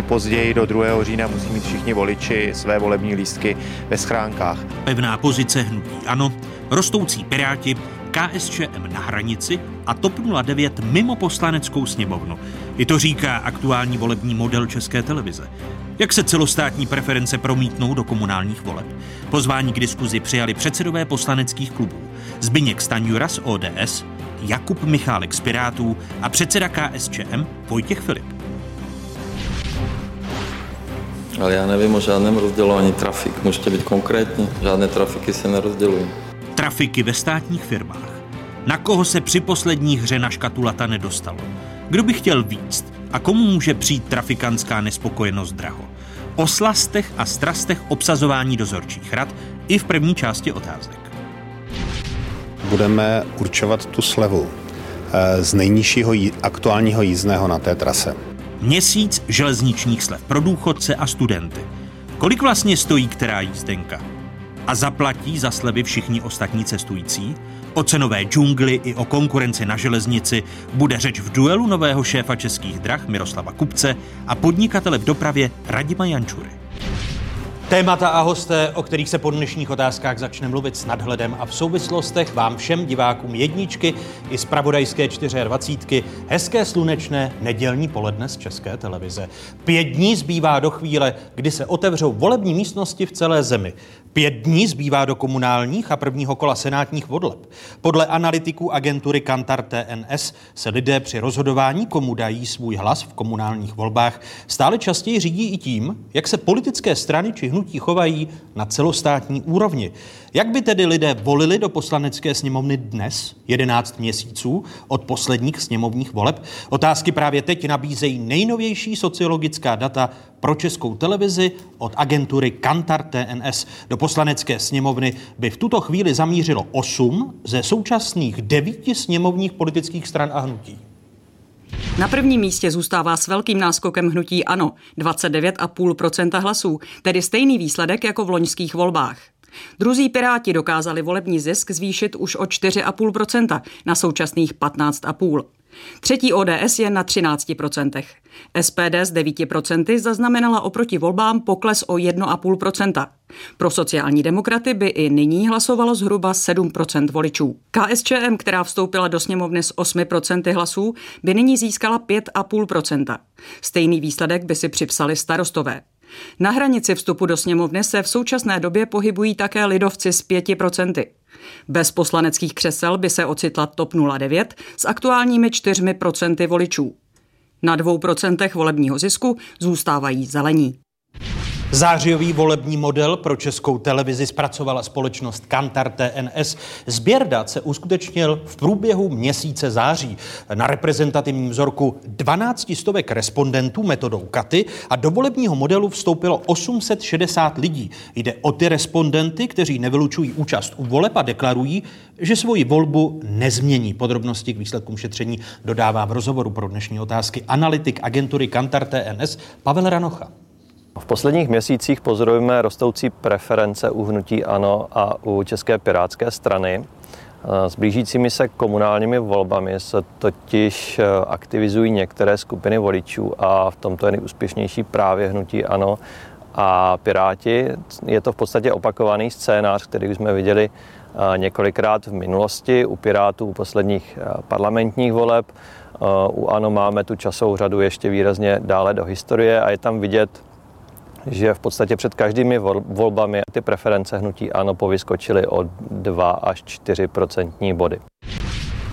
Nejpozději do 2. října musí mít všichni voliči své volební lístky ve schránkách. Pevná pozice hnutí ano, rostoucí piráti, KSČM na hranici a TOP 09 mimo poslaneckou sněmovnu. I to říká aktuální volební model České televize. Jak se celostátní preference promítnou do komunálních voleb? Pozvání k diskuzi přijali předsedové poslaneckých klubů Zbyněk Staňura z ODS, Jakub Michálek z Pirátů a předseda KSČM Vojtěch Filip. Ale já nevím o žádném rozdělování trafik. Můžete být konkrétní. Žádné trafiky se nerozdělují. Trafiky ve státních firmách. Na koho se při poslední hře na škatulata nedostalo? Kdo by chtěl víc? A komu může přijít trafikantská nespokojenost draho? O slastech a strastech obsazování dozorčích rad i v první části otázek. Budeme určovat tu slevu eh, z nejnižšího aktuálního jízdného na té trase. Měsíc železničních slev pro důchodce a studenty. Kolik vlastně stojí která jízdenka? A zaplatí za slevy všichni ostatní cestující? O cenové džungli i o konkurenci na železnici bude řeč v duelu nového šéfa českých drah Miroslava Kupce a podnikatele v dopravě Radima Jančury. Témata a hosté, o kterých se po dnešních otázkách začne mluvit s nadhledem a v souvislostech vám všem divákům jedničky i z Pravodajské 24. Hezké slunečné nedělní poledne z České televize. Pět dní zbývá do chvíle, kdy se otevřou volební místnosti v celé zemi. Pět dní zbývá do komunálních a prvního kola senátních vodleb. Podle analytiků agentury Kantar TNS se lidé při rozhodování, komu dají svůj hlas v komunálních volbách, stále častěji řídí i tím, jak se politické strany či hnutí chovají na celostátní úrovni. Jak by tedy lidé volili do poslanecké sněmovny dnes, 11 měsíců od posledních sněmovních voleb? Otázky právě teď nabízejí nejnovější sociologická data pro českou televizi od agentury Kantar TNS. Do poslanecké sněmovny by v tuto chvíli zamířilo 8 ze současných devíti sněmovních politických stran a hnutí. Na prvním místě zůstává s velkým náskokem hnutí ANO 29,5% hlasů, tedy stejný výsledek jako v loňských volbách. Druzí Piráti dokázali volební zisk zvýšit už o 4,5% na současných 15,5%. Třetí ODS je na 13%. SPD s 9% zaznamenala oproti volbám pokles o 1,5%. Pro sociální demokraty by i nyní hlasovalo zhruba 7% voličů. KSČM, která vstoupila do sněmovny s 8% hlasů, by nyní získala 5,5%. Stejný výsledek by si připsali starostové. Na hranici vstupu do sněmovny se v současné době pohybují také lidovci s 5%. Bez poslaneckých křesel by se ocitla TOP 09 s aktuálními 4% voličů. Na 2% volebního zisku zůstávají zelení. Zářijový volební model pro českou televizi zpracovala společnost Kantar TNS. Sběr dat se uskutečnil v průběhu měsíce září. Na reprezentativním vzorku 12 stovek respondentů metodou Katy a do volebního modelu vstoupilo 860 lidí. Jde o ty respondenty, kteří nevylučují účast u voleb a deklarují, že svoji volbu nezmění. Podrobnosti k výsledkům šetření dodává v rozhovoru pro dnešní otázky analytik agentury Kantar TNS Pavel Ranocha. V posledních měsících pozorujeme rostoucí preference u hnutí ANO a u České pirátské strany. S blížícími se komunálními volbami se totiž e, aktivizují některé skupiny voličů a v tomto je nejúspěšnější právě hnutí ANO a Piráti. Je to v podstatě opakovaný scénář, který už jsme viděli e, několikrát v minulosti u Pirátů u posledních parlamentních voleb. U ANO máme tu časovou řadu ještě výrazně dále do historie a je tam vidět že v podstatě před každými volbami ty preference hnutí ANO povyskočily o 2 až 4 procentní body.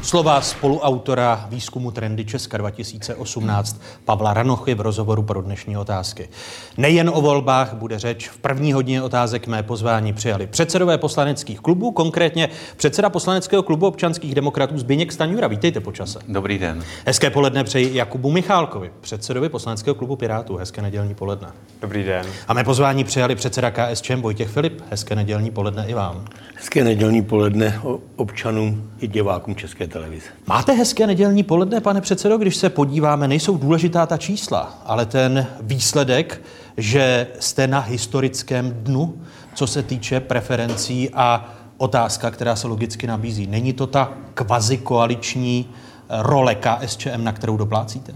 Slova spoluautora výzkumu Trendy Česka 2018 Pavla Ranochy v rozhovoru pro dnešní otázky. Nejen o volbách bude řeč. V první hodině otázek mé pozvání přijali předsedové poslaneckých klubů, konkrétně předseda poslaneckého klubu občanských demokratů Zbigněk Staňura. Vítejte počase. Dobrý den. Hezké poledne přeji Jakubu Michálkovi, předsedovi poslaneckého klubu Pirátů. Hezké nedělní poledne. Dobrý den. A mé pozvání přijali předseda KSČM Vojtěch Filip. Hezké nedělní poledne i vám. Hezké nedělní poledne občanům i divákům České televize. Máte hezké nedělní poledne, pane předsedo, když se podíváme, nejsou důležitá ta čísla, ale ten výsledek, že jste na historickém dnu, co se týče preferencí a otázka, která se logicky nabízí. Není to ta kvazi koaliční role KSČM, na kterou doplácíte?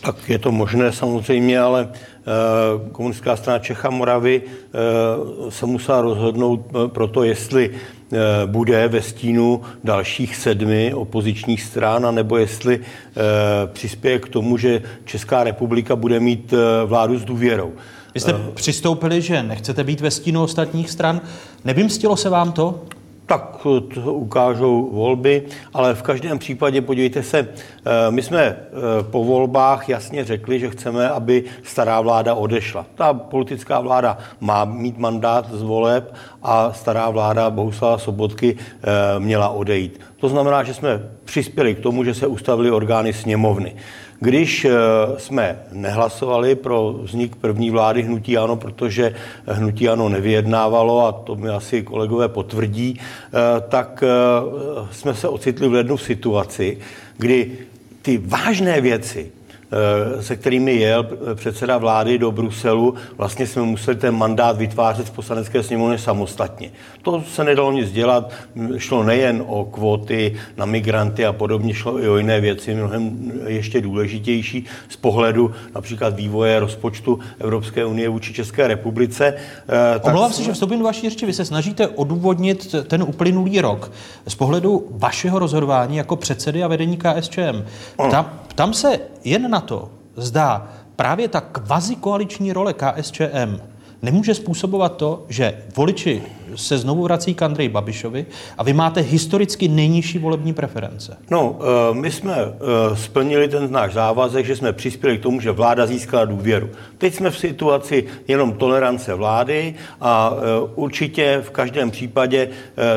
Tak je to možné samozřejmě, ale komunistická strana Čecha Moravy se musela rozhodnout pro to, jestli bude ve stínu dalších sedmi opozičních stran, nebo jestli přispěje k tomu, že Česká republika bude mít vládu s důvěrou. Vy jste přistoupili, že nechcete být ve stínu ostatních stran. Nevymstilo se vám to? Tak to ukážou volby, ale v každém případě, podívejte se, eh, my jsme eh, po volbách jasně řekli, že chceme, aby stará vláda odešla. Ta politická vláda má mít mandát z voleb a stará vláda Bohuslava Sobotky eh, měla odejít. To znamená, že jsme přispěli k tomu, že se ustavily orgány sněmovny. Když eh, jsme nehlasovali pro vznik první vlády Hnutí Ano, protože Hnutí Ano nevyjednávalo, a to mi asi kolegové potvrdí, eh, tak eh, jsme se ocitli v lednu v situaci, kdy ty vážné věci, se kterými jel předseda vlády do Bruselu, vlastně jsme museli ten mandát vytvářet v poslanecké sněmovně samostatně. To se nedalo nic dělat, šlo nejen o kvóty na migranty a podobně, šlo i o jiné věci, mnohem ještě důležitější z pohledu například vývoje rozpočtu Evropské unie vůči České republice. Eh, Omlouvám se, že vstoupím do vaší řeči. Vy se snažíte odůvodnit ten uplynulý rok z pohledu vašeho rozhodování jako předsedy a vedení KSČM. Tam, tam se jen na to, zdá právě ta kvazi koaliční role KSČM nemůže způsobovat to, že voliči se znovu vrací k Andreji Babišovi a vy máte historicky nejnižší volební preference. No, eh, my jsme eh, splnili ten náš závazek, že jsme přispěli k tomu, že vláda získala důvěru. Teď jsme v situaci jenom tolerance vlády a eh, určitě v každém případě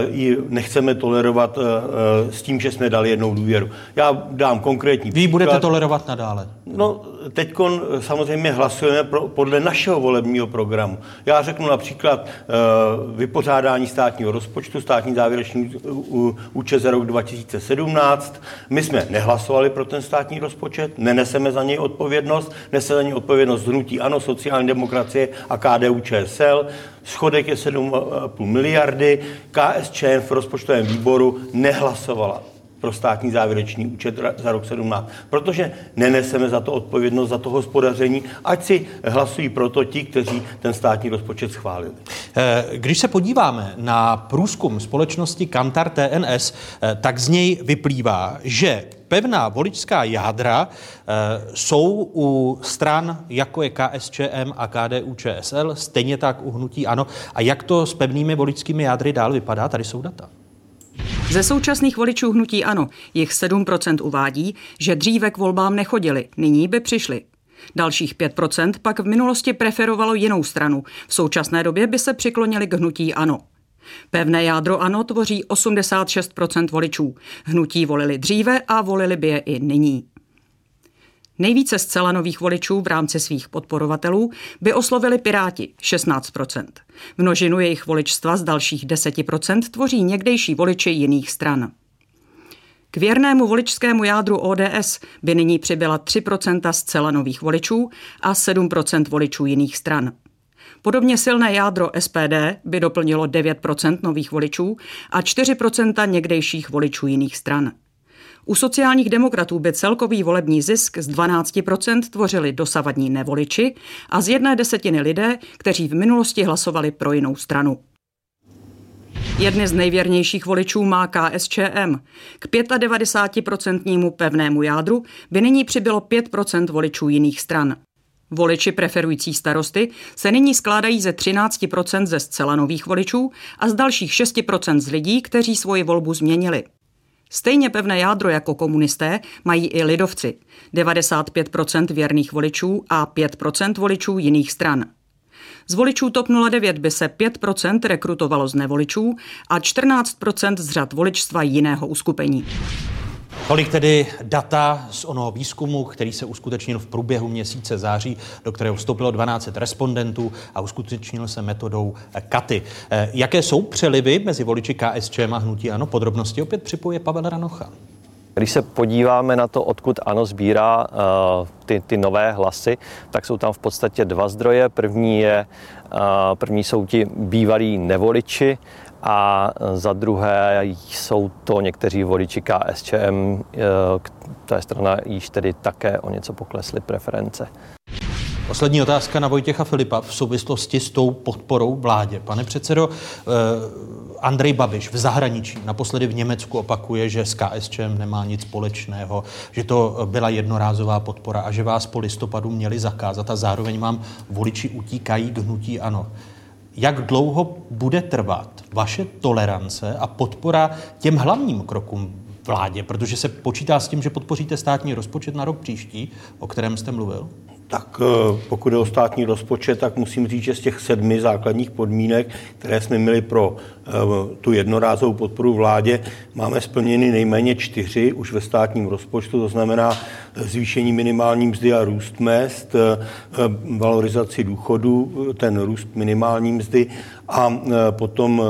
ji nechceme tolerovat s tím, že jsme dali jednou důvěru. Já dám konkrétní Vy budete tolerovat nadále? No, teď samozřejmě hlasujeme pro, podle našeho volebního programu. Já řeknu například vypořádání vypořádání státního rozpočtu, státní závěrečný účet za rok 2017. My jsme nehlasovali pro ten státní rozpočet, neneseme za něj odpovědnost, nese za něj odpovědnost hnutí ANO, sociální demokracie a KDU ČSL. Schodek je 7,5 miliardy. KSČM v rozpočtovém výboru nehlasovala pro státní závěrečný účet za rok 17, protože neneseme za to odpovědnost za to hospodaření, ať si hlasují proto ti, kteří ten státní rozpočet schválili. Eh, když se podíváme na průzkum společnosti Kantar TNS, eh, tak z něj vyplývá, že pevná voličská jádra e, jsou u stran, jako je KSČM a KDU ČSL, stejně tak u hnutí ANO. A jak to s pevnými voličskými jádry dál vypadá? Tady jsou data. Ze současných voličů hnutí ano, jich 7% uvádí, že dříve k volbám nechodili, nyní by přišli. Dalších 5% pak v minulosti preferovalo jinou stranu. V současné době by se přiklonili k hnutí ano. Pevné jádro ANO tvoří 86% voličů. Hnutí volili dříve a volili by je i nyní. Nejvíce zcela nových voličů v rámci svých podporovatelů by oslovili Piráti 16% Množinu jejich voličstva z dalších 10% tvoří někdejší voliči jiných stran. K věrnému voličskému jádru ODS by nyní přibyla 3% zcela nových voličů a 7% voličů jiných stran. Podobně silné jádro SPD by doplnilo 9% nových voličů a 4% někdejších voličů jiných stran. U sociálních demokratů by celkový volební zisk z 12% tvořili dosavadní nevoliči a z jedné desetiny lidé, kteří v minulosti hlasovali pro jinou stranu. Jedny z nejvěrnějších voličů má KSČM. K 95% pevnému jádru by nyní přibylo 5% voličů jiných stran. Voliči preferující starosty se nyní skládají ze 13% ze zcela nových voličů a z dalších 6% z lidí, kteří svoji volbu změnili. Stejně pevné jádro jako komunisté mají i lidovci. 95% věrných voličů a 5% voličů jiných stran. Z voličů TOP 09 by se 5% rekrutovalo z nevoličů a 14% z řad voličstva jiného uskupení. Tolik tedy data z onoho výzkumu, který se uskutečnil v průběhu měsíce září, do kterého vstoupilo 12 respondentů a uskutečnil se metodou Katy. Eh, jaké jsou přelivy mezi voliči KSČM a Hnutí Ano? Podrobnosti opět připoje Pavel Ranocha. Když se podíváme na to, odkud ANO sbírá uh, ty, ty nové hlasy, tak jsou tam v podstatě dva zdroje. První, je, uh, první jsou ti bývalí nevoliči A za druhé jsou to někteří voliči KSČM, to je strana již tedy také o něco poklesly preference. Poslední otázka na Vojtěcha Filipa v souvislosti s tou podporou vládě. Pane předsedo, eh, Andrej Babiš v zahraničí, naposledy v Německu opakuje, že s KSČM nemá nic společného, že to byla jednorázová podpora a že vás po listopadu měli zakázat a zároveň vám voliči utíkají k hnutí ano. Jak dlouho bude trvat vaše tolerance a podpora těm hlavním krokům vládě, protože se počítá s tím, že podpoříte státní rozpočet na rok příští, o kterém jste mluvil? Tak eh, pokud je o státní rozpočet, tak musím říct, že z těch sedmi základních podmínek, které jsme měli pro tu jednorázovou podporu vládě, máme splněny nejméně čtyři už ve státním rozpočtu, to znamená zvýšení minimální mzdy a růst mest, eh, valorizaci důchodu, ten růst minimální mzdy a potom,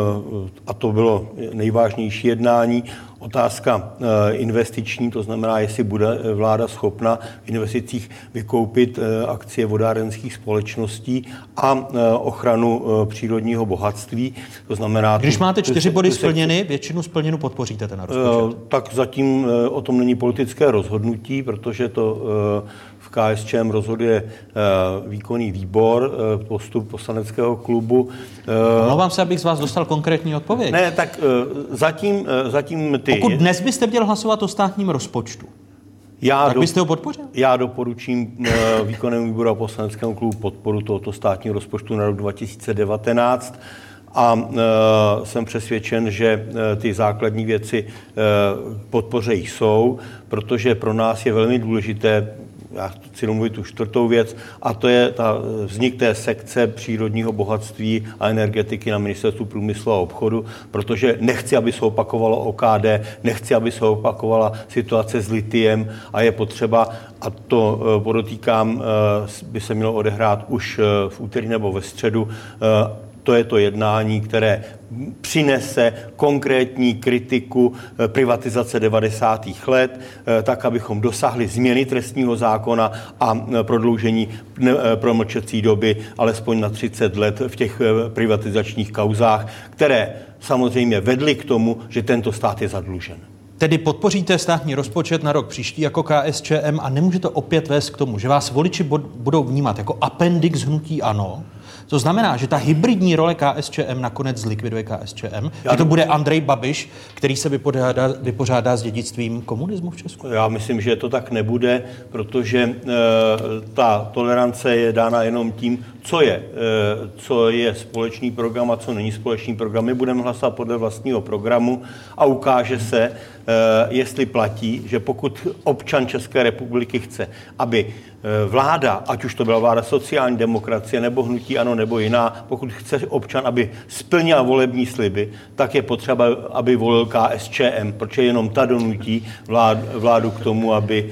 a to bylo nejvážnější jednání, otázka investiční, to znamená, jestli bude vláda schopna v investicích vykoupit akcie vodárenských společností a ochranu přírodního bohatství. To znamená... Když máte čtyři body splněny, většinu splněnu podpoříte ten rozpočet? E, tak zatím o tom není politické rozhodnutí, protože to v KSČM rozhoduje výkonný výbor, postup poslaneckého klubu. Omlouvám se, abych z vás dostal konkrétní odpověď. Ne, tak zatím, zatím ty... Pokud dnes byste měl hlasovat o státním rozpočtu, já tak do, byste ho podpořil? Já doporučím uh, výkonnému výboru a poslaneckému klubu podporu tohoto státního rozpočtu na rok 2019 a uh, jsem přesvědčen, že uh, ty základní věci uh, podpoře jsou, protože pro nás je velmi důležité já chci domluvit tu čtvrtou věc, a to je ta vznik té sekce přírodního bohatství a energetiky na ministerstvu průmyslu a obchodu, protože nechci, aby se opakovalo OKD, nechci, aby se opakovala situace s litiem a je potřeba, a to podotýkám, by se mělo odehrát už v úterý nebo ve středu, to je to jednání, které přinese konkrétní kritiku eh, privatizace 90. let, eh, tak, abychom dosáhli změny trestního zákona a eh, prodloužení promlčecí doby alespoň na 30 let v těch privatizačních kauzách, které samozřejmě vedly k tomu, že tento stát je zadlužen. Tedy podpoříte státní rozpočet na rok příští jako KSČM a nemůže to opět vést k tomu, že vás voliči budou vnímat jako appendix hnutí ANO, to znamená, že ta hybridní role KSČM nakonec zlikviduje KSČM, Já to bude Andrej Babiš, který se vypořádá, vypořádá s dědictvím komunismu v Česku? Já myslím, že to tak nebude, protože e, ta tolerance je dána jenom tím, co je, e, co je společný program a co není společný program. My budeme hlasovat podle vlastního programu a ukáže se, jestli platí, že pokud občan České republiky chce, aby Eh, vláda, ať už to byla vláda sociální demokracie nebo hnutí ano nebo jiná, pokud chce občan, aby splnila volební sliby, tak je potřeba, aby volil KSČM, protože jenom ta donutí vlád, vládu k tomu, aby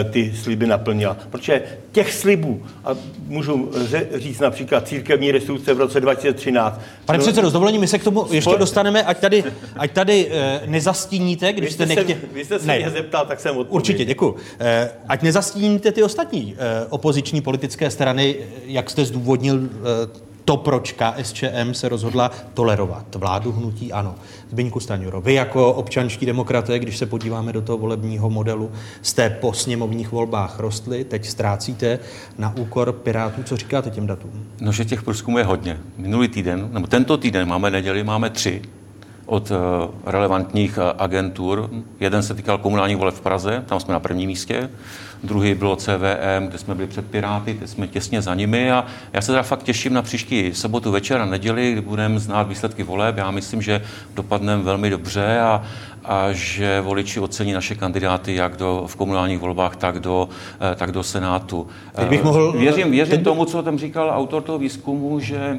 e, ty sliby naplnila. Protože těch slibů, a můžu říct například církevní restituce v roce 2013. Pane no, předsedo, s dovolením, my se k tomu ještě dostaneme, ať tady, ať tady nezastíníte, když jste, jste nechtě... Vy jste se ne. mě zeptal, tak jsem odpověděl. Určitě, děkuji. E, ať nezastíníte ty ostatní eh, opoziční politické strany, jak jste zdůvodnil eh, to, proč KSČM se rozhodla tolerovat vládu hnutí ano. Zbyňku Staňuro, vy jako občanští demokraté, když se podíváme do toho volebního modelu, jste po sněmovních volbách rostli, teď ztrácíte na úkor Pirátů. Co říkáte těm datům? No, že těch průzkumů je hodně. Minulý týden, nebo tento týden máme neděli, máme tři od uh, relevantních uh, agentur. Jeden se týkal komunálních voleb v Praze, tam jsme na prvním místě druhý bylo CVM, kde jsme byli před Piráty, teď jsme těsně za nimi a já se teda fakt těším na příští sobotu večer a neděli, kdy budeme znát výsledky voleb. Já myslím, že dopadneme velmi dobře a, a že voliči ocení naše kandidáty jak do, v komunálních volbách, tak do, eh, tak do Senátu. Teď bych mohl... Věřím, věřím tomu, co tam říkal autor toho výzkumu, že Eh,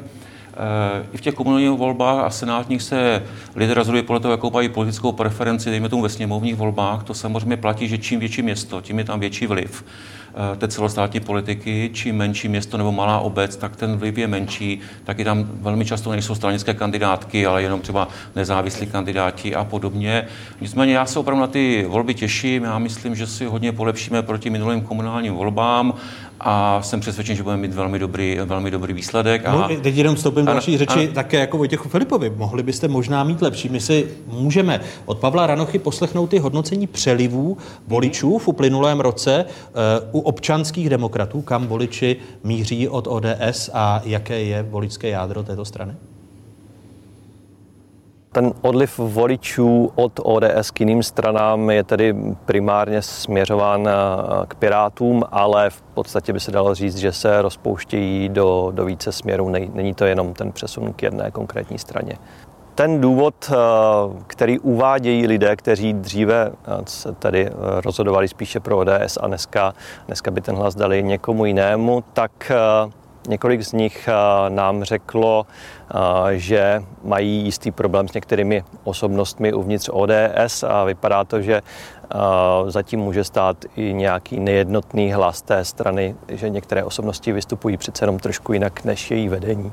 i v těch komunálních volbách a senátních se lidé rozhodují podle toho, jakou mají politickou preferenci, dejme tomu ve sněmovních volbách. To samozřejmě platí, že čím větší město, tím je tam větší vliv eh, té celostátní politiky. Čím menší město nebo malá obec, tak ten vliv je menší. Taky tam velmi často nejsou stranické kandidátky, ale jenom třeba nezávislí kandidáti a podobně. Nicméně já se opravdu na ty volby těším. Já myslím, že si hodně polepšíme proti minulým komunálním volbám a jsem přesvědčen, že budeme mít velmi dobrý, velmi dobrý výsledek. A... No, teď jenom vstoupím do další řeči, ano. také jako Vojtěchu Filipovi. Mohli byste možná mít lepší. My si můžeme od Pavla Ranochy poslechnout ty hodnocení přelivů voličů v uplynulém roce uh, u občanských demokratů, kam voliči míří od ODS a jaké je voličské jádro této strany? Ten odliv voličů od ODS k jiným stranám je tedy primárně směřován eh, k Pirátům, ale v podstatě by se dalo říct, že se rozpouštějí do, do více směrů. Není to jenom ten přesun k jedné konkrétní straně. Ten důvod, eh, který uvádějí lidé, kteří dříve eh, se tedy rozhodovali spíše pro ODS a dneska, dneska by ten hlas dali někomu jinému, tak Několik z nich eh, nám řeklo, eh, že mají jistý problém s některými osobnostmi uvnitř ODS a vypadá to, že eh, zatím může stát i nějaký nejednotný hlas té strany, že některé osobnosti vystupují přece jenom trošku jinak než její vedení.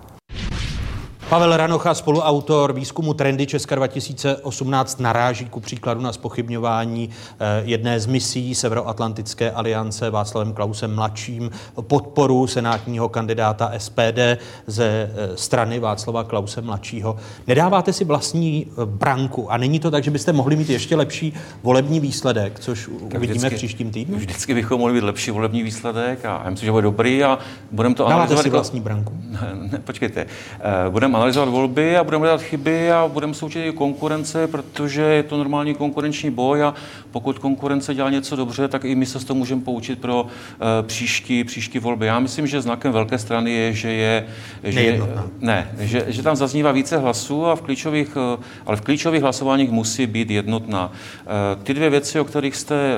Pavel Ranocha, spoluautor výzkumu Trendy Česka 2018, naráží ku příkladu na spochybňování eh, jedné z misí Severoatlantické aliance Václavem Klausem mladším, podporu senátního kandidáta SPD ze eh, strany Václava Klause mladšího. Nedáváte si vlastní eh, branku a není to tak, že byste mohli mít ještě lepší volební výsledek, což tak uvidíme vždycky, v příštím týdnu? Vždycky bychom mohli mít lepší volební výsledek a já myslím, že bude dobrý a budeme to Dáváte analyzovat. si jako- vlastní branku? Ne, ne, počkejte. Budeme analyzovat volby a budeme dělat chyby a budeme součit i konkurence, protože je to normální konkurenční boj a pokud konkurence dělá něco dobře, tak i my se z toho můžeme poučit pro uh, příští, příští volby. Já myslím, že znakem velké strany je, že je, že, ne, že, že tam zaznívá více hlasů a v klíčových, uh, ale v klíčových hlasováních musí být jednotná. Uh, ty dvě věci, o kterých jste,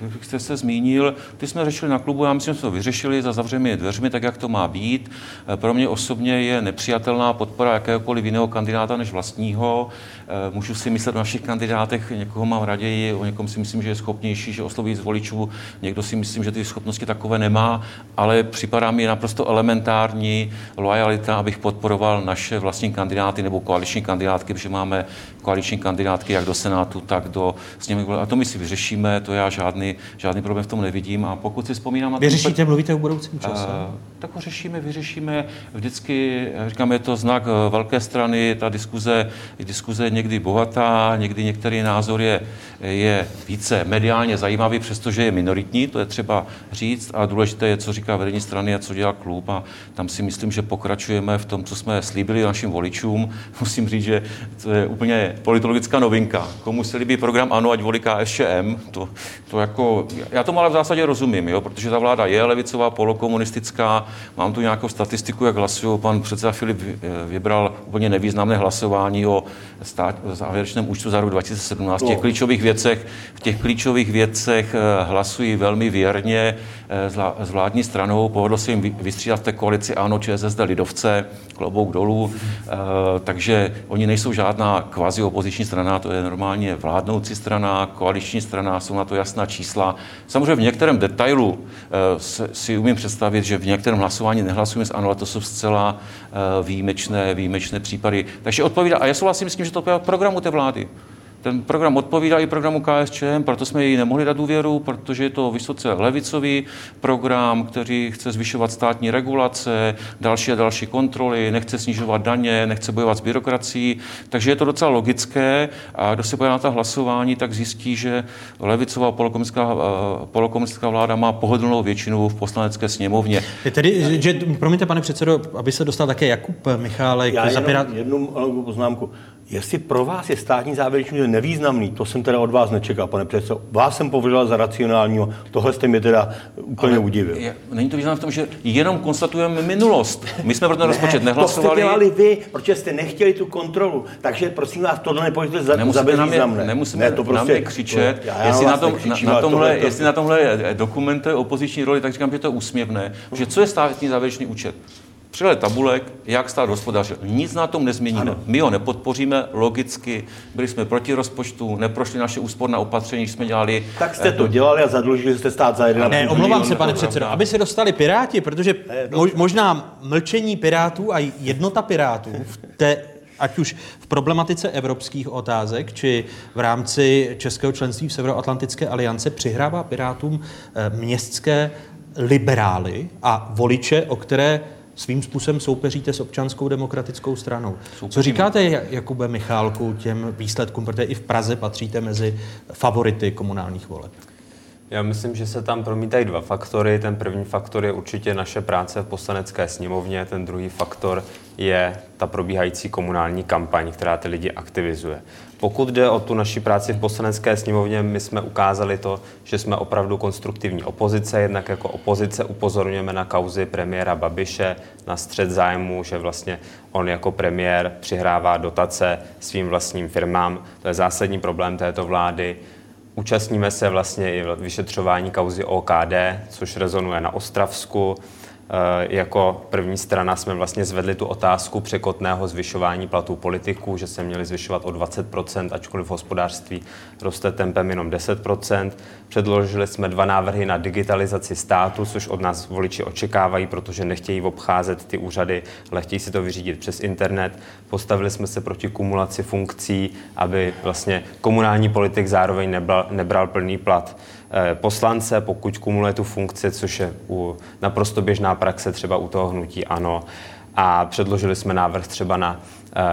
jak jste se zmínil, ty jsme řešili na klubu, já myslím, že jsme to vyřešili za zavřenými dveřmi, tak jak to má být. Eh, pro mě osobně je nepřijatelná podpora jakéhokoliv jiného kandidáta než vlastního. Eh, můžu si myslet o našich kandidátech, někoho mám raději, o někom si myslím, že je schopnější, že osloví z voličů, někdo si myslím, že ty schopnosti takové nemá, ale připadá mi naprosto elementární lojalita, abych podporoval naše vlastní kandidáty nebo koaliční kandidátky, protože máme koaliční kandidátky jak do Senátu, tak do sněmovny. A to my si vyřešíme, to já žádný, žádný problém v tom nevidím. A pokud si vzpomínám na Vyřešíte, mluvíte o budoucím čase? Uh, tak ho řešíme, vyřešíme. Vždycky, říkám, je to znak eh, velké strany, ta diskuze, diskuze někdy bohatá, někdy některý názor je, je více mediálně zajímavý, přestože je minoritní, to je třeba říct. A důležité je, co říká vedení strany a co dělá klub. A tam si myslím, že pokračujeme v tom, co jsme slíbili našim voličům. Musím říct, že to je úplně politologická novinka. Komu se líbí program ANO, ať volí KSČM, to, to jako, já tomu ale v zásadě rozumím, jo, protože ta vláda je levicová, polokomunistická, mám tu nějakou statistiku, jak hlasují, pan předseda Filip vybral úplně nevýznamné hlasování o stát, závěrečném účtu za rok 2017. V těch no. klíčových věcech, v těch klíčových věcech eh, hlasují velmi věrně eh, s vládní stranou, povedlo se jim vystřídat v té koalici ANO, ČSSD, Lidovce, klobouk dolů, eh, takže oni nejsou žádná kvazi opoziční strana, to je normálně vládnoucí strana, koaliční strana, jsou na to jasná čísla. Samozřejmě v některém detailu si umím představit, že v některém hlasování nehlasujeme s ANO, ale to jsou zcela výjimečné, výjimečné případy. Takže odpovídá, a já souhlasím s tím, že to odpovídá programu té vlády. Ten program odpovídá i programu KSČM, proto jsme ji nemohli dát důvěru, protože je to vysoce levicový program, který chce zvyšovat státní regulace, další a další kontroly, nechce snižovat daně, nechce bojovat s byrokracií, takže je to docela logické a kdo se bude na ta hlasování, tak zjistí, že levicová polokomunistická, eh, polokomunistická vláda má pohodlnou většinu v poslanecké sněmovně. Je tedy, že, promiňte, pane předsedo, aby se dostal také Jakub Michálek. Já jenom jednu poznámku. Jestli pro vás je státní závěrečný nevýznamný, to jsem teda od vás nečekal, pane předsedo. Vás jsem považoval za racionálního, tohle jste mě teda úplně Ale udivil. Je, není to význam v tom, že jenom konstatujeme minulost. My jsme pro ten ne, rozpočet nehlasovali. To jste dělali vy, protože jste nechtěli tu kontrolu. Takže prosím vás, tohle nepovažujete za, za bezvýznamné. Nemusíme ne, to prostě, na mě křičet. To, já, já jestli, na tom, na, na, tomhle, tohle, jestli na tomhle dokumentuje opoziční roli, tak říkám, že to je úsměvné. Že co je státní závěrečný účet? Přehled tabulek, jak stát hospodařil. Nic na tom nezměníme. Ano. My ho nepodpoříme, logicky. Byli jsme proti rozpočtu, neprošli naše úsporná opatření, jsme dělali. Tak jste to dělali a zadlužili jste stát za jeden. Ne, omlouvám se, pane předsedo, aby se dostali Piráti, protože možná mlčení Pirátů a jednota Pirátů v té ať už v problematice evropských otázek, či v rámci českého členství v Severoatlantické aliance přihrává Pirátům eh, městské liberály a voliče, o které svým způsobem soupeříte s občanskou demokratickou stranou. Co říkáte, Jakube Michálku, těm výsledkům, protože i v Praze patříte mezi favority komunálních voleb? Já myslím, že se tam promítají dva faktory. Ten první faktor je určitě naše práce v poslanecké sněmovně, ten druhý faktor je ta probíhající komunální kampaň, která ty lidi aktivizuje. Pokud jde o tu naši práci v poslanecké sněmovně, my jsme ukázali to, že jsme opravdu konstruktivní opozice, jednak jako opozice upozorňujeme na kauzy premiéra Babiše, na střed zájmu, že vlastně on jako premiér přihrává dotace svým vlastním firmám. To je zásadní problém této vlády. Účastníme se vlastně i vyšetřování kauzy OKD, což rezonuje na Ostravsku. Eh, jako první strana jsme vlastně zvedli tu otázku překotného zvyšování platů politiků, že se měli zvyšovat o 20%, ačkoliv v hospodářství roste tempem jenom 10%. Předložili jsme dva návrhy na digitalizaci státu, což od nás voliči očekávají, protože nechtějí obcházet ty úřady, ale chtějí si to vyřídit přes internet. Postavili jsme se proti kumulaci funkcí, aby vlastně komunální politik zároveň nebral, nebral plný plat. Eh, poslance, pokud kumuluje tu funkci, což je u naprosto běžná praxe třeba u toho hnutí ano. A předložili jsme návrh třeba na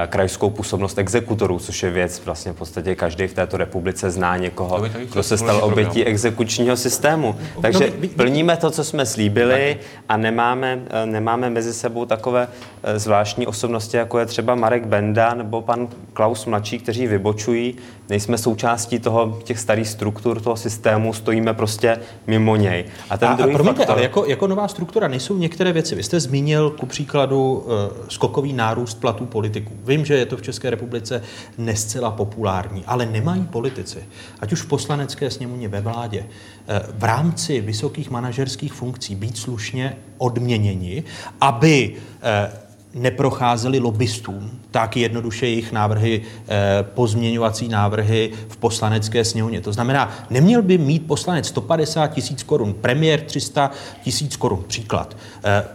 krajskou působnost exekutorů, což je věc, vlastně v podstatě každý v této republice zná někoho, kdo se stal obětí exekučního systému. Takže plníme to, co jsme slíbili a nemáme, eh, nemáme mezi sebou takové eh, zvláštní osobnosti, jako je třeba Marek Benda nebo pan Klaus Mladší, kteří vybočují. Nejsme součástí toho, těch starých struktur toho systému, stojíme prostě mimo něj. A ten a, druhý a promiňte, faktor... ale jako, jako nová struktura nejsou některé věci. Vy jste zmínil ku příkladu uh, skokový nárůst platů politiků. Vím, že je to v České republice nescela populární, ale nemají politici, ať už v poslanecké sněmovně ve vládě, eh, v rámci vysokých manažerských funkcí být slušně odměněni, aby eh, neprocházeli lobbystům, tak jednoduše jejich návrhy, eh, pozměňovací návrhy v poslanecké sněmovně. To znamená, neměl by mít poslanec 150 tisíc korun, premiér 300 tisíc korun, příklad,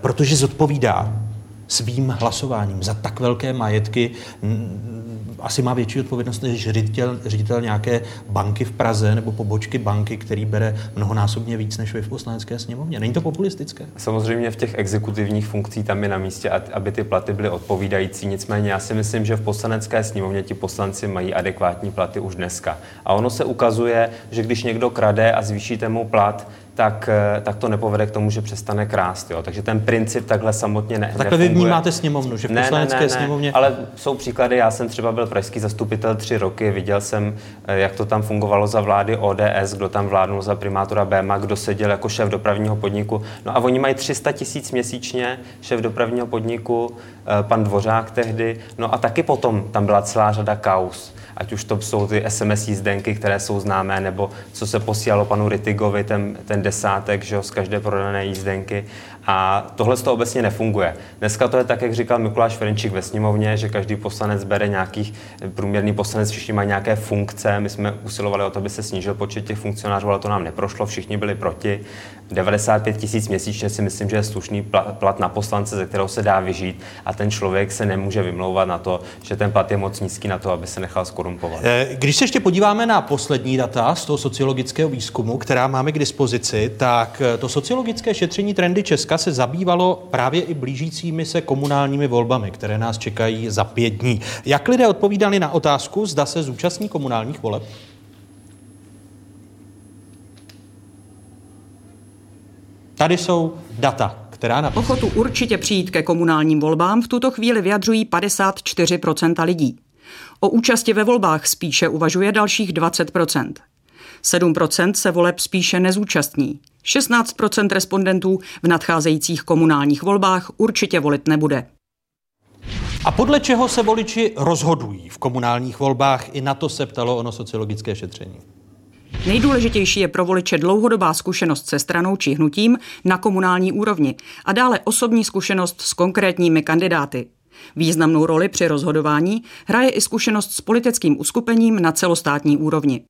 protože zodpovídá svým hlasováním za tak velké majetky asi má větší odpovědnost než ředitel, ředitel nějaké banky v Praze nebo pobočky banky, který bere mnohonásobně víc než vy v poslanecké sněmovně. Není to populistické? Samozřejmě v těch exekutivních funkcích tam je na místě, aby ty platy byly odpovídající. Nicméně já si myslím, že v poslanecké sněmovně ti poslanci mají adekvátní platy už dneska. A ono se ukazuje, že když někdo krade a zvýšíte mu plat, tak, eh, tak to nepovede k tomu, že přestane krást. Jo. Takže ten princip takhle samotně ne, Takhle vy vnímáte sněmovnu, že v ne, poslanecké ne, ne, sněmovně... Ale jsou příklady, já jsem třeba byl pražský zastupitel tři roky, viděl jsem, eh, jak to tam fungovalo za vlády ODS, kdo tam vládnul za primátora BMA, kdo seděl jako šéf dopravního podniku. No a oni mají 300 tisíc měsíčně, šéf dopravního podniku, pan Dvořák tehdy, no a taky potom tam byla celá řada kaus ať už to jsou ty SMS jízdenky, které jsou známé, nebo co se posílalo panu Ritigovi, ten, ten desátek že jo, z každé prodané jízdenky. A tohle to obecně nefunguje. Dneska to je tak, jak říkal Mikuláš Ferenčík ve sněmovně, že každý poslanec bere nějakých, průměrný poslanec, všichni mají nějaké funkce. My jsme usilovali o to, aby se snížil počet těch funkcionářů, ale to nám neprošlo, všichni byli proti. 95 tisíc měsíčně si myslím, že je slušný plat na poslance, ze kterého se dá vyžít a ten člověk se nemůže vymlouvat na to, že ten plat je moc nízký na to, aby se nechal skorumpovat. Eh, když se ještě podíváme na poslední data z toho sociologického výzkumu, která máme k dispozici, tak eh, to sociologické šetření trendy Česka se zabývalo právě i blížícími se komunálními volbami, které nás čekají za pět dní. Jak lidé odpovídali na otázku, zda se zúčastní komunálních voleb? Tady jsou data, která na... Ochotu určitě přijít ke komunálním volbám v tuto chvíli vyjadřují 54% lidí. O účasti ve volbách spíše uvažuje dalších 20%. 7% se voleb spíše nezúčastní. 16% respondentů v nadcházejících komunálních volbách určitě volit nebude. A podle čeho se voliči rozhodují v komunálních volbách? I na to se ptalo ono sociologické šetření. Nejdůležitější je pro voliče dlouhodobá zkušenost se stranou či hnutím na komunální úrovni a dále osobní zkušenost s konkrétními kandidáty. Významnou roli při rozhodování hraje i zkušenost s politickým uskupením na celostátní úrovni.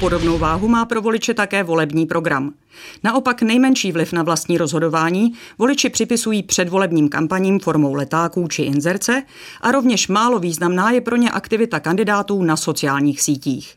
Podobnou váhu má pro voliče také volební program. Naopak nejmenší vliv na vlastní rozhodování voliči připisují předvolebním kampaním formou letáků či inzerce a rovněž málo významná je pro ně aktivita kandidátů na sociálních sítích.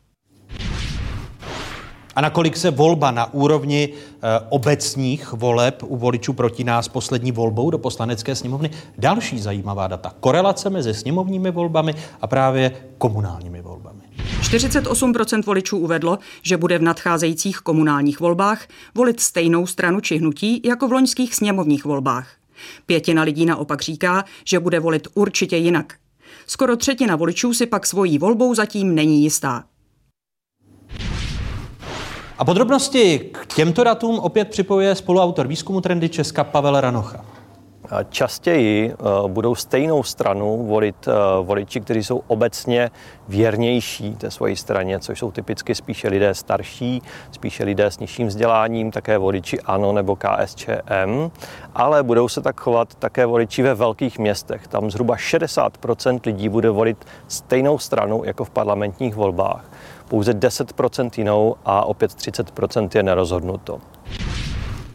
A nakolik se volba na úrovni e, obecních voleb u voličů proti nás poslední volbou do poslanecké sněmovny? Další zajímavá data. Korelace mezi sněmovními volbami a právě komunálními volbami. 48% voličů uvedlo, že bude v nadcházejících komunálních volbách volit stejnou stranu či hnutí jako v loňských sněmovních volbách. Pětina lidí naopak říká, že bude volit určitě jinak. Skoro třetina voličů si pak svojí volbou zatím není jistá. A podrobnosti k těmto datům opět připojuje spoluautor výzkumu Trendy Česka Pavel Ranocha. Častěji eh, budou stejnou stranu volit eh, voliči, kteří jsou obecně věrnější té své straně, což jsou typicky spíše lidé starší, spíše lidé s nižším vzděláním, také voliči ANO nebo KSČM, ale budou se tak chovat také voliči ve velkých městech. Tam zhruba 60% lidí bude volit stejnou stranu jako v parlamentních volbách. Pouze 10% jinou a opět 30% je nerozhodnuto.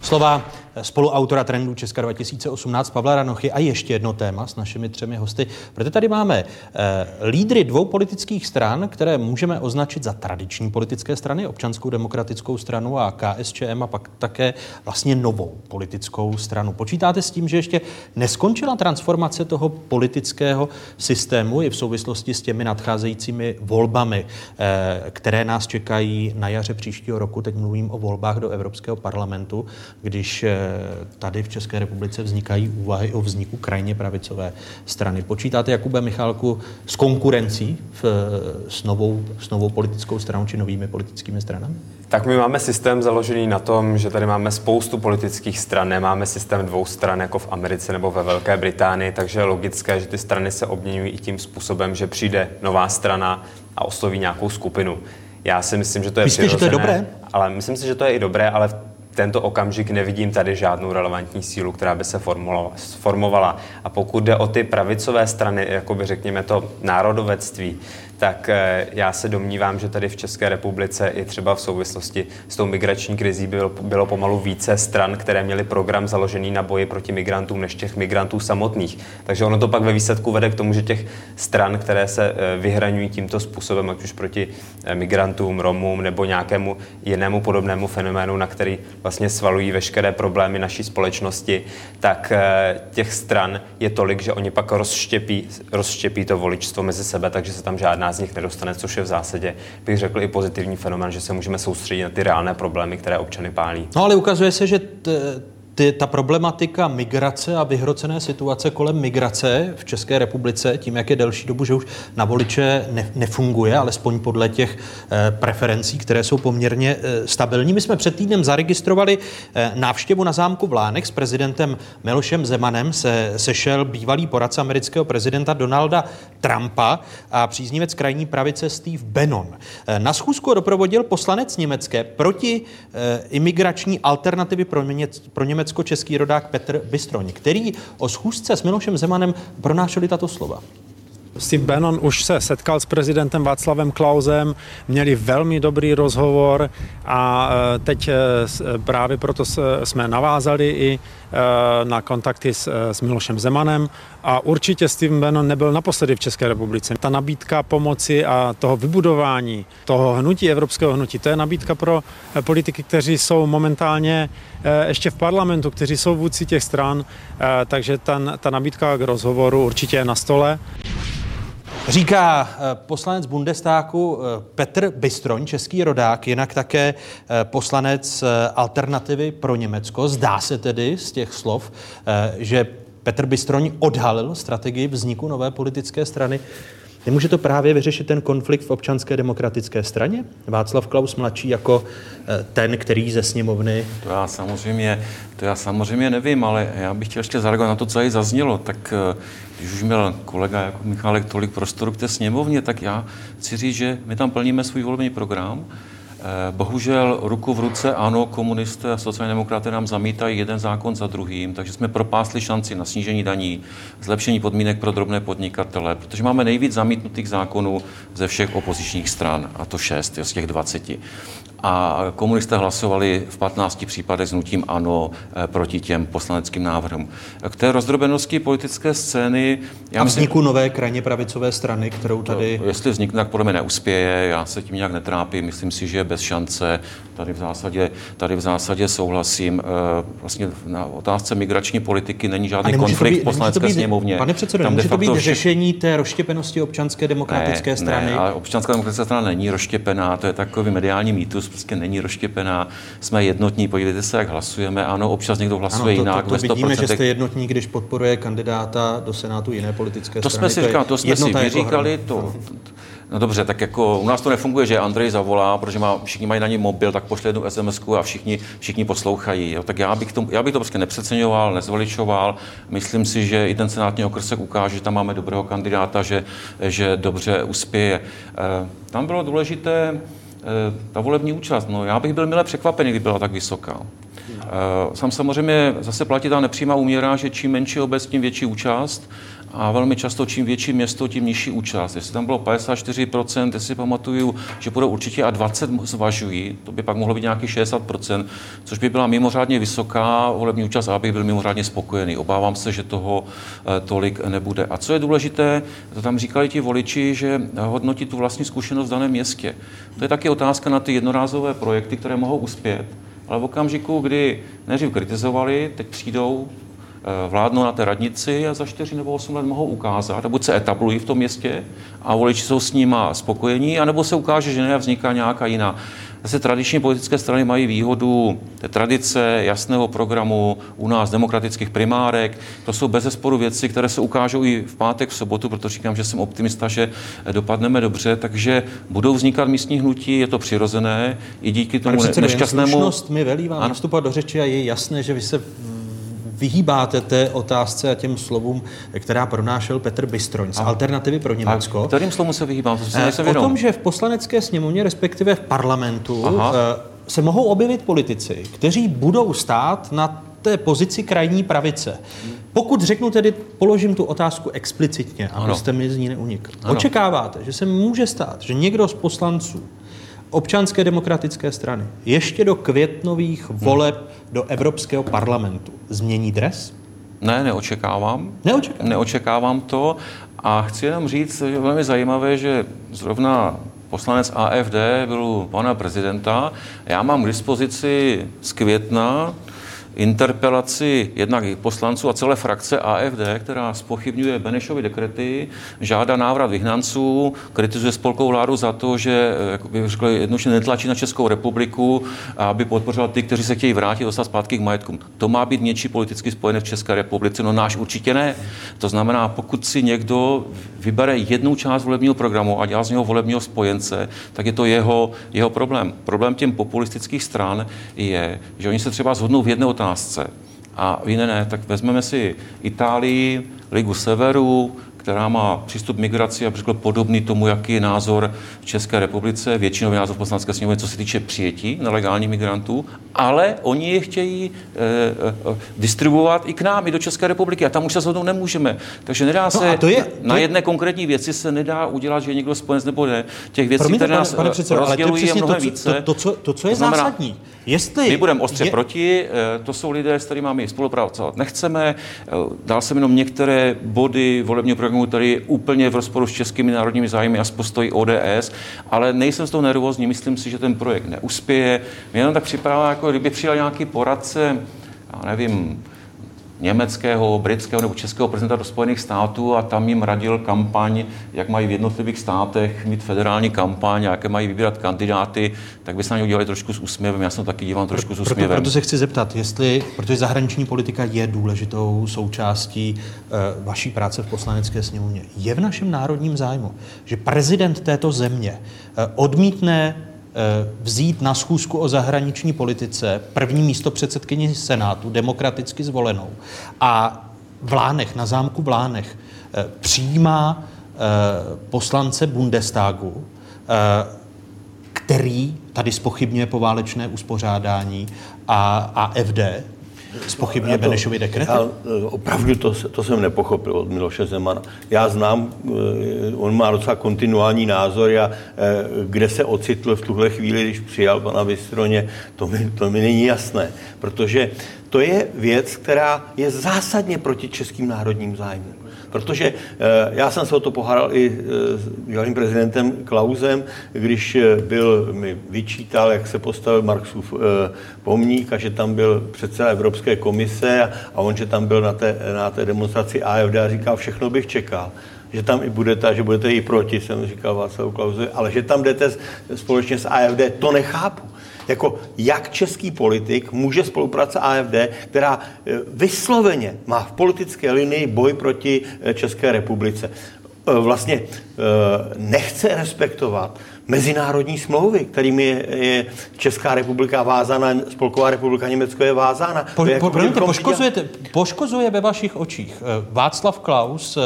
Slova spoluautora trendu Česka 2018 Pavla Ranochy a ještě jedno téma s našimi třemi hosty. Proto tady máme eh, lídry dvou politických stran, které můžeme označit za tradiční politické strany, občanskou demokratickou stranu a KSČM a pak také vlastně novou politickou stranu. Počítáte s tím, že ještě neskončila transformace toho politického systému i v souvislosti s těmi nadcházejícími volbami, eh, které nás čekají na jaře příštího roku. Teď mluvím o volbách do Evropského parlamentu, když eh, tady v České republice vznikají úvahy o vzniku krajně pravicové strany. Počítáte, Jakube Michálku, s konkurencí v, s, novou, s novou politickou stranou či novými politickými stranami? Tak my máme systém založený na tom, že tady máme spoustu politických stran, nemáme systém dvou stran jako v Americe nebo ve Velké Británii, takže je logické, že ty strany se obměňují i tím způsobem, že přijde nová strana a osloví nějakou skupinu. Já si myslím, že to je Myslíte, že to je dobré? Ale myslím si, že to je i dobré, ale tento okamžik nevidím tady žádnou relevantní sílu, která by se formovala. A pokud jde o ty pravicové strany, jako by řekněme to národovectví, tak eh, já se domnívám, že tady v České republice i třeba v souvislosti s tou migrační krizí bylo, bylo pomalu více stran, které měly program založený na boji proti migrantům, než těch migrantů samotných. Takže ono to pak ve výsledku vede k tomu, že těch stran, které se eh, vyhraňují tímto způsobem, ať už proti eh, migrantům, Romům nebo nějakému jinému podobnému fenoménu, na který vlastně svalují veškeré problémy naší společnosti, tak těch stran je tolik, že oni pak rozštěpí, rozštěpí to voličstvo mezi sebe, takže se tam žádná z nich nedostane, což je v zásadě, bych řekl, i pozitivní fenomen, že se můžeme soustředit na ty reálné problémy, které občany pálí. No ale ukazuje se, že t- ty, ta problematika migrace a vyhrocené situace kolem migrace v České republice, tím, jak je delší dobu, že už na voliče ne, nefunguje, alespoň podle těch eh, preferencí, které jsou poměrně eh, stabilní. My jsme před týdnem zaregistrovali eh, návštěvu na zámku v Lánech s prezidentem Milošem Zemanem. Se sešel bývalý poradce amerického prezidenta Donalda Trumpa a příznivec krajní pravice Steve Bannon. Eh, na schůzku doprovodil poslanec německé proti eh, imigrační alternativy pro, Němec, pro Německo německo-český rodák Petr Bystroň, který o schůzce s Milošem Zemanem pronášeli tato slova. Steve Bannon už se setkal s prezidentem Václavem Klausem, měli velmi dobrý rozhovor a e, teď e, právě proto jsme navázali i e, na kontakty s, s Milošem Zemanem a určitě Steve Bannon nebyl naposledy v České republice. Ta nabídka pomoci a toho vybudování toho hnutí, evropského hnutí, to je nabídka pro politiky, kteří jsou momentálně ještě v parlamentu, kteří jsou vůdci těch stran, takže ta, ta nabídka k rozhovoru určitě je na stole. Říká eh, poslanec Bundestáku eh, Petr Bystroň, český rodák, jinak také eh, poslanec Alternativy pro Německo. Zdá se tedy z těch slov, že Petr Bystroň odhalil strategii vzniku nové politické strany. Nemůže to právě vyřešit ten konflikt v občanské demokratické straně? Václav Klaus mladší jako ten, který ze sněmovny... To já samozřejmě, to já samozřejmě nevím, ale já bych chtěl ještě zareagovat na to, co tady zaznělo. Tak když už měl kolega jako Michálek tolik prostoru k té sněmovně, tak já chci říct, že my tam plníme svůj volební program. Eh, bohužel ruku v ruce, ano, komunisté a sociální demokraté nám zamítají jeden zákon za druhým, takže jsme propásli šanci na snížení daní, zlepšení podmínek pro drobné podnikatele, protože máme nejvíc zamítnutých zákonů ze všech opozičních stran, a to šest z těch 20. a komunisté hlasovali v 15 případech s nutím ano eh, proti těm poslaneckým návrhům. K té rozdrobenosti politické scény... Já a vzniku myslím, nové krajně pravicové strany, kterou tady... To, jestli vznikne, tak podle mě neuspěje, já se tím nějak netrápím, myslím si, že je bez šance, tady v zásadě, tady v zásadě souhlasím. Eh, vlastně na otázce migrační politiky není žádný konflikt být, v poslanecké být, sněmovně. Pane předsedo, může to být vše... řešení té rozštěpenosti občanské demokratické ne, strany? Ne, ale občanská demokratická strana není rozštěpená, to je takový mediální mýtus, prostě není rozštěpená, jsme jednotní, podívejte se, jak hlasujeme, ano, občas někdo hlasuje ano, to, jinak. To, to, to vidíme, že jste jednotní, když podporuje kandidáta do Senátu jiné politické to strany. Jsme si říkali, to jsme si vyříkali, jako to, No dobře, tak jako u nás to nefunguje, že Andrej zavolá, protože má, všichni mají na něm mobil, tak pošle jednu sms a všichni, všichni poslouchají. Jo. Tak já bych, to, já bych to prostě nepřeceňoval, nezveličoval. Myslím si, že i ten senátní okrsek ukáže, že tam máme dobrého kandidáta, že, že dobře uspěje. E, tam bylo důležité, Eh, ta volební účast, no já bych byl milé překvapený, kdyby byla tak vysoká. Sam eh, samozřejmě zase platí ta nepřímá úměra, že čím menší obec, tím větší účast a velmi často čím větší město, tím nižší účast. Jestli tam bylo 54%, jestli pamatuju, že budou určitě a 20 zvažují, to by pak mohlo být nějaký 60%, což by byla mimořádně vysoká volební účast a abych byl mimořádně spokojený. Obávám se, že toho eh, tolik nebude. A co je důležité, to tam říkali ti voliči, že hodnotí tu vlastní zkušenost v daném městě. To je taky otázka na ty jednorázové projekty, které mohou uspět, ale v okamžiku, kdy nejdřív kritizovali, teď přijdou vládnou na té radnici a za 4 nebo 8 let mohou ukázat, a buď se etablují v tom městě a voliči jsou s nima spokojení, anebo se ukáže, že ne vzniká nějaká jiná. Zase tradiční politické strany mají výhodu té tradice, jasného programu, u nás demokratických primárek. To jsou bez zesporu věci, které se ukážou i v pátek, v sobotu, protože říkám, že jsem optimista, že dopadneme dobře, takže budou vznikat místní hnutí, je to přirozené, i díky tomu Pane nešťastnému... mi velí vám vstupovat do řeči a je jasné, že vy se vyhýbáte té otázce a těm slovům, která pronášel Petr Bystroň z Alternativy pro Německo. A kterým slovům se vyhýbám? To se eh, o tom, že v poslanecké sněmovně, respektive v parlamentu, Aha. Eh, se mohou objevit politici, kteří budou stát na té pozici krajní pravice. Pokud řeknu tedy, položím tu otázku explicitně, abyste mi z ní neunikl. Očekáváte, že se může stát, že někdo z poslanců občanské demokratické strany ještě do květnových voleb do Evropského parlamentu změní dres? Ne, neočekávám. Neočekávám. Neočekávám to a chci jenom říct, že je velmi zajímavé, že zrovna poslanec AFD byl u pana prezidenta. Já mám k dispozici z května interpelaci jednak poslanců a celé frakce AFD, která spochybňuje Benešovy dekrety, žádá návrat vyhnanců, kritizuje spolkovou vládu za to, že bych řekl, jednoduše netlačí na Českou republiku, aby podpořila ty, kteří se chtějí vrátit, dostat zpátky k majetkům. To má být něčí politicky spojené v České republice, no náš určitě ne. To znamená, pokud si někdo vybere jednu část volebního programu a dělá z něho volebního spojence, tak je to jeho, jeho problém. Problém těm populistických stran je, že oni se třeba zhodnou v jedné otázce a v jiné ne. Tak vezmeme si Itálii, Ligu Severu, která má přístup migraci a řekl podobný tomu, jaký je názor v České republice, většinový názor poslanecké sněmovny, co se týče přijetí nelegálních migrantů, ale oni je chtějí e, e, distribuovat i k nám, i do České republiky a tam už se shodnout nemůžeme. Takže nedá no se, no to je, na jedné konkrétní věci se nedá udělat, že je někdo spojenec nebo ne. Těch věcí, Promiňte, které nás pane, pane předsedo, rozdělují, je mnohem to, více. To, to, to, co, to, co je to znamená, zásadní. Jestli my budeme ostře je... proti, to jsou lidé, s kterými my spolupracovat nechceme. Dal jsem jenom některé body volebního programu který je úplně v rozporu s českými národními zájmy a s postojí ODS, ale nejsem z toho nervózní, myslím si, že ten projekt neuspěje. Mě jenom tak připadá, jako kdyby přijel nějaký poradce, já nevím, německého, britského nebo českého prezidenta do Spojených států a tam jim radil kampaň, jak mají v jednotlivých státech mít federální kampaň, jaké mají vybírat kandidáty, tak by se na ně udělali trošku s úsměvem. Já jsem taky dívám trošku s úsměvem. Proto, proto se chci zeptat, jestli, protože zahraniční politika je důležitou součástí uh, vaší práce v poslanecké sněmovně, je v našem národním zájmu, že prezident této země uh, odmítne vzít na schůzku o zahraniční politice první místo předsedkyni Senátu, demokraticky zvolenou, a v Lánech, na zámku v Lánech, eh, přijímá eh, poslance Bundestagu, který tady spochybňuje poválečné uspořádání a, a FD, spochybně Benešovi dekret? Já, opravdu to, to jsem nepochopil od Miloše Zemana. Já znám, on má docela kontinuální názor a kde se ocitl v tuhle chvíli, když přijal pana Vystroně, to mi, to mi není jasné, protože to je věc, která je zásadně proti českým národním zájmům. Protože eh, já jsem se o to pohádal i eh, s bývalým prezidentem Klausem, když eh, byl, mi vyčítal, jak se postavil Marxův pomník a že tam byl předseda Evropské komise a, a on, že tam byl na té, na té demonstraci AFD a říkal, všechno bych čekal že tam i budete a že budete i proti, jsem říkal Václavu Klausovi, ale že tam jdete společně s AFD, to nechápu. Jako jak český politik může spolupracovat AFD, která e, vysloveně má v politické linii boj proti e, České republice. E, vlastně nechce respektovat mezinárodní smlouvy, kterými je, je Česká republika vázána, Spolková republika Německo je vázána. Po, po, promiňte, poškozujete, poškozuje ve vašich očích Václav Klaus,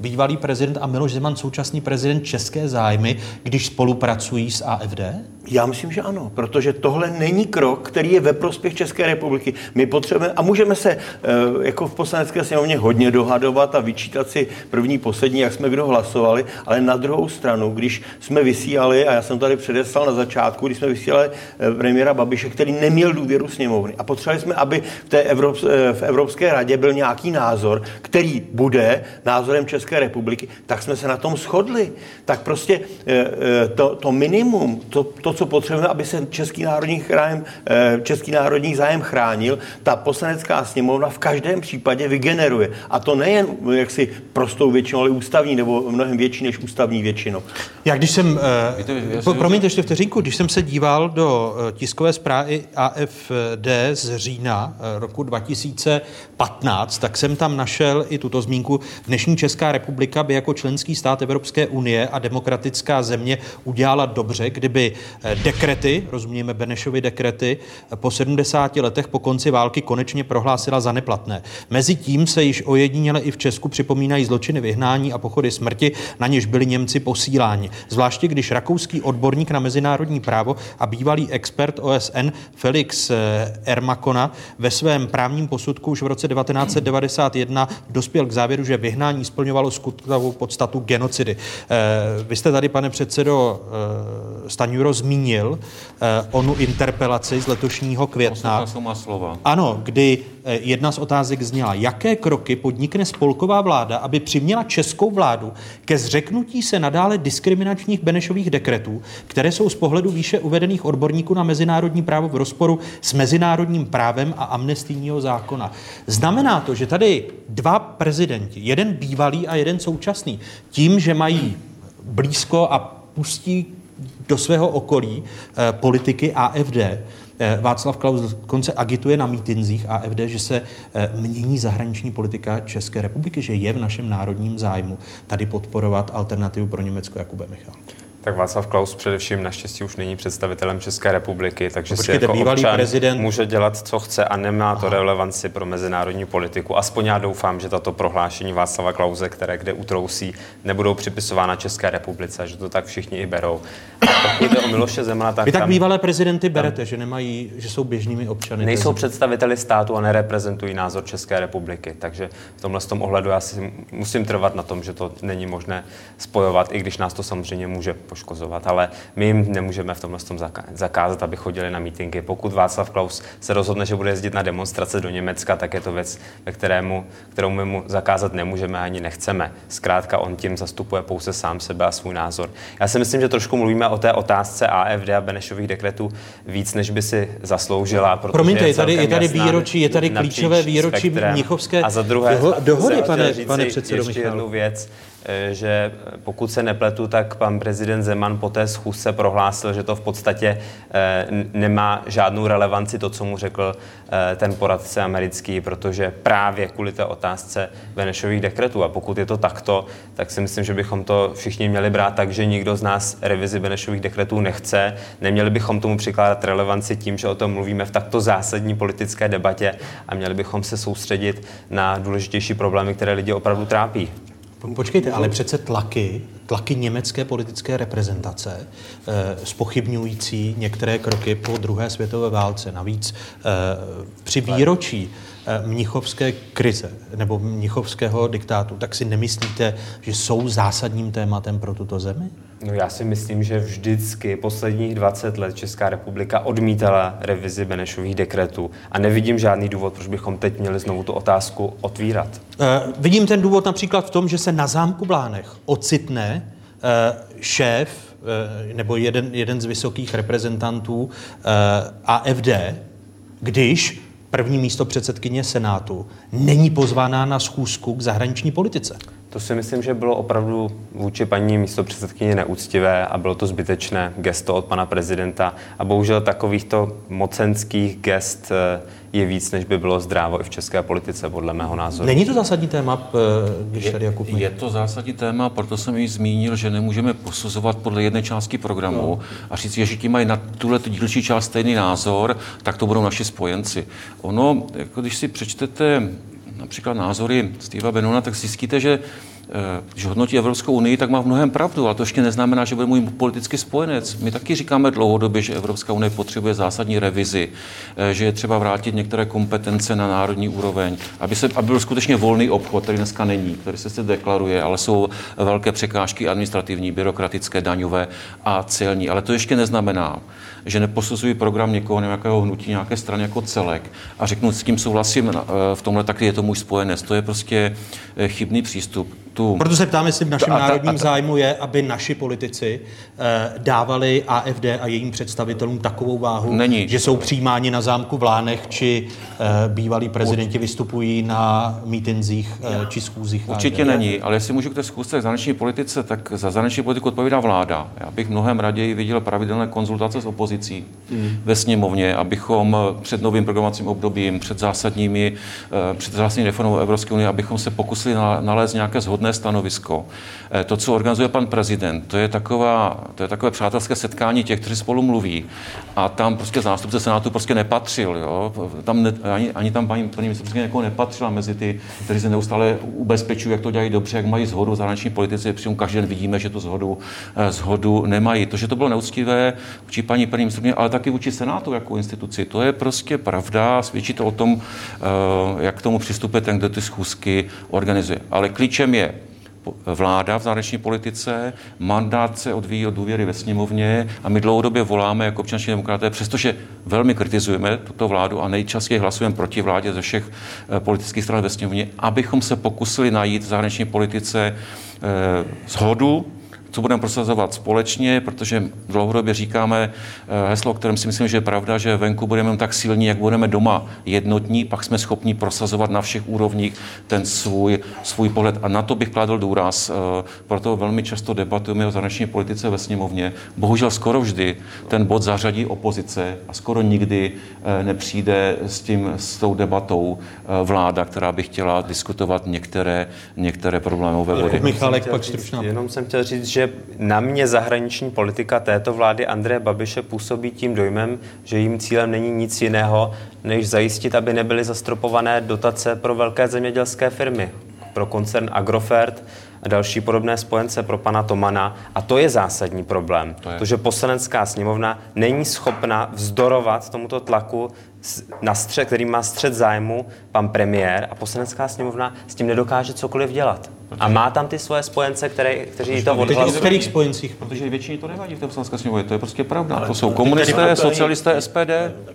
bývalý prezident a Miloš Zeman, současný prezident České zájmy, když spolupracují s AFD? Já myslím, že ano, protože tohle není krok, který je ve prospěch České republiky. My potřebujeme, a můžeme se eh, jako v poslanecké sněmovně hodně dohadovat a vyčítat si první, poslední, jak jsme kdo hlasovali, ale na druhou stranu, když jsme vysílali, a já jsem tady předeslal na začátku, když jsme vysílali eh, premiéra Babiše, který neměl důvěru sněmovny a potřebovali jsme, aby v, té Evrop, eh, v Evropské radě byl nějaký názor, který bude názorem České republiky, tak jsme se na tom shodli. Tak prostě to, to minimum, to, to co potřebujeme, aby se český národní, chrájem, eh, český národní zájem chránil, ta poslanecká sněmovna v každém případě vygeneruje. A to nejen jaksi prostou většinou, ale ústavní nebo mnohem větší než ústavní většinou. Já když jsem, uh, promiňte ještě vteřinku, když jsem se díval do uh, tiskové zprávy AFD z října uh, roku 2015, tak jsem tam našel i tuto zmínku. Dnešní Česká republika by jako členský stát Evropské unie a demokratická země udělala dobře, kdyby Eh, dekrety, rozumíme Benešovi dekrety, eh, po 70 letech po konci války konečně prohlásila za neplatné. Mezitím se již ojediněle i v Česku připomínají zločiny vyhnání a pochody smrti, na něž byli Němci posíláni. Zvláště když rakouský odborník na mezinárodní právo a bývalý expert OSN Felix eh, Ermakona ve svém právním posudku už v roce 1991 dospěl k závěru, že vyhnání splňovalo skutkovou podstatu genocidy. Vy jste tady, pane předsedo Staňuro, zmínil eh, onu interpelaci z letošního května. slova. Ano, kdy eh, jedna z otázek zněla, jaké kroky podnikne spolková vláda, aby přiměla českou vládu ke zřeknutí se nadále diskriminačních Benešových dekretů, které jsou z pohledu výše uvedených odborníků na mezinárodní právo v rozporu s mezinárodním právem a amnestijního zákona. Znamená to, že tady dva prezidenti, jeden bývalý a jeden současný, tím, že mají blízko a pustí do svého okolí eh, politiky AFD. Eh, Václav Klaus konce agituje na mítinzích AFD, že se eh, mění zahraniční politika České republiky, že je v našem národním zájmu tady podporovat alternativu pro Německo Jakube Michal. Tak Václav Klaus především naštěstí už není představitelem České republiky, takže no, si jako bývalý občan prezident... může dělat, co chce a nemá to Aha. relevanci pro mezinárodní politiku. Aspoň já doufám, že tato prohlášení Václava Klauze, které kde utrousí, nebudou připisována České republice, že to tak všichni i berou. A pokud jde o Miloše Zemana, tak Vy tak tam, bývalé prezidenty berete, tam, že nemají, že jsou běžnými občany. Nejsou představiteli státu a nereprezentují názor České republiky, takže v tomhle tom ohledu já si musím trvat na tom, že to není možné spojovat, i když nás to samozřejmě může poškozovat, ale my jim nemůžeme v tomhle tom zakázat, aby chodili na mítinky. Pokud Václav Klaus se rozhodne, že bude jezdit na demonstrace do Německa, tak je to věc, ve kterému, kterou my mu zakázat nemůžeme ani nechceme. Zkrátka on tím zastupuje pouze sám sebe a svůj názor. Já si myslím, že trošku mluvíme o té otázce AFD a Benešových dekretů víc, než by si zasloužila. Promiňte, je tady, je tady výročí, je tady klíčové výročí Mnichovské a za druhé, dohody, pane, pane předsedo ještě jednu věc, že pokud se nepletu, tak pan prezident Zeman po té schůzce prohlásil, že to v podstatě eh, nemá žádnou relevanci to, co mu řekl eh, ten poradce americký, protože právě kvůli té otázce Benešových dekretů. A pokud je to takto, tak si myslím, že bychom to všichni měli brát tak, že nikdo z nás revizi Benešových dekretů nechce. Neměli bychom tomu přikládat relevanci tím, že o tom mluvíme v takto zásadní politické debatě a měli bychom se soustředit na důležitější problémy, které lidi opravdu trápí. Počkejte, ale přece tlaky tlaky německé politické reprezentace, spochybňující některé kroky po druhé světové válce. Navíc při výročí mnichovské krize nebo mnichovského diktátu, tak si nemyslíte, že jsou zásadním tématem pro tuto zemi? No já si myslím, že vždycky posledních 20 let Česká republika odmítala revizi Benešových dekretů a nevidím žádný důvod, proč bychom teď měli znovu tu otázku otvírat. Uh, vidím ten důvod například v tom, že se na zámku Blánech ocitne uh, šéf uh, nebo jeden, jeden z vysokých reprezentantů uh, AFD, když první místo předsedkyně Senátu není pozvána na schůzku k zahraniční politice. To si myslím, že bylo opravdu vůči paní místopředsedkyni neúctivé a bylo to zbytečné gesto od pana prezidenta. A bohužel takovýchto mocenských gest eh, je víc, než by bylo zdrávo i v české politice, podle mého názoru. Není to zásadní téma, eh, když tady Jakub Je to zásadní téma, proto jsem ji zmínil, že nemůžeme posuzovat podle jedné části programu no. a říct, že ti mají na tuhle dílčí část stejný názor, tak to budou naši spojenci. Ono, jako když si přečtete například názory Steva Benona, tak zjistíte, že eh, když hodnotí Evropskou unii, tak má v mnohem pravdu, ale to ještě neznamená, že bude můj politický spojenec. My taky říkáme dlouhodobě, že Evropská unie potřebuje zásadní revizi, eh, že je třeba vrátit některé kompetence na národní úroveň, aby, se, aby byl skutečně volný obchod, který dneska není, který se se deklaruje, ale jsou velké překážky administrativní, byrokratické, daňové a celní. Ale to ještě neznamená, že neposuzuji program někoho, nějakého hnutí, nějaké strany jako celek a řeknu, s tím souhlasím eh, v tomhle, tak je to můj spojenec. To je prostě eh, chybný přístup. Tu... Proto se ptám, jestli v našem a ta, národním a ta, zájmu je, aby naši politici eh, dávali AFD a jejím představitelům takovou váhu, Není. že jsou přijímáni na zámku v Lánech, či eh, bývalí prezidenti vystupují na mítinzích eh, či schůzích. Určitě AFD. není, ale jestli můžu k té schůzce k zahraniční politice, tak za zahraniční politiku odpovídá vláda. Já bych mnohem raději viděl pravidelné konzultace s opozicí mm. ve sněmovně, abychom před novým programovacím obdobím, před zásadními, eh, před zásadní reformou Evropské unie, abychom se pokusili nalézt nějaké zhodné stanovisko. Eh, to, co organizuje pan prezident, to je, taková, to je takové přátelské setkání těch, kteří spolu mluví. A tam prostě zástupce Senátu prostě nepatřil. Jo? Tam ne, ani, ani tam paní, paní místopředsedkyně jako nepatřila mezi ty, kteří se neustále ubezpečují, jak to dělají dobře, jak mají zhodu zahraniční politice, přitom každý den vidíme, že tu zhodu, eh, zhodu nemají. To, že to bylo neúctivé vůči paní paní místopředsedkyně, ale taky vůči Senátu jako instituci, to je prostě pravda, svědčí to o tom, eh, jak k tomu přistupuje ten, kdo ty schůzky organizuje. Ale klíčem je vláda v zahraniční politice, mandát se odvíjí od důvěry ve sněmovně a my dlouhodobě voláme jako občanští demokraté, přestože velmi kritizujeme tuto vládu a nejčastěji hlasujeme proti vládě ze všech eh, politických stran ve sněmovně, abychom se pokusili najít v zahraniční politice eh, shodu co budeme prosazovat společně, protože dlouhodobě říkáme eh, heslo, o kterém si myslím, že je pravda, že venku budeme tak silní, jak budeme doma jednotní, pak jsme schopni prosazovat na všech úrovních ten svůj, svůj pohled. A na to bych kladl důraz. Eh, proto velmi často debatujeme o zahraniční politice ve sněmovně. Bohužel skoro vždy ten bod zařadí opozice a skoro nikdy eh, nepřijde s, tím, s tou debatou vláda, která by chtěla diskutovat některé, některé problémové body. Michálek, pak stručná. Jenom jsem chtěl říct, že na mě zahraniční politika této vlády Andreje Babiše působí tím dojmem, že jejím cílem není nic jiného, než zajistit, aby nebyly zastropované dotace pro velké zemědělské firmy, pro koncern Agrofert a další podobné spojence pro pana Tomana. A to je zásadní problém. To, je. to že poslanecká sněmovna není schopna vzdorovat tomuto tlaku na střed, který má střed zájmu pan premiér a poslanecká sněmovna s tím nedokáže cokoliv dělat. A má tam ty svoje spojence, které, kteří to odhlasují. V kterých spojencích? Protože většině to nevadí v té poslanecké sněmovně, to je prostě pravda. Ale to jsou komunisté, socialisté, SPD.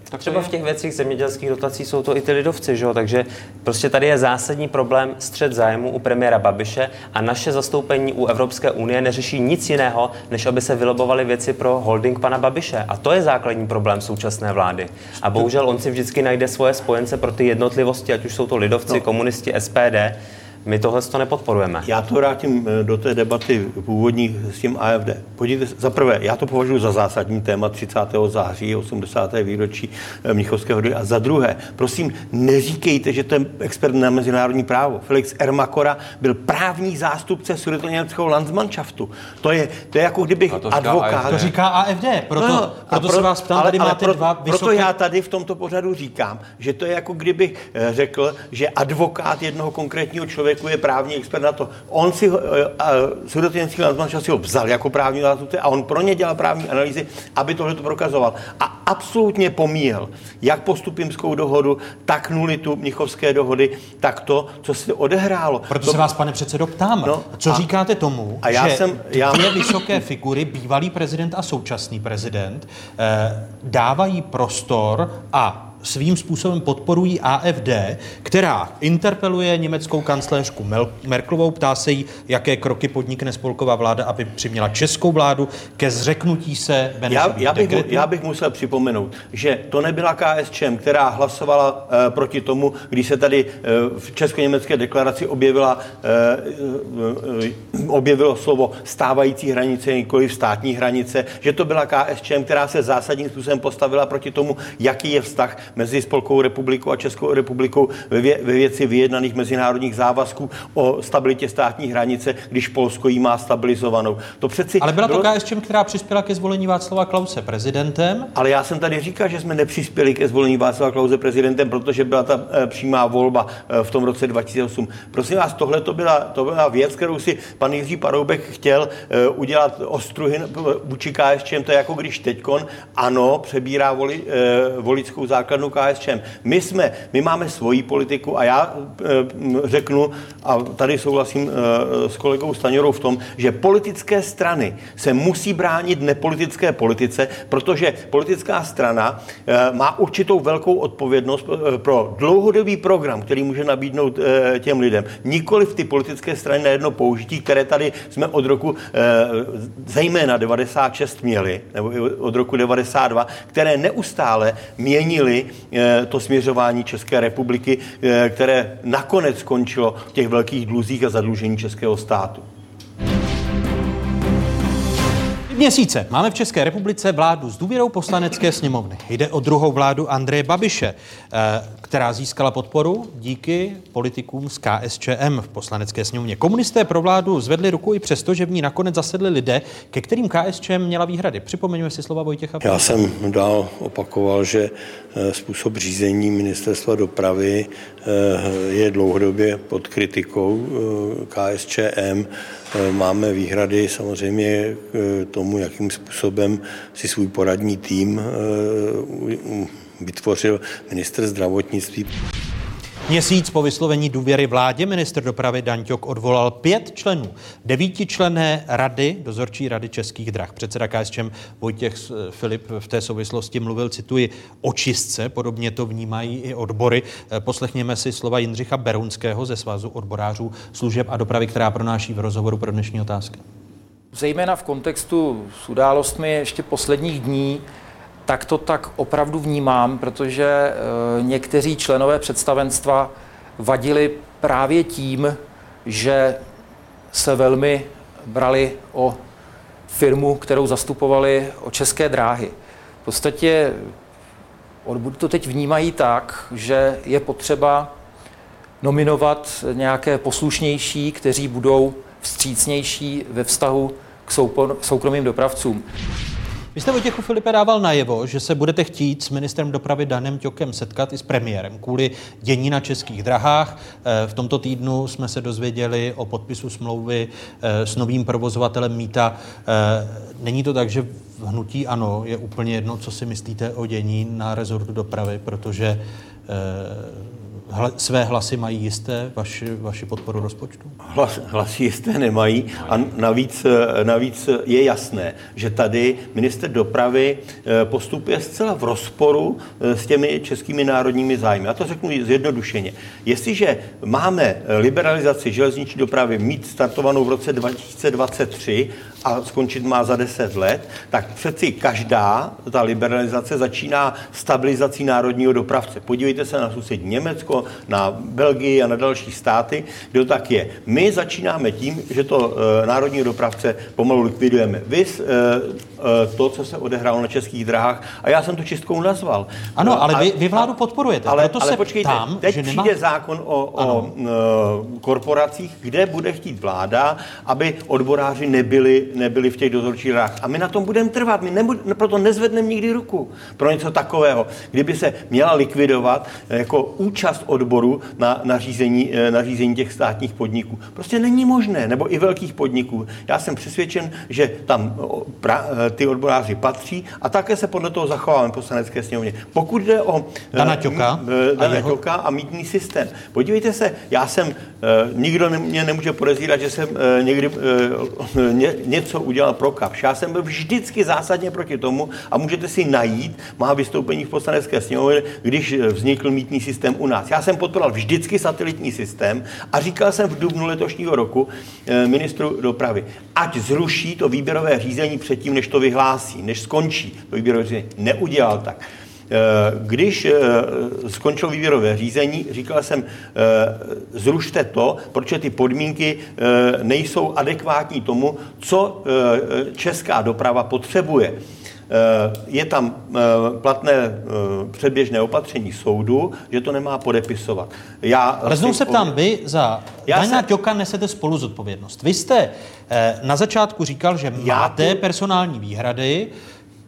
Tak třeba v těch věcích zemědělských dotací jsou to i ty lidovci, že jo? takže prostě tady je zásadní problém střed zájmu u premiéra Babiše a naše zastoupení u Evropské unie neřeší nic jiného, než aby se vylobovaly věci pro holding pana Babiše. A to je základní problém současné vlády. A bohužel on si vždycky najde svoje spojence pro ty jednotlivosti, ať už jsou to lidovci, no. komunisti, SPD. My tohle to nepodporujeme. Já to vrátím eh, do té debaty původní s tím AFD. Podívejte, za prvé, já to považuji za zásadní téma 30. září, 80. výročí eh, Mnichovského hody. A za druhé, prosím, neříkejte, že to je expert na mezinárodní právo. Felix Ermakora byl právní zástupce sudetoněmeckého Landsmannschaftu. To je, to je jako kdybych to advokát. To říká AFD, proto, no, proto pro, se vás ptám, ale, tady ale máte pro, dva vysoké... Proto já tady v tomto pořadu říkám, že to je jako kdybych eh, řekl, že advokát jednoho konkrétního člověka člověku je právní expert na to. On si, Sudotinský landsmanšaft si ho vzal jako právní zástupce a on pro ně dělal právní analýzy, aby tohle to prokazoval. A absolutně pomíjel jak postupimskou dohodu, tak nulitu Mnichovské dohody, tak to, co se odehrálo. Proto to... se vás, pane předsedo, ptám. No, co a, říkáte tomu, a já že jsem, já... dvě vysoké figury, bývalý prezident a současný prezident, eh, dávají prostor a svým způsobem podporují AFD, která interpeluje německou kancléřku Merklovou, ptá se jí, jaké kroky podnikne spolková vláda, aby přiměla českou vládu ke zřeknutí se já, já, bych, já bych musel připomenout, že to nebyla KSČM, která hlasovala uh, proti tomu, když se tady uh, v česko-německé deklaraci objevila, uh, uh, objevilo slovo stávající hranice, nikoli státní hranice, že to byla KSČM, která se zásadním způsobem postavila proti tomu, jaký je vztah mezi Spolkovou republikou a Českou republikou ve, vě, ve věci vyjednaných mezinárodních závazků o stabilitě státní hranice, když Polsko ji má stabilizovanou. To přeci ale byla to bylo... KSČM, která přispěla ke zvolení Václava Klause prezidentem. Ale já jsem tady říkal, že jsme nepřispěli ke zvolení Václava Klause prezidentem, protože byla ta e, přímá volba e, v tom roce 2008. Prosím vás, tohle to byla, to byla věc, kterou si pan Jiří Paroubek chtěl e, udělat ostruhy vůči KSČM. To je jako když teďkon, ano, přebírá voli, e, voličskou základnu KSČM. My jsme, my máme svoji politiku a já e, řeknu, a tady souhlasím e, s kolegou Staňorou v tom, že politické strany se musí bránit nepolitické politice, protože politická strana e, má určitou velkou odpovědnost pro dlouhodobý program, který může nabídnout těm lidem. Nikoli v ty politické strany na jedno použití, které tady jsme od roku zejména 96 měli, nebo od roku 92, které neustále měnili Eh, to směřování České republiky, eh, které nakonec skončilo v těch velkých dluzích a zadlužení českého státu. Měsíce máme v České republice vládu s důvěrou poslanecké sněmovny. Jde o druhou vládu Andreje Babiše, eh, která získala podporu díky politikům z KSČM v poslanecké sněmovně. Komunisté pro vládu zvedli ruku i přesto, že v ní nakonec zasedli lidé, ke kterým KSČM měla výhrady. Připomeňme si slova Vojtěcha. Já jsem dál opakoval, že eh, způsob řízení ministerstva dopravy eh, je dlouhodobě pod kritikou KSČM. Máme výhrady samozřejmě k tomu, jakým způsobem si svůj poradní tým vytvořil ministr zdravotnictví. Měsíc po vyslovení důvěry vládě ministr dopravy Danťok odvolal pět členů devítičlenné rady, dozorčí rady českých drah. Předseda KSČM Vojtěch Filip v té souvislosti mluvil, cituji, o čistce, podobně to vnímají i odbory. Poslechněme si slova Jindřicha Berunského ze Svazu odborářů služeb a dopravy, která pronáší v rozhovoru pro dnešní otázky. Zejména v kontextu s událostmi ještě posledních dní tak to tak opravdu vnímám, protože eh, někteří členové představenstva vadili právě tím, že se velmi brali o firmu, kterou zastupovali o české dráhy. V podstatě odbory to teď vnímají tak, že je potřeba nominovat nějaké poslušnější, kteří budou vstřícnější ve vztahu k soukromým dopravcům. Vy jste Vojtěchu Filipe dával najevo, že se budete chtít s ministrem dopravy Danem Ťokem setkat i s premiérem kvůli dění na českých drahách. Eh, v tomto týdnu jsme se dozvěděli o podpisu smlouvy eh, s novým provozovatelem Míta. Eh, není to tak, že v hnutí ano je úplně jedno, co si myslíte o dění na rezortu dopravy, protože hla, své hlasy mají jisté, vaši, vaši podporu rozpočtu? Hlas, hlasy jisté nemají a navíc, navíc je jasné, že tady minister dopravy eh, postupuje zcela v rozporu eh, s těmi českými národními zájmy. A to řeknu zjednodušeně. Jestliže máme liberalizaci železniční dopravy mít startovanou v roce 2023 a skončit má za 10 let, tak přeci každá ta liberalizace začíná stabilizací národního dopravce. Podívejte se na sousední Německo, na Belgii a na další státy, kde to tak je. My začínáme tím, že to e, národního dopravce pomalu likvidujeme. Vy e, to, co se odehrálo na českých dráhách, a já jsem to čistkou nazval. Ano, no, ale vy, vy vládu podporujete. Ale, Proto ale se počkejte, ptám, teď že přijde nemá... zákon o, o e, korporacích, kde bude chtít vláda, aby odboráři nebyli nebyli v těch dozorčích radách. A my na tom budeme trvat. My nebu, proto nezvedneme nikdy ruku pro něco takového. Kdyby se měla likvidovat eh, jako účast odboru na, na, řízení, eh, na řízení těch státních podniků. Prostě není možné, nebo i velkých podniků. Já jsem přesvědčen, že tam pra, ty odboráři patří a také se podle toho zachováme poslanecké sněmovně. Pokud jde o Dana Ťoka, Dana a, jeho... Ťoka a mítný systém. Podívejte se, já jsem, nikdo mě nemůže podezírat, že jsem někdy ně, něco udělal pro Kapš. Já jsem byl vždycky zásadně proti tomu a můžete si najít má vystoupení v poslanecké sněmovně, když vznikl mítný systém u nás. Já jsem podporoval vždycky satelitní systém a říkal jsem v dubnu letošního roku eh, ministru dopravy, ať zruší to výběrové řízení předtím, než to vyhlásí, než skončí to výběrové řízení. Neudělal tak. Eh, když eh, skončilo výběrové řízení, říkal jsem, eh, zrušte to, protože ty podmínky nejsou adekvátní tomu, co česká doprava potřebuje. Je tam platné předběžné opatření soudu, že to nemá podepisovat. Já znovu se ptám, vy za Dana se... Ťoka nesete spolu zodpovědnost. Vy jste na začátku říkal, že máte personální výhrady,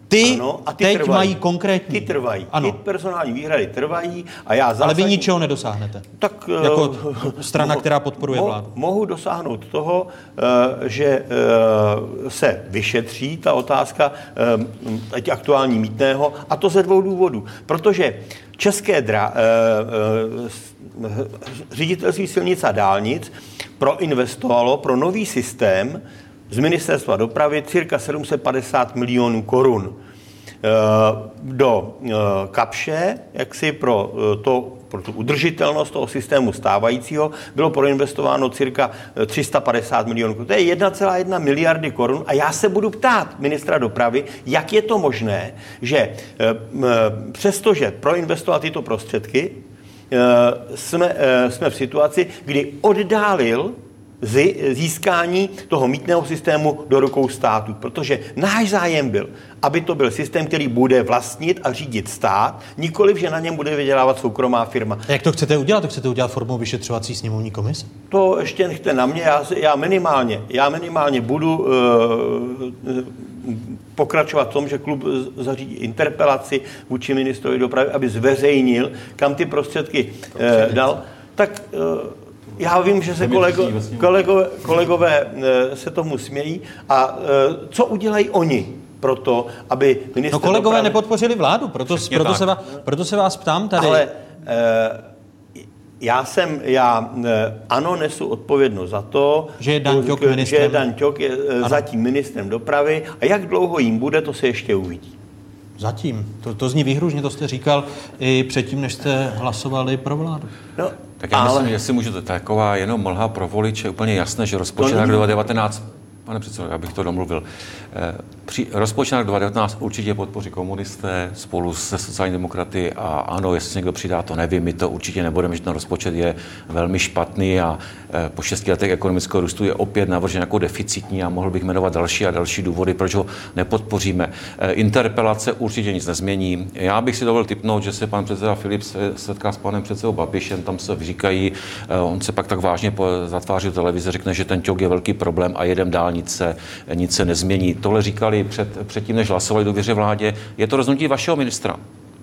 ty, ano, a ty teď trvají. mají konkrétní. Ty trvají. Ano. Ty personální výhrady trvají a já zásadní... Ale vy ničeho nedosáhnete. Tak, jako uh, strana, mohu, která podporuje mo, vládu. Mohu dosáhnout toho, uh, že uh, se vyšetří ta otázka uh, aktuální mítného a to ze dvou důvodů. Protože české dra, uh, uh, ředitelství silnic a dálnic proinvestovalo pro nový systém z ministerstva dopravy cirka 750 milionů korun eh, do eh, kapše, jak si pro eh, to pro tu udržitelnost toho systému stávajícího bylo proinvestováno cirka 350 milionů korun. To je 1,1 miliardy korun a já se budu ptát ministra dopravy, jak je to možné, že přestože proinvestoval tyto prostředky, jsme, jsme v situaci, kdy oddálil získání toho mítného systému do rukou státu. Protože náš zájem byl, aby to byl systém, který bude vlastnit a řídit stát, nikoliv, že na něm bude vydělávat soukromá firma. A jak to chcete udělat? To chcete udělat formou vyšetřovací sněmovní komise? To ještě nechte na mě. Já, já, minimálně, já minimálně budu uh, pokračovat v tom, že klub zařídí interpelaci vůči ministrovi dopravy, aby zveřejnil, kam ty prostředky uh, dal. Tak uh, já vím, že se kolego, kolegové, kolegové eh, se tomu smějí. A eh, co udělají oni? proto, aby minister No kolegové dopravy... nepodpořili vládu, proto, proto, se vás, proto se vás ptám tady. Ale e, já jsem, já ano, nesu odpovědnost za to, že je Dan Ťok, ministrem... že Dan Ťok je zatím ministrem dopravy a jak dlouho jim bude, to se ještě uvidí. Zatím. To, to zní výhružně, to jste říkal i předtím, než jste hlasovali pro vládu. No, tak já ale... myslím, že si můžete taková jenom mlha pro voliče úplně jasné, že rozpočet na 2019 Pane předsedo, já bych to domluvil. Eh, při rozpočtu 2019 určitě podpoří komunisté spolu se sociální demokraty a ano, jestli někdo přidá, to nevím, my to určitě nebudeme, že ten rozpočet je velmi špatný a eh, po šesti letech ekonomického růstu je opět navržen jako deficitní a mohl bych jmenovat další a další důvody, proč ho nepodpoříme. Eh, interpelace určitě nic nezmění. Já bych si dovolil typnout, že se pan předseda Filip setká s panem předsedou Babišem, tam se vyříkají, on se pak tak vážně zatváří televize, řekne, že ten ťok je velký problém a jedem dál nic se, nic se nezmění. Tohle říkali před, předtím, než hlasovali do věře vládě. Je to rozhodnutí vašeho ministra.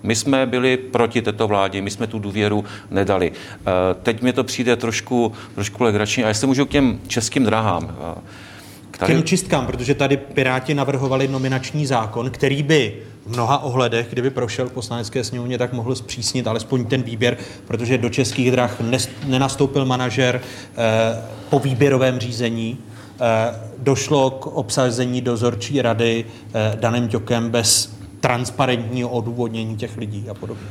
My jsme byli proti této vládě, my jsme tu důvěru nedali. Eh, teď mi to přijde trošku, trošku legrační. A jestli můžu k těm českým drahám. Eh, k těm čistkám, protože tady Piráti navrhovali nominační zákon, který by v mnoha ohledech, kdyby prošel poslanecké sněmovně, tak mohl zpřísnit alespoň ten výběr, protože do českých drah nenastoupil manažer eh, po výběrovém řízení, došlo k obsazení dozorčí rady eh, daným ťokem bez transparentního odůvodnění těch lidí a podobně.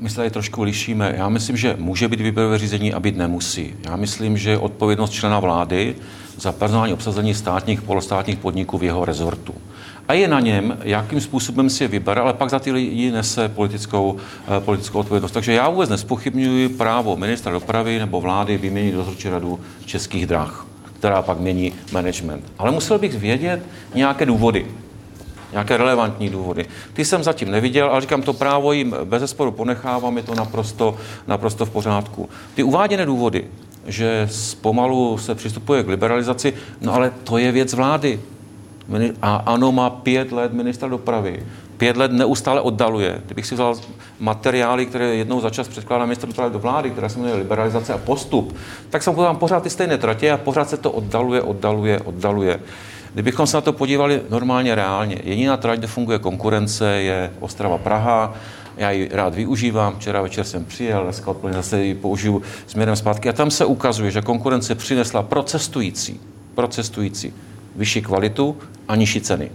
My se tady trošku lišíme. Já myslím, že může být výběrové řízení a být nemusí. Já myslím, že odpovědnost člena vlády za personální obsazení státních, polostátních podniků v jeho rezortu. A je na něm, jakým způsobem si je vybere, ale pak za ty lidi nese politickou, eh, politickou odpovědnost. Takže já vůbec nespochybnuji právo ministra dopravy nebo vlády vyměnit dozorčí radu českých drah která pak mění management. Ale musel bych vědět nějaké důvody, nějaké relevantní důvody. Ty jsem zatím neviděl, ale říkám, to právo jim bez zesporu ponechávám, je to naprosto, naprosto v pořádku. Ty uváděné důvody, že pomalu se přistupuje k liberalizaci, no ale to je věc vlády. A ano, má pět let ministra dopravy. Pět let neustále oddaluje. Kdybych si vzal materiály, které jednou za čas předkládá ministr do vlády, které se jmenuje liberalizace a postup, tak jsem tam pořád ty stejné tratě a pořád se to oddaluje, oddaluje, oddaluje. Kdybychom se na to podívali normálně reálně, jediná trať, kde funguje konkurence, je Ostrava-Praha, já ji rád využívám, včera večer jsem přijel, dneska odpoledne zase ji použiju směrem zpátky a tam se ukazuje, že konkurence přinesla pro cestující, pro cestující vyšší kvalitu a nižší ceny.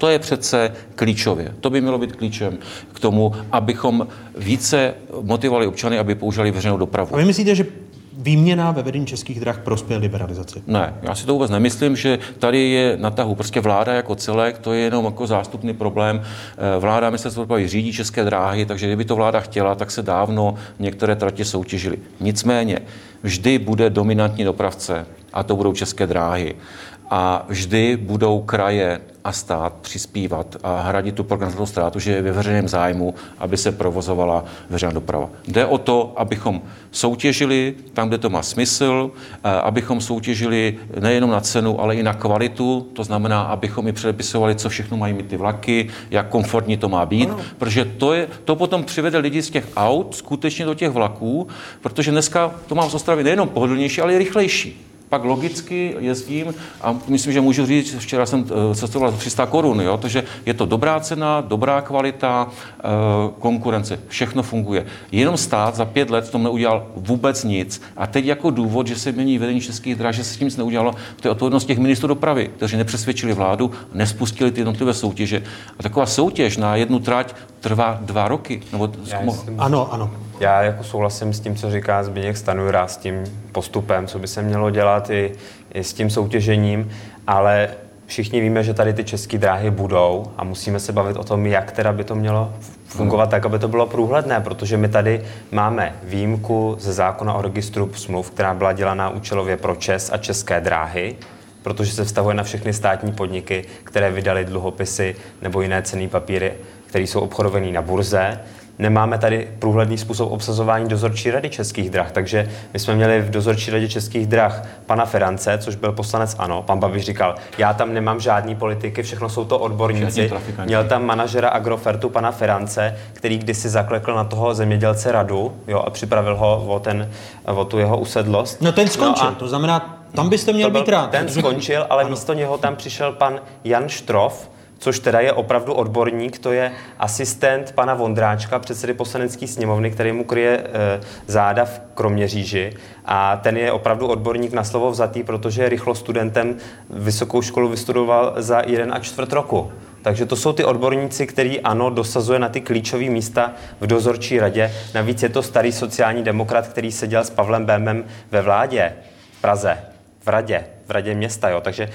To je přece klíčově. To by mělo být klíčem k tomu, abychom více motivovali občany, aby používali veřejnou dopravu. A vy myslíte, že výměna ve vedení českých drah prospěje liberalizaci? Ne, já si to vůbec nemyslím, že tady je na tahu prostě vláda jako celek, to je jenom jako zástupný problém. Eh, vláda, ministerstvo dopravy řídí české dráhy, takže kdyby to vláda chtěla, tak se dávno některé tratě soutěžily. Nicméně, vždy bude dominantní dopravce a to budou české dráhy a vždy budou kraje a stát přispívat a hradit tu prognostikou ztrátu, že je ve veřejném zájmu, aby se provozovala veřejná doprava. Jde o to, abychom soutěžili tam, kde to má smysl, eh, abychom soutěžili nejenom na cenu, ale i na kvalitu, to znamená, abychom i předepisovali, co všechno mají mít ty vlaky, jak komfortní to má být, ano. protože to, je, to potom přivede lidi z těch aut skutečně do těch vlaků, protože dneska to mám z Ostravy nejenom pohodlnější, ale i rychlejší pak logicky jezdím a myslím, že můžu říct, včera jsem eh, cestoval za 300 korun, jo, takže je to dobrá cena, dobrá kvalita, eh, konkurence, všechno funguje. Jenom stát za pět let v tom neudělal vůbec nic a teď jako důvod, že se mění vedení českých drah, že se s tím nic neudělalo, to je odpovědnost těch ministrů dopravy, kteří nepřesvědčili vládu, nespustili ty jednotlivé soutěže. A taková soutěž na jednu trať trvá dva roky. Nebo... Ano, ano. Já jako souhlasím s tím, co říká Zbigněk Stanujura, s tím postupem, co by se mělo dělat i, i s tím soutěžením, ale všichni víme, že tady ty české dráhy budou a musíme se bavit o tom, jak teda by to mělo fungovat tak, aby to bylo průhledné, protože my tady máme výjimku ze zákona o registru smluv, která byla dělaná účelově pro Čes a české dráhy, protože se vztahuje na všechny státní podniky, které vydali dluhopisy nebo jiné cenné papíry, které jsou obchodované na burze nemáme tady průhledný způsob obsazování dozorčí rady českých drah. Takže my jsme měli v dozorčí radě českých drah pana Ferance, což byl poslanec ANO. Pan Babiš říkal, já tam nemám žádný politiky, všechno jsou to odborníci. Měl tam manažera Agrofertu pana Ferance, který kdysi zaklekl na toho zemědělce radu jo, a připravil ho o, ten, o tu jeho usedlost. No ten skončil, no a to znamená, tam byste měl být rád. Ten skončil, ale ano. místo něho tam přišel pan Jan Štrof, což teda je opravdu odborník, to je asistent pana Vondráčka, předsedy poslanecké sněmovny, který mu kryje e, záda v Kroměříži a ten je opravdu odborník na slovo vzatý, protože je rychlo studentem vysokou školu vystudoval za jeden a čtvrt roku. Takže to jsou ty odborníci, který ano, dosazuje na ty klíčové místa v dozorčí radě. Navíc je to starý sociální demokrat, který seděl s Pavlem Bémem ve vládě v Praze, v radě, v radě města. Jo. Takže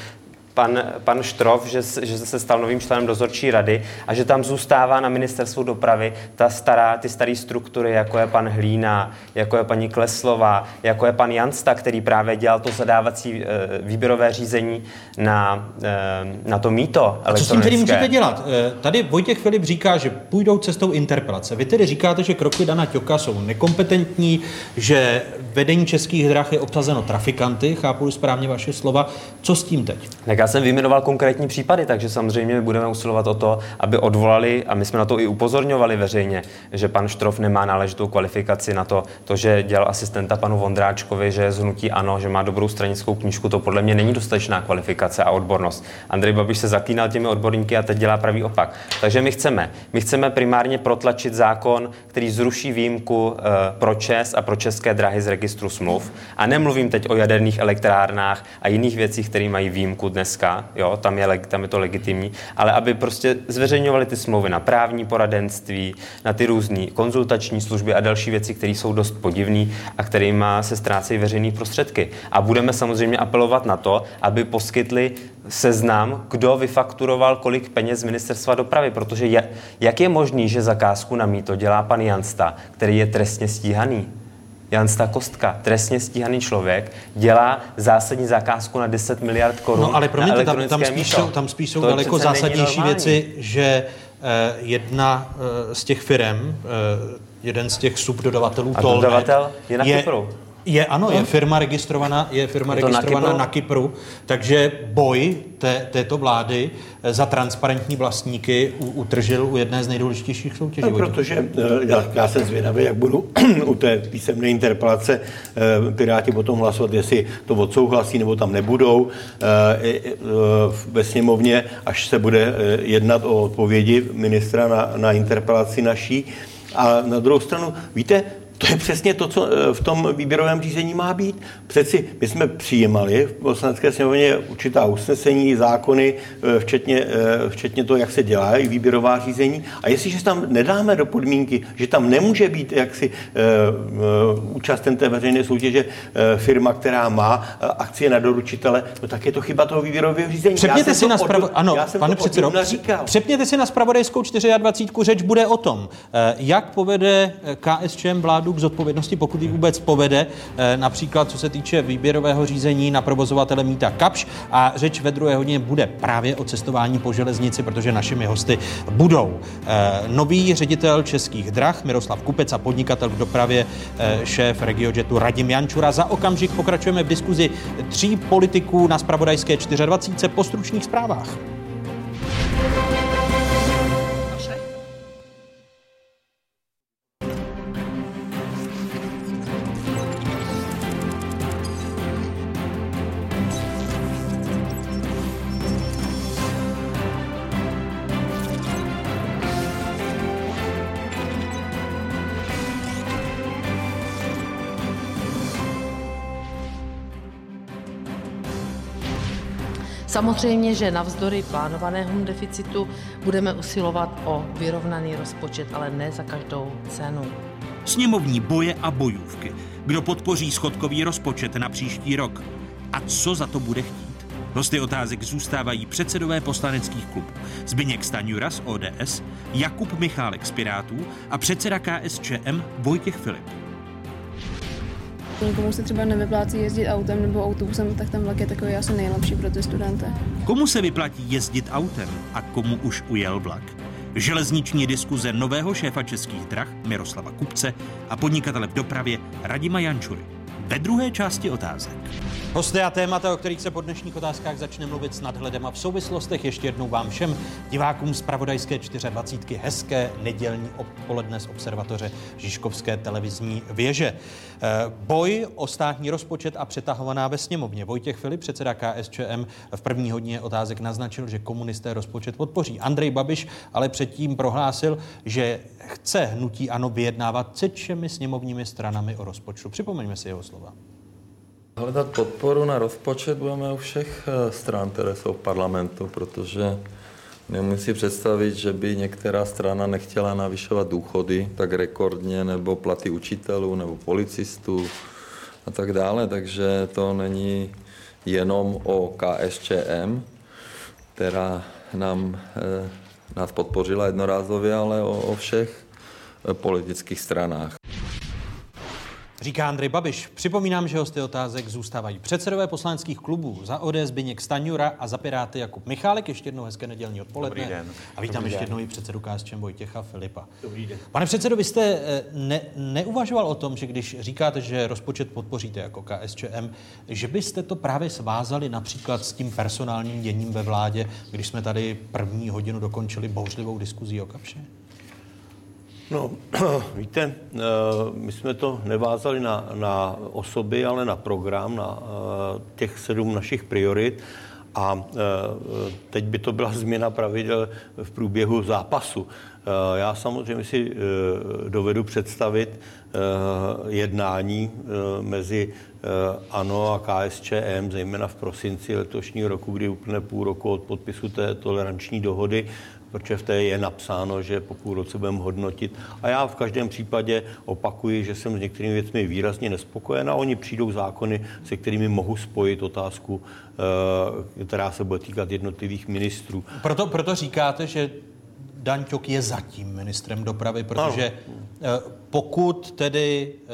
pan, pan Štrof, že, že se stal novým členem dozorčí rady a že tam zůstává na ministerstvu dopravy ta stará, ty staré struktury, jako je pan Hlína, jako je paní Kleslová, jako je pan Jansta, který právě dělal to zadávací e, výběrové řízení na, e, na to míto A co s tím tedy můžete dělat? E, tady Vojtěch Filip říká, že půjdou cestou interpelace. Vy tedy říkáte, že kroky Dana Ťoka jsou nekompetentní, že vedení českých drah je obsazeno trafikanty, chápu správně vaše slova. Co s tím teď? Já jsem vyjmenoval konkrétní případy, takže samozřejmě budeme usilovat o to, aby odvolali, a my jsme na to i upozorňovali veřejně, že pan Štrof nemá náležitou kvalifikaci na to, to, že dělal asistenta panu Vondráčkovi, že je z hnutí ano, že má dobrou stranickou knížku, to podle mě není dostatečná kvalifikace a odbornost. Andrej Babiš se zaklínal těmi odborníky a teď dělá pravý opak. Takže my chceme, my chceme primárně protlačit zákon, který zruší výjimku uh, pro ČES a pro české dráhy z registru smluv. A nemluvím teď o jaderných elektrárnách a jiných věcích, které mají výjimku dnes dneska, jo, tam je, tam je to legitimní, ale aby prostě zveřejňovali ty smlouvy na právní poradenství, na ty různé konzultační služby a další věci, které jsou dost podivné a kterými se ztrácejí veřejné prostředky. A budeme samozřejmě apelovat na to, aby poskytli seznam, kdo vyfakturoval kolik peněz ministerstva dopravy, protože je, jak je možný, že zakázku na mýto dělá pan Jansta, který je trestně stíhaný? Jan Kostka, trestně stíhaný člověk, dělá zásadní zakázku na 10 miliard korun. No ale promiňte, tam, tam, spíš jsou, tam spíš jsou daleko zásadnější věci, že eh, jedna eh, z těch firm, eh, jeden z těch subdodavatelů A dodavatel je na je, Kypru. Je, ano, je firma registrovaná, je firma Je to na registrovaná Kypru? na Kypru, takže boj té, této vlády eh, za transparentní vlastníky u- utržil u jedné z nejdůležitějších soutěží. No, protože eh, já, já jsem zvědavý, jak budu u té písemné interpelace eh, Piráti potom hlasovat, jestli to odsouhlasí nebo tam nebudou ve sněmovně, až se bude jednat o odpovědi ministra na, na interpelaci naší. A na druhou stranu, víte, to je přesně to, co eh, v tom výběrovém řízení má být. Přeci my jsme přijímali v poslanecké sněmovně určitá usnesení, zákony, eh, včetně, eh, včetně toho, jak se dělá i výběrová řízení. A jestliže tam nedáme do podmínky, že tam nemůže být jaksi účasten té veřejné soutěže firma, která má akcie na doručitele, no tak je to chyba toho výběrového řízení. Přepněte si na spravo... Ano, já jsem pane předsedo, přepněte si na spravodajskou 24. Řeč bude o tom, jak povede KSČM vládu k zodpovědnosti, pokud ji vůbec povede, eh, například co se týče výběrového řízení na provozovatele Míta Kapš a řeč ve druhé hodině bude právě o cestování po železnici, protože našimi hosty budou eh, nový ředitel českých drah Miroslav Kupec a podnikatel v dopravě eh, šéf regiojetu Radim Jančura. Za okamžik pokračujeme v diskuzi tří politiků na spravodajské 24. po stručných zprávách. Samozřejmě, že navzdory plánovanému deficitu budeme usilovat o vyrovnaný rozpočet, ale ne za každou cenu. Sněmovní boje a bojůvky. Kdo podpoří schodkový rozpočet na příští rok? A co za to bude chtít? Hosty otázek zůstávají předsedové poslaneckých klubů. Zbyněk Staňura z ODS, Jakub Michálek z Pirátů a předseda KSČM Vojtěch Filip. Někomu se třeba nevyplácí jezdit autem nebo autobusem, tak ten vlak je takový asi nejlepší pro ty studenty. Komu se vyplatí jezdit autem a komu už ujel vlak? Železniční diskuze nového šéfa českých drah Miroslava Kupce a podnikatele v dopravě Radima Jančury. Ve druhé části otázek. Hosté a témata, o kterých se po dnešních otázkách začne mluvit s nadhledem a v souvislostech ještě jednou vám všem divákům z Pravodajské 24. hezké nedělní odpoledne z observatoře Žižkovské televizní věže. Eh, Boj o státní rozpočet a přetahovaná ve sněmovně. Vojtěch Filip, předseda KSČM, v první hodině otázek naznačil, že komunisté rozpočet podpoří. Andrej Babiš ale předtím prohlásil, že chce hnutí ano vyjednávat se všemi sněmovními stranami o rozpočtu. Připomeňme si jeho slova. Hledat podporu na rozpočet budeme u všech eh, stran, které jsou v parlamentu, protože nemůžu si představit, že by některá strana nechtěla navyšovat důchody tak rekordně, nebo platy učitelů, nebo policistů a tak dále. Takže to není jenom o KSČM, která nám, eh, nás podpořila jednorázově, ale o, o všech eh, politických stranách. Říká Andrej Babiš. Připomínám, že hosty otázek zůstávají předsedové poslaneckých klubů za ODS Zbyněk Staňura a za Piráty Jakub Michálek. Ještě jednou hezké nedělní odpoledne. Dobrý den. A vítám Dobrý ještě jednou i předsedu KSČM Vojtěcha Filipa. Dobrý den. Pane předsedo, vy jste eh, ne, neuvažoval o tom, že když říkáte, že rozpočet podpoříte jako KSČM, že byste to právě svázali například s tím personálním děním ve vládě, když jsme tady první hodinu dokončili bouřlivou diskuzí o Kapše? No, víte, eh, my jsme to nevázali na, na osoby, ale na program, na eh, těch sedm našich priorit. A eh, teď by to byla změna pravidel v průběhu zápasu. Já samozřejmě si dovedu představit jednání mezi ANO a KSČM, zejména v prosinci letošního roku, kdy úplně půl roku od podpisu té toleranční dohody, protože v té je napsáno, že po půl roce budeme hodnotit. A já v každém případě opakuji, že jsem s některými věcmi výrazně nespokojen a oni přijdou zákony, se kterými mohu spojit otázku, eh, která se bude týkat jednotlivých ministrů. Proto, proto říkáte, že Dan Ťok je zatím ministrem dopravy, protože eh, pokud tedy e,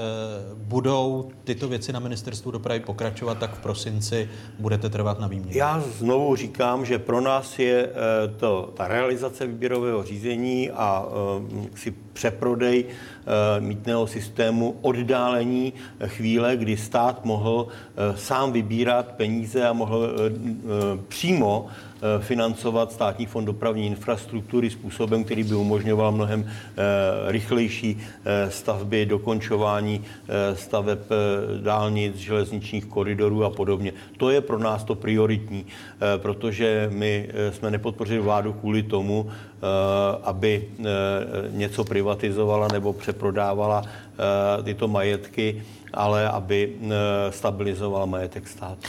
budou tyto věci na ministerstvu dopravy pokračovat, tak v prosinci budete trvat na výměně. Já znovu říkám, že pro nás je e, to, ta realizace výběrového řízení a si přeprodej mítného systému oddálení chvíle, kdy stát mohl sám vybírat peníze a mohl přímo Eh, financovat státní fond dopravní infrastruktury způsobem, který by umožňoval mnohem eh, rychlejší eh, stavby, dokončování staveb dálnic, železničních koridorů a podobně. To je pro nás to prioritní, protože my jsme nepodpořili vládu kvůli tomu, aby něco privatizovala nebo přeprodávala tyto majetky, ale aby stabilizovala majetek státu.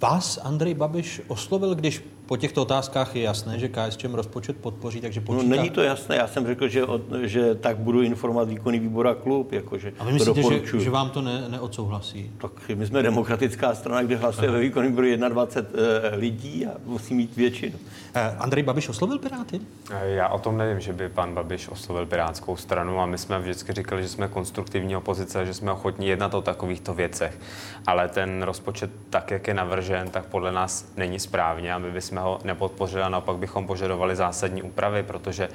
Vás Andrej Babiš oslovil, když po těchto otázkách je jasné, že KSČM rozpočet podpoří, takže no, počítá... No, není to jasné, já jsem řekl, že, že tak budu informovat výkonný výbor a klub. Jakože a vy myslíte, že, že vám to ne, neodsouhlasí? Tak my jsme demokratická strana, kde hlasuje Aha. ve výkonný výboru 21 e, lidí a musí mít většinu. Eh, Andrej Babiš oslovil Piráty? Eh, já o tom nevím, že by pan Babiš oslovil Pirátskou stranu a my jsme vždycky říkali, že jsme konstruktivní opozice, že jsme ochotní jednat o takovýchto věcech. Ale ten rozpočet, tak jak je navržen, tak podle nás není správně a my bychom ho nepodpořili a naopak bychom požadovali zásadní úpravy, protože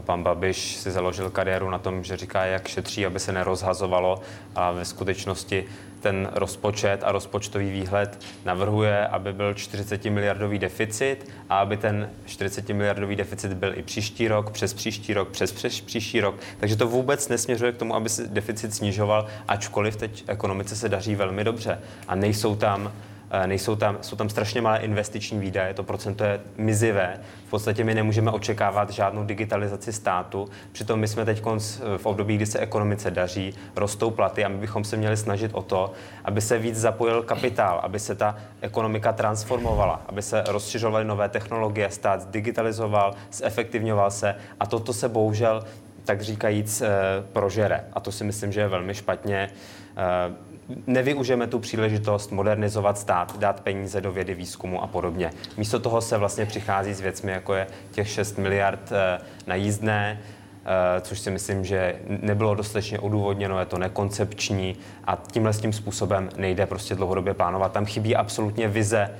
pan Babiš si založil kariéru na tom, že říká, jak šetří, aby se nerozhazovalo a ve skutečnosti ten rozpočet a rozpočtový výhled navrhuje, aby byl 40 miliardový deficit a aby ten 40 miliardový deficit byl i příští rok, přes příští rok, přes, přes příští rok. Takže to vůbec nesměřuje k tomu, aby se deficit snižoval, ačkoliv teď ekonomice se daří velmi dobře a nejsou tam nejsou tam, jsou tam strašně malé investiční výdaje, to procento je mizivé. V podstatě my nemůžeme očekávat žádnou digitalizaci státu. Přitom my jsme teď v období, kdy se ekonomice daří, rostou platy a my bychom se měli snažit o to, aby se víc zapojil kapitál, aby se ta ekonomika transformovala, aby se rozšiřovaly nové technologie, stát digitalizoval, zefektivňoval se a toto se bohužel tak říkajíc eh, prožere. A to si myslím, že je velmi špatně. Nevyužijeme tu příležitost modernizovat stát, dát peníze do vědy, výzkumu a podobně. Místo toho se vlastně přichází s věcmi, jako je těch 6 miliard eh, na jízdné, eh, což si myslím, že nebylo dostatečně odůvodněno, je to nekoncepční a tímhle s tím způsobem nejde prostě dlouhodobě plánovat. Tam chybí absolutně vize,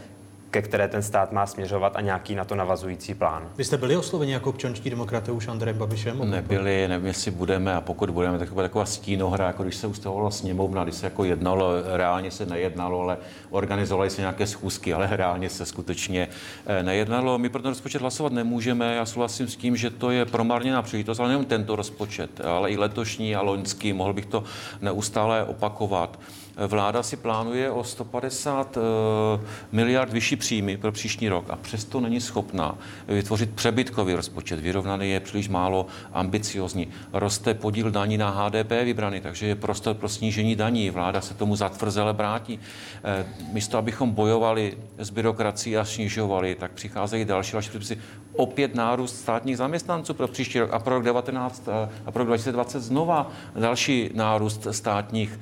ke které ten stát má směřovat a nějaký na to navazující plán. Vy jste byli osloveni jako občanští demokraté už Andrejem Babišem? Nebyli, nevím, jestli budeme a pokud budeme, tak to bude taková stínohra, jako když se ustavovala sněmovna, když se jako jednalo, reálně se nejednalo, ale organizovaly se nějaké schůzky, ale reálně se skutečně eh, nejednalo. My pro ten rozpočet hlasovat nemůžeme. Já souhlasím s tím, že to je promarněná příležitost, ale nejen tento rozpočet, ale i letošní a loňský, mohl bych to neustále opakovat. Vláda si plánuje o 150 eh, miliard vyšší příjmy pro příští rok a přesto není schopná vytvořit přebytkový rozpočet. Vyrovnaný je příliš málo ambiciozní. Roste podíl daní na HDP vybraný, takže je prostor pro snížení daní. Vláda se tomu zatvrzele brátí. Eh, místo, abychom bojovali s byrokracií a snižovali, tak přicházejí další další předpisy. Opět nárůst státních zaměstnanců pro příští rok a pro rok 19 eh, a pro rok 2020 znova další nárůst státních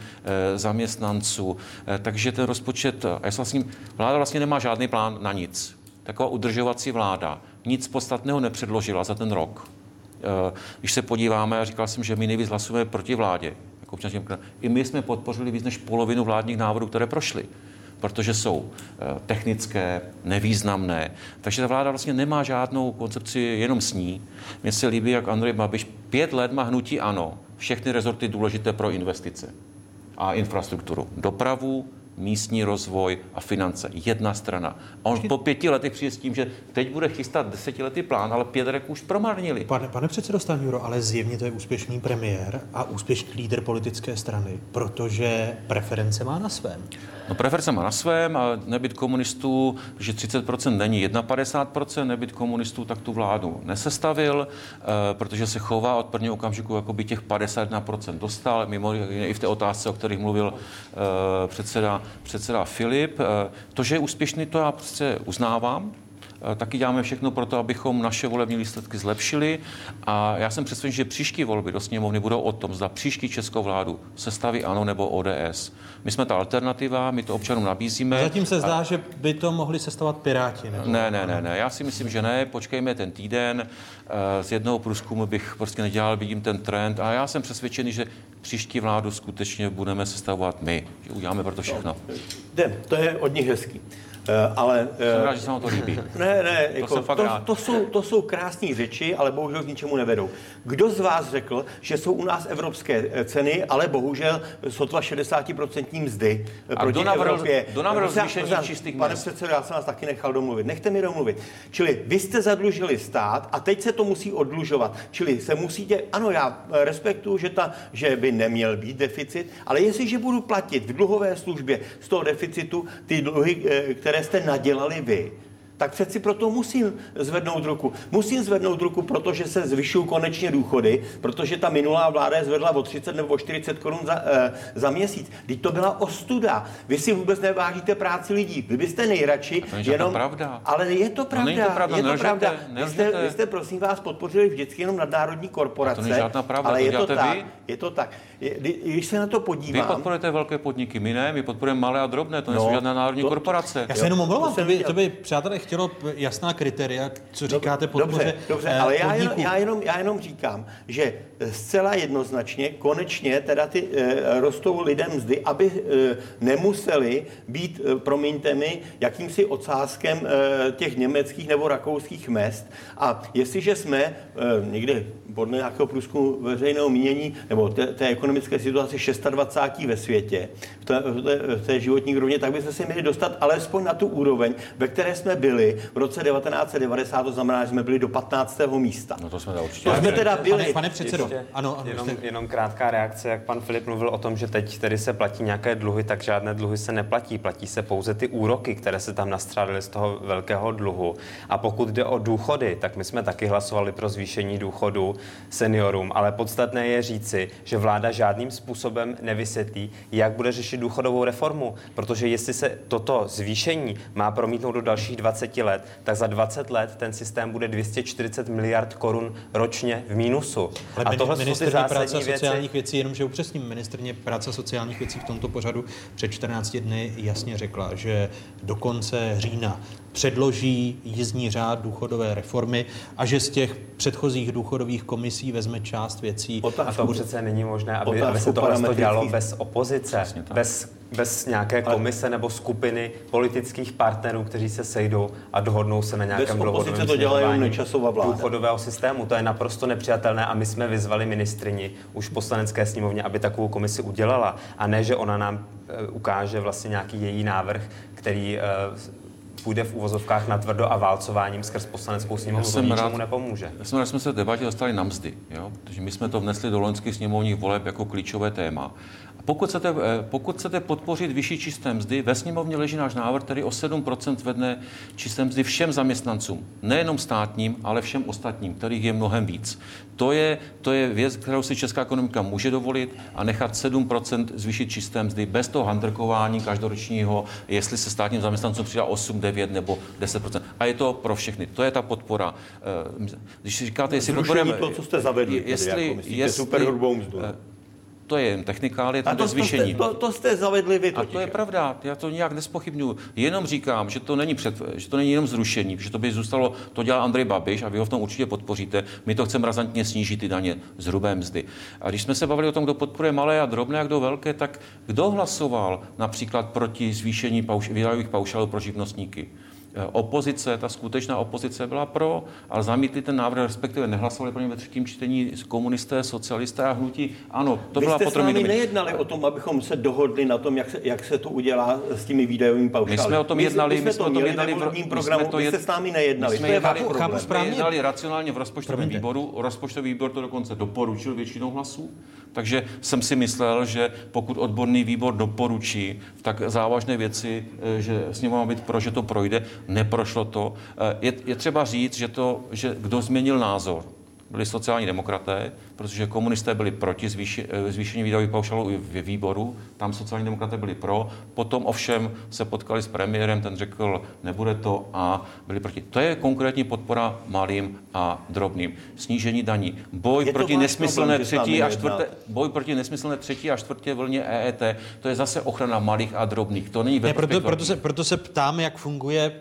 zaměstnanců zaměstnanců. Eh, takže ten rozpočet, eh, já vlastně, vláda vlastně nemá žádný plán na nic. Taková udržovací vláda nic podstatného nepředložila za ten rok. Eh, když se podíváme, a říkal jsem, že my nejvíc hlasujeme proti vládě, jako i my jsme podpořili víc než polovinu vládních návrhů, které prošly protože jsou technické, nevýznamné. Takže ta vláda vlastně nemá žádnou koncepci jenom s ní. Mně se líbí, jak Andrej Babiš pět let má hnutí ano, všechny rezorty důležité pro investice a infrastrukturu. Dopravu, místní rozvoj a finance. Jedna strana. A on po pěti letech přijde s tím, že teď bude chystat desetiletý plán, ale pět rek už promarnili. Pane, pane předsedo Stanjuro, ale zjevně to je úspěšný premiér a úspěšný lídr politické strany, protože preference má na svém. No preference má na svém a nebyt komunistů, že 30% není 51%, nebyt komunistů, tak tu vládu nesestavil, eh, protože se chová od prvního okamžiku, jako by těch 51% dostal, mimo i v té otázce, o kterých mluvil eh, předseda, předseda Filip. Eh, to, že je úspěšný, to já prostě uznávám, taky děláme všechno pro to, abychom naše volební výsledky zlepšili. A já jsem přesvědčen, že příští volby do sněmovny budou o tom, zda příští českou vládu sestaví ANO nebo ODS. My jsme ta alternativa, my to občanům nabízíme. Zatím se zdá, a... že by to mohli sestavovat Piráti. Nebo... Ne, ne, ne, ne. Já si myslím, že ne. Počkejme ten týden. Eh, z jednoho průzkumu bych prostě nedělal, vidím ten trend. A já jsem přesvědčený, že příští vládu skutečně budeme sestavovat my. Že uděláme pro to všechno. To je od nich hezký. Eh, ale... Jsem rád, že se vám to líbí. Ne, ne, to, jako, to, to, jsou, to jsou krásné řeči, ale bohužel k ničemu nevedou. Kdo z vás řekl, že jsou u nás evropské eh, ceny, ale bohužel sotva 60% mzdy eh, A proti kdo navrhl, Evropě? Kdo navrhl zvýšení čistých Pane předsedo, já jsem vás taky nechal domluvit. Nechte mi domluvit. Čili vy jste zadlužili stát a teď se to musí odlužovat. Čili se musíte, ano, já respektuju, že, ta, že by neměl být deficit, ale jestliže budu platit v dluhové službě z toho deficitu ty dluhy, které které jste nadělali vy, tak přeci proto musím zvednout ruku. Musím zvednout ruku, protože se zvyšují konečně důchody, protože ta minulá vláda je zvedla o 30 nebo o 40 korun za, e, za měsíc. Teď to byla ostuda. Vy si vůbec nevážíte práci lidí. Vy byste nejradši to je jenom... pravda. Ale je to pravda. No to pravda. Je to nelžete, pravda. Nelžete. Vy, jste, vy jste, prosím vás, podpořili vždycky jenom nadnárodní korporace. to není žádná pravda. Ale to je to tak. Vy? Je to tak. Když se na to podívám... Vy podporujete velké podniky, my ne, my podporujeme malé a drobné, to no, nejsou žádné národní to, korporace. Já se jenom omlouvám, to, to, by, to by, přátelé, chtělo jasná kritéria, co říkáte podpoře Dobře, dobře eh, ale já jenom, já, jenom, já jenom říkám, že zcela jednoznačně, konečně teda ty e, rostou lidem mzdy, aby e, nemuseli být, e, promiňte mi, jakýmsi ocáskem e, těch německých nebo rakouských mest. A jestliže jsme e, někde podle nějakého průzkumu veřejného mínění nebo té, té ekonomické situace 26. ve světě, v té, v té, v té životní rovně, tak bychom se měli dostat alespoň na tu úroveň, ve které jsme byli v roce 1990, to znamená, že jsme byli do 15. místa. No to jsme určitě. To jsme teda byli. Pane, pane předsedo, Ještě, ano, ano, jenom, jste... jenom krátká reakce, jak pan Filip mluvil o tom, že teď tedy se platí nějaké dluhy, tak žádné dluhy se neplatí. Platí se pouze ty úroky, které se tam nastřádily z toho velkého dluhu. A pokud jde o důchody, tak my jsme taky hlasovali pro zvýšení důchodu seniorům, ale podstatné je říci, že vláda žádným způsobem nevysvětlí, jak bude řešit důchodovou reformu, protože jestli se toto zvýšení má promítnout do dalších 20 let, tak za 20 let ten systém bude 240 miliard korun ročně v mínusu. Ale a tohle ministrně práce a sociálních věcí, věcí, jenomže upřesním, ministrně práce a sociálních věcí v tomto pořadu před 14 dny jasně řekla, že do konce října předloží jízdní řád důchodové reformy a že z těch předchozích důchodových komisí vezme část věcí. Otázku, a to přece není možné, aby, aby se tohle dělalo bez opozice, bez, bez nějaké komise nebo skupiny politických partnerů, kteří se sejdou a dohodnou se na nějakém dlouhodobém to dělá důchodového systému. To je naprosto nepřijatelné a my jsme vyzvali ministrini už v poslanecké sněmovně, aby takovou komisi udělala a ne, že ona nám e, ukáže vlastně nějaký její návrh, který e, půjde v uvozovkách na tvrdo a válcováním skrz poslaneckou sněmovnu, to ničemu nepomůže. Já jsem rád, že jsme se debatě dostali na mzdy, jo? protože my jsme to vnesli do loňských sněmovních voleb jako klíčové téma. Pokud chcete, eh, pokud chcete podpořit vyšší čisté mzdy, ve sněmovně leží náš návrh, který o 7% zvedne čisté mzdy všem zaměstnancům. Nejenom státním, ale všem ostatním, kterých je mnohem víc. To je, to je věc, kterou si česká ekonomika může dovolit a nechat 7% zvýšit čisté mzdy bez toho handrkování každoročního, jestli se státním zaměstnancům přidá 8, 9 nebo 10%. A je to pro všechny. To je ta podpora. Eh, když si říkáte, jestli podporujeme... to, co jste zavedli, jestli, tedy, jako myslíte, jestli, mzdu. Eh, to je jen technikálie, to, to zvýšení. To, to, to jste zavedli vy totiž. A to je pravda, já to nijak nespochybnuju. Jenom říkám, že to není, před, že to není jenom zrušení, že to by zůstalo, to dělá Andrej Babiš a vy ho v tom určitě podpoříte. My to chceme razantně snížit ty daně z hrubé mzdy. A když jsme se bavili o tom, kdo podporuje malé a drobné a kdo velké, tak kdo hlasoval například proti zvýšení pauš, výdajových paušálů pro živnostníky? Eh, opozice, ta skutečná opozice byla pro, ale zamítli ten návrh, respektive nehlasovali pro ně ve třetím čtení komunisté, socialisté a hnutí. Ano, to Vy byla jste s námi nejednali o tom, abychom se dohodli na tom, jak se, jak se to udělá s těmi výdajovými paušály. My jsme o tom jednali, my jsme, my jsme to měli jednali v programu, my to jed... jste s námi nejednali. My jsme jednali, jsme jednali racionálně v rozpočtovém výboru, rozpočtový výbor to dokonce doporučil většinou hlasů, takže jsem si myslel, že pokud odborný výbor doporučí v tak závažné věci, eh, že s ním má být pro, že to projde, neprošlo to. Eh, je, je třeba říct, že, to, že kdo změnil názor, byli sociální demokraté, protože komunisté byli proti zvýši, eh, zvýšení výdajových paušálů i ve výboru, tam sociální demokraté byli pro, potom ovšem se potkali s premiérem, ten řekl, nebude to a byli proti. To je konkrétní podpora malým a drobným. Snížení daní. Boj proti nesmyslné třetí a čtvrté, boj proti nesmyslné třetí a čtvrtě vlně EET, to je zase ochrana malých a drobných. To není ve ne, proto, proto, se, proto se ptám, jak funguje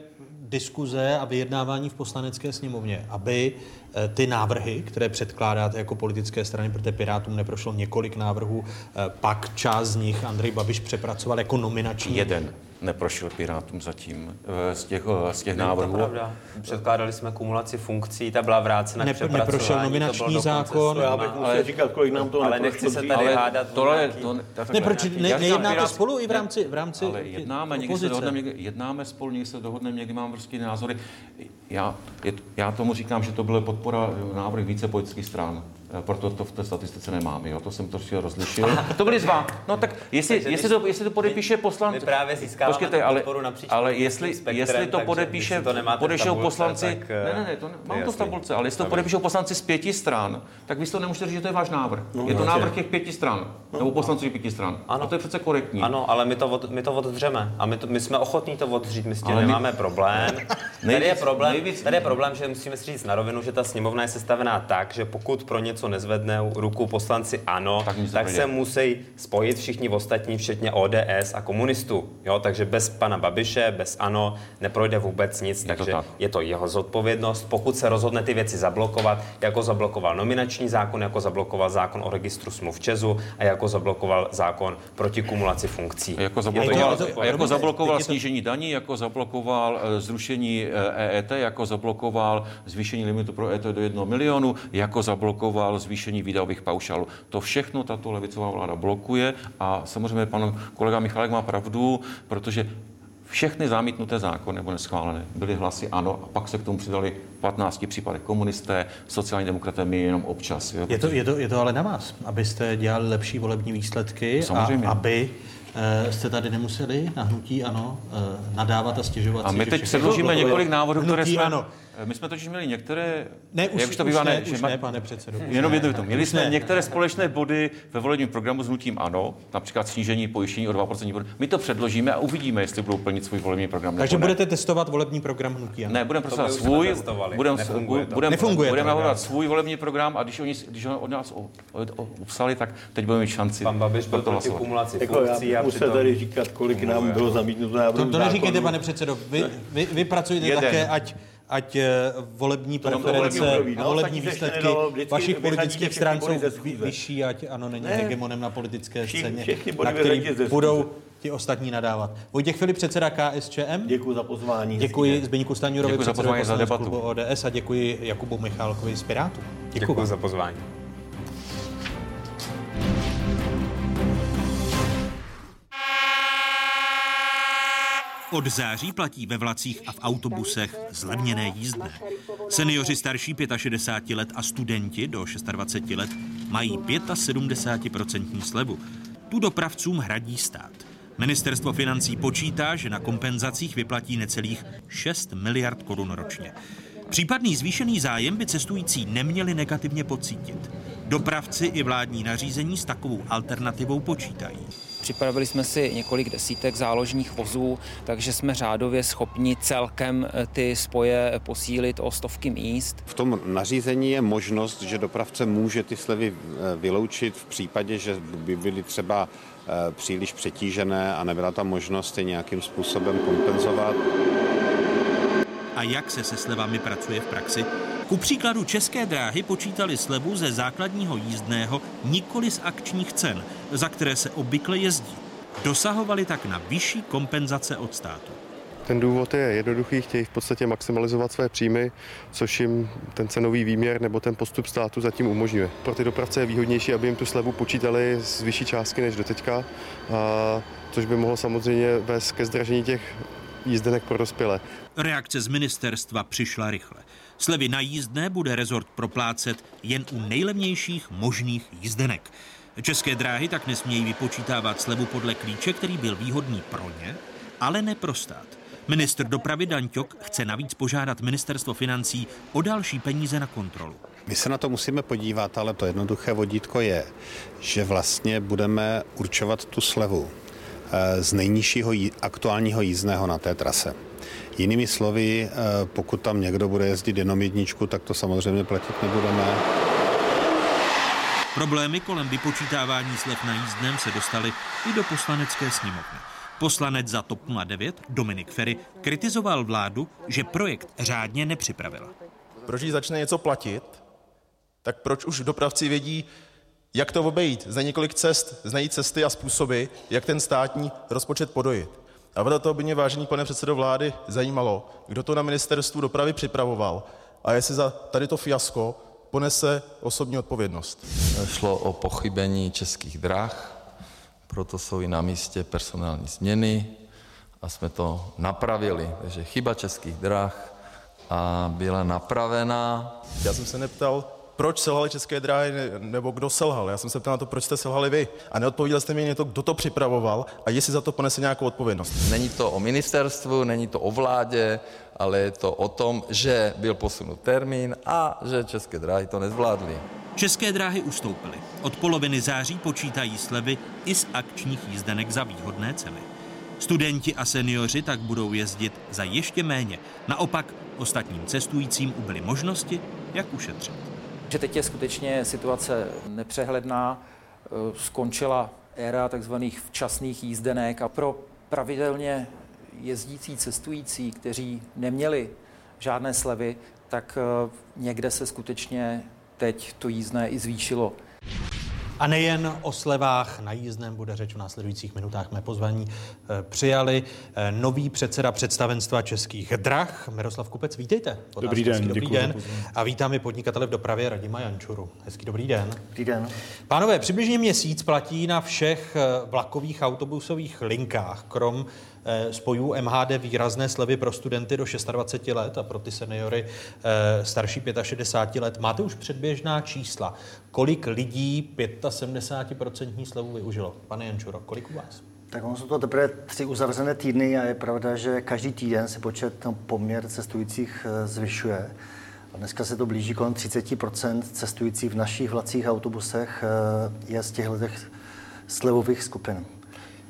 diskuze a vyjednávání v poslanecké sněmovně, aby eh, ty návrhy, které předkládáte jako politické strany, protože Pirátům neprošlo několik návrhů, eh, pak část z nich Andrej Babiš přepracoval jako nominační. Jeden neprošel Pirátům zatím eh, z těch, eh, z těch návrhů. To pravda. Předkládali jsme kumulaci funkcí, ta byla vrácena ne, k. Neprošel nominační zákon. Já bych musel říkat, kolik nám to Ale nechci se tady ale hádat. Tohle, to, ne, proč ne, nejednáte spolu i v rámci, v rámci Ale jednáme, někdy se dohodneme, někdy, jednáme spolu, někdy se dohodneme, někdy mám prostě názory. Já, je, já tomu říkám, že to byla podpora návrh více politických stran. Eh, proto to v té statistice nemám, jo, to jsem to chtěl rozlišil. to byli dva. No tak jestli, jestli, to, jestli to podepíše poslanci... My právě získáváme Počkejte, ale, napříč ale jestli, spektrem, jestli to podepíše, to podešou poslanci... Tak, ne, ne, ne, to, ne, mám jasný. to v tabulce, ale jestli to podepíšou poslanci z pěti stran, tak vy to nemůžete říct, že to je váš návrh. No, je to návrh těch pěti stran, no, nebo poslanců pěti stran. Ano. A to je přece korektní. Ano, ale my to, od, my to oddřeme. A my, to, my jsme ochotní to oddřít, my s tím nemáme problém. Tady je problém, tady je problém, že musíme si říct na rovinu, že ta sněmovna je sestavená tak, že pokud pro něco nezvedne ruku poslanci ANO, tak, tak se musí spojit všichni ostatní, včetně ODS a komunistů. Jo? Takže bez pana Babiše, bez ANO neprojde vůbec nic, je takže to je to jeho zodpovědnost. Pokud se rozhodne ty věci zablokovat, jako zablokoval nominační zákon, jako zablokoval zákon o registru smluv Česu a jako zablokoval zákon proti kumulaci funkcí. A jako zablokoval, a jako zablokoval snížení daní, jako zablokoval eh, zrušení EET, eh, e jako zablokoval zvýšení limitu pro EET do 1 milionu, jako zablokoval zvýšení výdajů výdajových paušálů. To všechno tato levicová vláda blokuje a samozřejmě pan kolega Michalek má pravdu, protože všechny zamítnuté zákony nebo neschválené byly hlasy ano a pak se k tomu přidali 15 případech komunisté, sociální demokraté, my jenom občas. Jo, je, to, je, to, je to ale na vás, abyste dělali lepší volební výsledky Samozřejmě. a aby Eh, jste tady nemuseli na hnutí ano eh, nadávat a stěžovat A my si, teď předložíme několik návrhů, které jsme... Ano. My jsme totiž měli některé... Ne, už, jak to už bývá, ne, ne, už ne, pane předsedo. Jenom jedno to. Měli jsme ne. některé společné body ve volebním programu s hnutím ANO, například snížení pojištění o 2% body. My to předložíme a uvidíme, jestli budou plnit svůj volební program. Takže budete testovat volební program hnutí ANO? Ne, budeme prostě svůj, budeme budeme budeme navrhovat svůj volební program a když oni, když ho od nás upsali, tak teď budeme mít šanci. Pan Babiš byl proti kumulaci jako funkcí a přitom... tady říkat, kolik nám bylo zamítnuto To, to neříkejte, pane předsedo. Vy, pracujete také, ať ať eh, volební preference volební, no, volební výsledky dalo, vždycky, vašich politických stran jsou vyšší, ať ano není ne. hegemonem na politické scéně, na který budou ti ostatní nadávat. Vojtěch Filip, předseda KSČM. Děkuji za pozvání. Děkuji Zbyňku Staňurovi, předsedovi za debatu. ODS a děkuji Jakubu Michálkovi z Pirátů. Děkuji, děkuji za pozvání. Od září platí ve vlacích a v autobusech zlevněné jízdné. Seniori starší 65 let a studenti do 26 let mají 75% slevu. Tu dopravcům hradí stát. Ministerstvo financí počítá, že na kompenzacích vyplatí necelých 6 miliard korun ročně. Případný zvýšený zájem by cestující neměli negativně pocítit. Dopravci i vládní nařízení s takovou alternativou počítají. Připravili jsme si několik desítek záložních vozů, takže jsme řádově schopni celkem eh, ty spoje posílit o stovky míst. V tom nařízení je možnost, že dopravce může ty slevy eh, vyloučit v případě, že by byly třeba eh, příliš přetížené a nebyla tam možnost je nějakým způsobem kompenzovat. A jak se se slevami pracuje v praxi? Ku příkladu České dráhy počítali slevu ze základního jízdného nikoli z akčních cen, za které se obvykle jezdí. Dosahovali tak na vyšší kompenzace od státu. Ten důvod je jednoduchý, chtějí v podstatě maximalizovat své příjmy, což jim ten cenový výměr nebo ten postup státu zatím umožňuje. Pro ty dopravce je výhodnější, aby jim tu slevu počítali z vyšší částky než doteďka, a, což by mohlo samozřejmě vést ke zdražení těch jízdenek pro dospělé. Reakce z ministerstva přišla rychle. Slevy na jízdné bude rezort proplácet jen u nejlevnějších možných jízdenek. České dráhy tak nesmějí vypočítávat slevu podle klíče, který byl výhodný pro ně, ale ne pro stát. Ministr dopravy Daňťok chce navíc požádat ministerstvo financí o další peníze na kontrolu. My se na to musíme podívat, ale to jednoduché vodítko je, že vlastně budeme určovat tu slevu eh, z nejnižšího aktuálního jízdného na té trase. Jinými slovy, eh, pokud tam někdo bude jezdit jenom jedničku, tak to samozřejmě platit nebudeme. Problémy kolem vypočítávání slev na jízdném se dostaly i do poslanecké sněmovny. Poslanec za TOP 09 Dominik Ferry kritizoval vládu, že projekt řádně nepřipravila. Proč jí začne něco platit, tak proč už dopravci vědí, jak to obejít? Znají několik cest, znají cesty a způsoby, jak ten státní rozpočet podojit. A proto by mě, vážený pane předsedo vlády, zajímalo, kdo to na ministerstvu dopravy připravoval a jestli za tady to fiasko ponese osobní odpovědnost. Šlo o pochybení českých drah, proto jsou i na místě personální změny a jsme to napravili. Takže chyba českých drah a byla napravena. Já jsem se neptal, proč selhaly české dráhy, nebo kdo selhal. Já jsem se ptal na to, proč jste selhali vy. A neodpověděl jste mi něco, kdo to připravoval a jestli za to ponese nějakou odpovědnost. Není to o ministerstvu, není to o vládě, ale je to o tom, že byl posunut termín a že české dráhy to nezvládly. České dráhy ustoupily. Od poloviny září počítají slevy i z akčních jízdenek za výhodné ceny. Studenti a seniori tak budou jezdit za ještě méně. Naopak ostatním cestujícím ubyly možnosti, jak ušetřit. Že teď je skutečně situace nepřehledná, e, skončila éra tzv. včasných jízdenek a pro pravidelně jezdící cestující, kteří neměli žádné slevy, tak e, někde se skutečně teď to jízdné i zvýšilo. A nejen o slevách na jízdném bude řeč v následujících minutách. Mé pozvání eh, přijali eh, nový předseda představenstva českých drah, Miroslav Kupec. Vítejte. Dobrý den, dobrý den. A vítám i podnikatele v dopravě Radima Jančuru. Hezký dobrý den. Dobrý den. Pánové, přibližně měsíc platí na všech eh, vlakových autobusových linkách, krom spojů MHD výrazné slevy pro studenty do 26 let a pro ty seniory starší 65 let. Máte už předběžná čísla, kolik lidí 75% slevu využilo? Pane Jančuro, kolik u vás? Tak ono jsou to teprve tři uzavřené týdny a je pravda, že každý týden se počet no, poměr cestujících eh, zvyšuje. A dneska se to blíží kolem 30% cestujících v našich vlacích autobusech eh, je z těchto slevových skupin.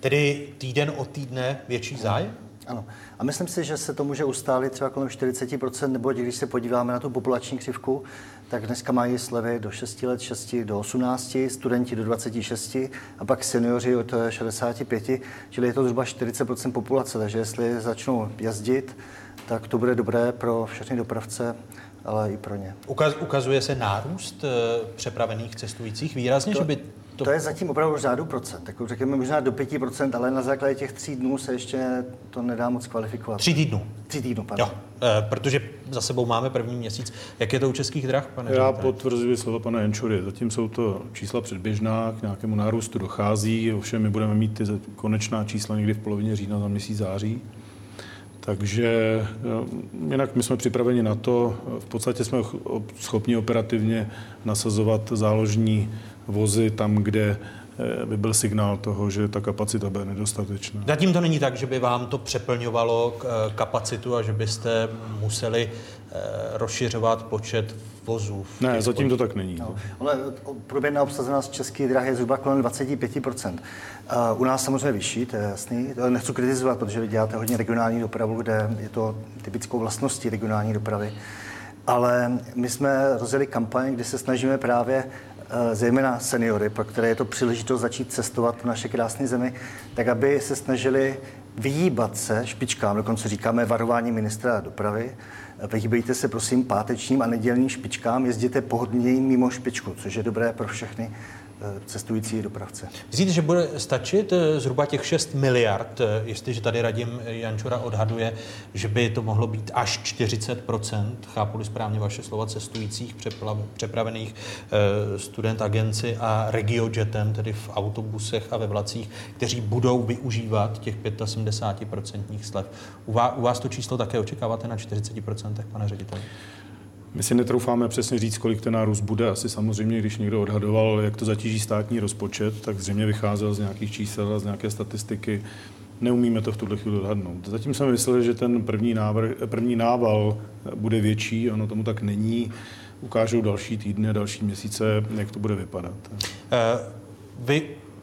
Tedy týden od týdne větší zájem? Ano. A myslím si, že se to může ustálit třeba kolem 40%, nebo když se podíváme na tu populační křivku, tak dneska mají slevy do 6 let, 6 do 18, studenti do 26 a pak seniori od 65, čili je to zhruba 40% populace, takže jestli začnou jezdit, tak to bude dobré pro všechny dopravce, ale i pro ně. Ukaz, ukazuje se nárůst e, přepravených cestujících výrazně, to, že by to... to je zatím opravdu řádu procent, tak řekněme možná do 5%, ale na základě těch tří dnů se ještě to nedá moc kvalifikovat. Tři týdnů? Tři týdnů, pardon. Jo, e, protože za sebou máme první měsíc. Jak je to u českých drah, pane Já potvrzuji slova pana Enčury. Zatím jsou to čísla předběžná, k nějakému nárůstu dochází, ovšem my budeme mít ty konečná čísla někdy v polovině října za měsíc září. Takže eh, jinak my jsme připraveni na to, v podstatě jsme schopni operativně nasazovat záložní vozy tam, kde eh, by byl signál toho, že ta kapacita bude nedostatečná. Zatím to není tak, že by vám to přeplňovalo eh, kapacitu a že byste museli rozšiřovat počet vozů. Ne, zatím to tak není. No. Ale průměrná obsazenost české dráhy je zhruba kolem 25%. Uh, u nás samozřejmě vyšší, to je jasný. Nechci kritizovat, protože vy děláte hodně regionální dopravu, kde je to typickou vlastností regionální dopravy. Ale my jsme rozjeli kampaň, kde se snažíme právě zejména seniory, pro které je to příležitost začít cestovat v naše krásné zemi, tak aby se snažili vyhýbat se špičkám, dokonce říkáme varování ministra dopravy, Vyhýbejte se prosím pátečním a nedělním špičkám, jezděte pohodlněji mimo špičku, což je dobré pro všechny Eh, cestující dopravce. Myslíte, že bude stačit eh, zhruba těch 6 miliard, eh, jestliže tady Radim Jančura odhaduje, že by to mohlo být až 40 chápu správně vaše slova, cestujících přepravených student agenci a regiojetem, tedy v autobusech a ve vlacích, kteří budou využívat těch 75% slev. U vás to číslo také očekáváte na 40%, pane řediteli? My si netroufáme přesně říct, kolik ten nárůst bude. Asi samozřejmě, když někdo odhadoval, jak to zatíží státní rozpočet, tak zřejmě vycházel z nějakých čísel a z nějaké statistiky. Neumíme to v tuhle chvíli odhadnout. Zatím jsme mysleli, že ten první, návrh, první nával bude větší, ono tomu tak není. ukážou další týdny, další měsíce, jak to bude vypadat. Vy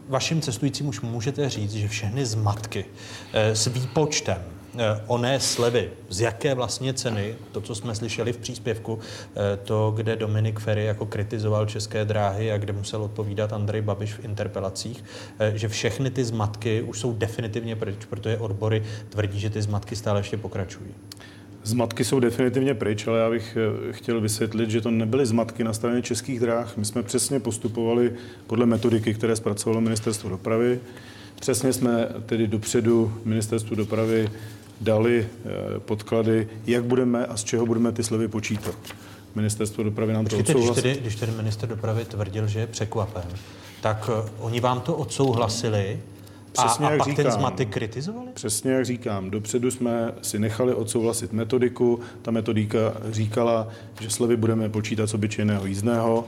vašim cestujícím už můžete říct, že všechny zmatky s výpočtem Eh, oné slevy, z jaké vlastně ceny, to, co jsme slyšeli v příspěvku, eh, to, kde Dominik Ferry jako kritizoval české dráhy a kde musel odpovídat Andrej Babiš v interpelacích, eh, že všechny ty zmatky už jsou definitivně pryč, protože odbory tvrdí, že ty zmatky stále ještě pokračují. Zmatky jsou definitivně pryč, ale já bych chtěl vysvětlit, že to nebyly zmatky na straně českých dráh. My jsme přesně postupovali podle metodiky, které zpracovalo ministerstvo dopravy. Přesně jsme tedy dopředu ministerstvu dopravy dali eh, podklady, jak budeme a z čeho budeme ty slevy počítat. Ministerstvo dopravy nám Počkejte, to odsouhlasilo. Když, když tedy minister dopravy tvrdil, že je překvapen, tak uh, oni vám to odsouhlasili Přesně, a, a pak říkám, ten zmatek kritizovali? Přesně jak říkám. Dopředu jsme si nechali odsouhlasit metodiku. Ta metodika říkala, že slevy budeme počítat z obyčejného jízdného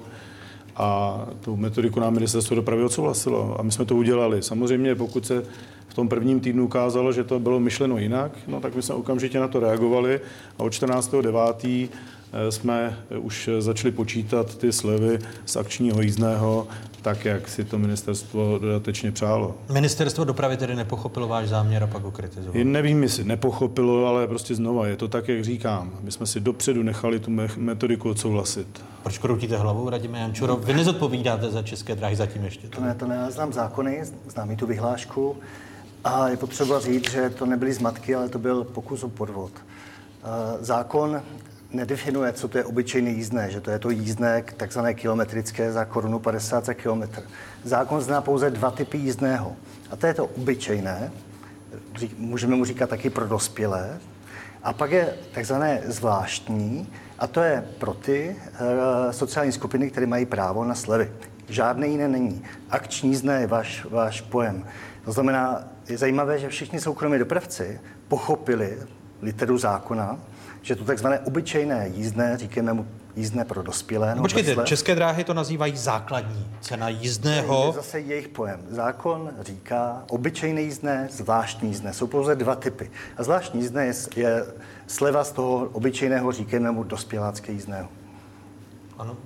a tu metodiku nám ministerstvo dopravy odsouhlasilo a my jsme to udělali. Samozřejmě, pokud se v tom prvním týdnu ukázalo, že to bylo myšleno jinak, no tak my jsme okamžitě na to reagovali a od 14.9. Eh, jsme už začali počítat ty slevy z akčního jízdného tak, jak si to ministerstvo dodatečně přálo. Ministerstvo dopravy tedy nepochopilo váš záměr a pak ho kritizovalo? Nevím, jestli nepochopilo, ale prostě znova je to tak, jak říkám. My jsme si dopředu nechali tu metodiku odsouhlasit. Proč kroutíte hlavou, Radime Jančuro? Vy nezodpovídáte za české dráhy zatím ještě. To ne, to ne, znám zákony, znám i tu vyhlášku. A je potřeba říct, že to nebyly zmatky, ale to byl pokus o podvod. Zákon nedefinuje, co to je obyčejný jízdné, že to je to jízdné takzvané kilometrické za korunu 50 za kilometr. Zákon zná pouze dva typy jízdného. A to je to obyčejné, můžeme mu říkat taky pro dospělé, a pak je takzvané zvláštní, a to je pro ty e, sociální skupiny, které mají právo na slevy. Žádné jiné není. Akční jízdné je váš, váš pojem. To znamená, je zajímavé, že všichni soukromí dopravci pochopili literu zákona, že to takzvané obyčejné jízdné, říkáme mu jízdné pro dospělé. No, počkejte, vesle, české dráhy to nazývají základní cena jízdného. Je zase jejich pojem. Zákon říká obyčejné jízdné, zvláštní jízdné. Jsou pouze dva typy. A zvláštní jízdné je, je sleva z toho obyčejného, říkáme mu dospělácké jízdného. Ano,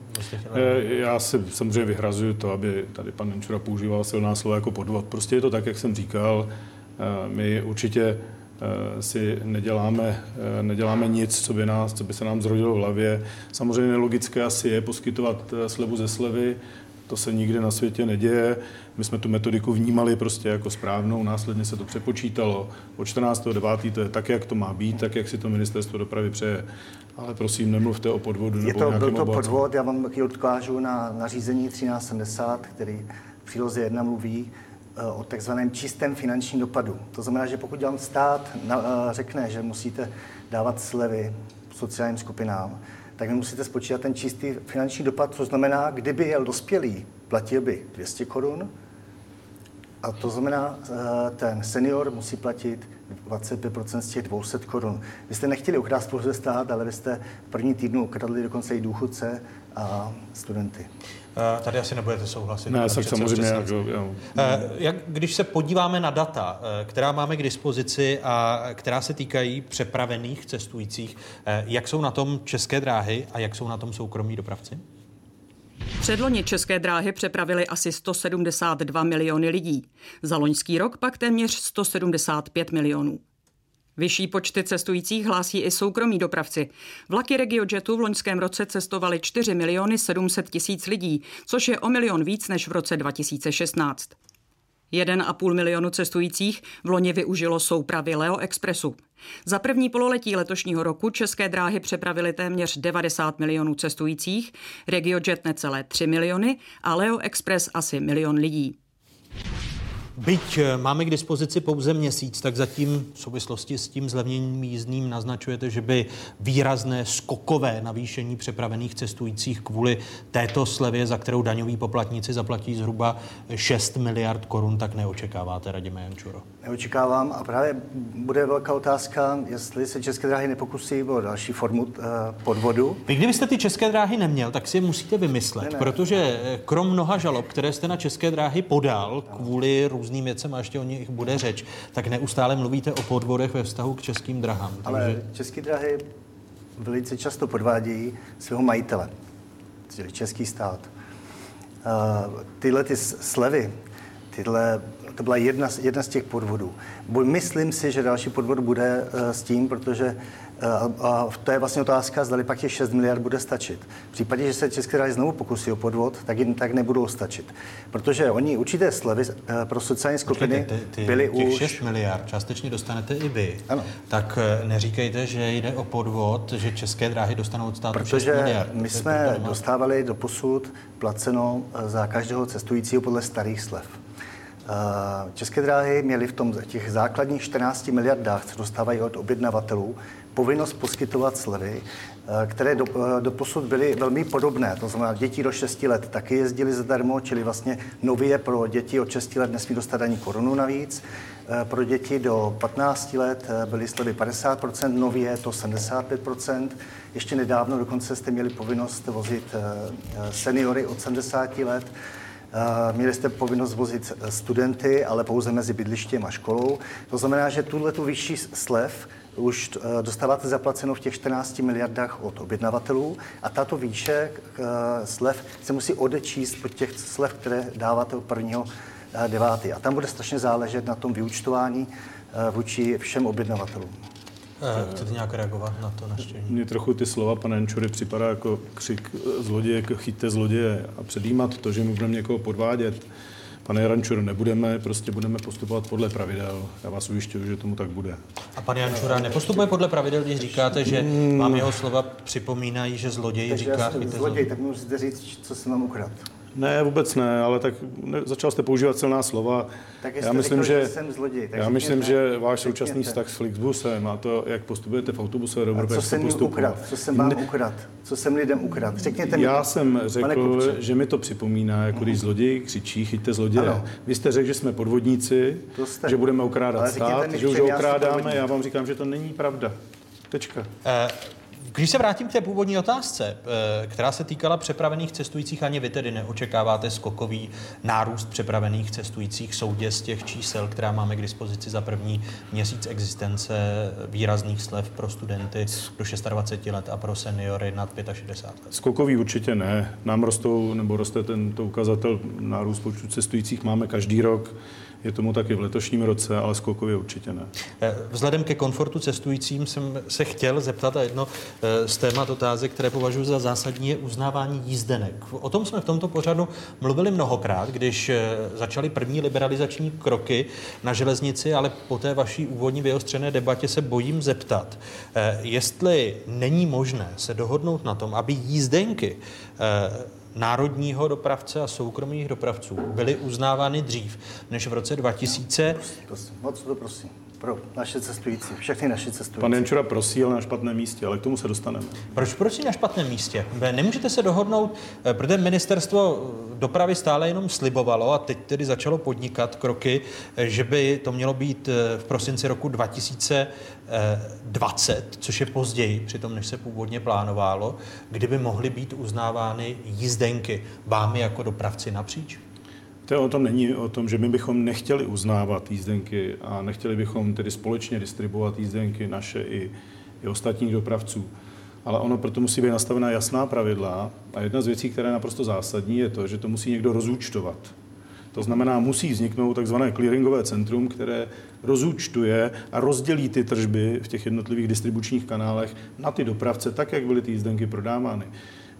eh, Já si samozřejmě vyhrazuju to, aby tady pan Nenčura používal silná slova jako podvod. Prostě je to tak, jak jsem říkal. Eh, my určitě si neděláme, eh, neděláme nic, co by, nás, co by se nám zrodilo v hlavě. Samozřejmě logické asi je poskytovat eh, slevu ze slevy, to se nikde na světě neděje. My jsme tu metodiku vnímali prostě jako správnou, následně se to přepočítalo. Od 14.9. to je tak, jak to má být, tak, jak si to ministerstvo dopravy přeje. Ale prosím, nemluvte o podvodu nebo je to, Byl to podvod, já vám taky odkážu na nařízení 1370, který v příloze 1 mluví Eh, o takzvaném čistém finančním dopadu. To znamená, že pokud vám stát eh, řekne, že musíte dávat slevy sociálním skupinám, tak vy musíte spočítat ten čistý finanční dopad, co znamená, kdyby jel dospělý, platil by 200 korun, a to znamená, eh, ten senior musí platit 25% z těch 200 korun. Vy jste nechtěli ukrást pouze stát, ale vy jste v první týdnu ukradli dokonce i důchodce a studenty. Eh, tady asi nebudete souhlasit. Ne, tak samozřejmě. Jak, jo. Eh, jak, když se podíváme na data, eh, která máme k dispozici a která se týkají přepravených cestujících, jak jsou na tom české dráhy a jak jsou na tom soukromí dopravci? Předloni české dráhy přepravili asi 172 miliony lidí. Za loňský rok pak téměř 175 milionů. Vyšší počty cestujících hlásí i soukromí dopravci. Vlaky RegioJetu v loňském roce cestovali 4 miliony 700 tisíc lidí, což je o milion víc než v roce 2016. 1,5 milionu cestujících v loni využilo soupravy Leo Expressu. Za první pololetí letošního roku české dráhy přepravily téměř 90 milionů cestujících, RegioJet necelé 3 miliony a Leo Express asi milion lidí. Byť eh, máme k dispozici pouze měsíc, tak zatím v souvislosti s tím zlevněním jízdným naznačujete, že by výrazné skokové navýšení přepravených cestujících kvůli této slevě, za kterou daňoví poplatníci zaplatí zhruba 6 miliard korun, tak neočekáváte, Radime Jančuro? Neočekávám a právě bude velká otázka, jestli se České dráhy nepokusí o další formu uh, podvodu. Vy kdybyste ty České dráhy neměl, tak si je musíte vymyslet, ne, ne. protože eh, krom mnoha žalob, které jste na České dráhy podal kvůli různým věcem a ještě o nich bude řeč, tak neustále mluvíte o podvodech ve vztahu k českým drahám. Ale takže... české drahy velice často podvádějí svého majitele. čili český stát. Tyhle ty slevy, tyhle, to byla jedna, jedna z těch podvodů. Myslím si, že další podvod bude s tím, protože a to je vlastně otázka, zda pak těch 6 miliard bude stačit. V případě, že se České dráhy znovu pokusí o podvod, tak jim tak nebudou stačit. Protože oni určité slevy eh, pro sociální skupiny ty, ty, byly těch už... 6 miliard částečně dostanete i vy. Ano. Tak eh, neříkejte, že jde o podvod, že České dráhy dostanou od státu Protože 6 miliard. my jsme dostávali do posud placeno eh, za každého cestujícího podle starých slev. České dráhy měly v tom těch základních 14 miliardách, co dostávají od objednavatelů, povinnost poskytovat slevy, eh, které do, eh, do posud byly velmi podobné. To znamená, děti do 6 let taky jezdili zadarmo, čili vlastně nově pro děti od 6 let nesmí dostat ani korunu navíc. Eh, pro děti do 15 let byly slevy 50%, nově to 75%. Ještě nedávno dokonce jste měli povinnost vozit seniory od 70 let. Měli jste povinnost vozit studenty, ale pouze mezi bydlištěm a školou. To znamená, že tuhle tu vyšší slev už eh, dostáváte zaplaceno v těch 14 miliardách od objednavatelů a tato výše eh, slev se musí odečíst pod těch slev, které dáváte od prvního eh, devátý. A tam bude strašně záležet na tom vyučtování vůči všem objednavatelům. Chcete nějak reagovat na to naštění? Mně trochu ty slova pana Enčury připadá jako křik zloděje, chyťte zloděje a předjímat to, že mu budeme někoho podvádět Pane Jarančur, nebudeme, prostě budeme postupovat podle pravidel. Já vás ujišťuju, že tomu tak bude. A pan Jančura nepostupuje podle pravidel, když říkáte, že Hmm. vám jeho slova připomínají, že zloděj Takže říká... zloděj, tak musíte říct, co jsem vám ukradl. Ne, vůbec ne, ale tak ne, začal jste používat silná slova. Tak já myslím, řekl, že, že jsem zloděj, tak já myslím, že váš současný vztah s Flixbusem a to, jak postupujete v autobuse, je dobré, A co jsem ukradl? Co jsem vám ukradl? Co jsem lidem ukradl? Řekněte mi. Já to. jsem řekl, že mi to připomíná, jako když zloděj křičí, chyťte zloděje. Ano. Vy jste řekl, že jsme podvodníci, že budeme okrádat stát, mi, že už ho okrádáme. Já vám říkám, že to není pravda. Tečka. Eh, Když se vrátím k té původní otázce, eh, která se týkala přepravených cestujících, ani vy tedy neočekáváte skokový nárůst přepravených cestujících soudě z těch čísel, která máme k dispozici za první měsíc existence výrazných slev pro studenty do 26 let a pro seniory nad 65 let. Skokový určitě ne. Nám rostou, nebo roste tento ukazatel nárůst počtu cestujících máme každý rok. Je tomu taky v letošním roce, ale skokově určitě ne. Eh, Vzhledem ke komfortu cestujícím jsem se chtěl zeptat a jedno eh, z témat otázek, které považuji za zásadní, je uznávání jízdenek. O tom jsme v tomto pořadu mluvili mnohokrát, když eh, začaly první liberalizační kroky na železnici, ale po té vaší úvodní vyostřené debatě se bojím zeptat, jestli není možné se dohodnout na tom, aby jízdenky národního dopravce a soukromých dopravců byly uznávány dřív než v roce 2000. Prosím, moc to prosím. Pro naše cestující, všechny naše cestující. Pan Jenčura prosí, ale na špatném místě, ale k tomu se dostaneme. Proč prosím na špatném místě? Nemůžete se dohodnout, eh, protože ministerstvo dopravy stále jenom slibovalo a teď tedy začalo podnikat kroky, eh, že by to mělo být eh, v prosinci roku 2020, což je později, přitom než se původně plánovalo, kdyby mohly být uznávány jízdenky vámi jako dopravci napříč? To o tom není o tom, že my bychom nechtěli uznávat jízdenky a nechtěli bychom tedy společně distribuovat jízdenky naše i, i ostatních dopravců. Ale ono proto musí být nastavená jasná pravidla a jedna z věcí, která je naprosto zásadní, je to, že to musí někdo rozúčtovat. To znamená, musí vzniknout takzvané clearingové centrum, které rozúčtuje a rozdělí ty tržby v těch jednotlivých distribučních kanálech na ty dopravce, tak, jak byly ty jízdenky prodávány.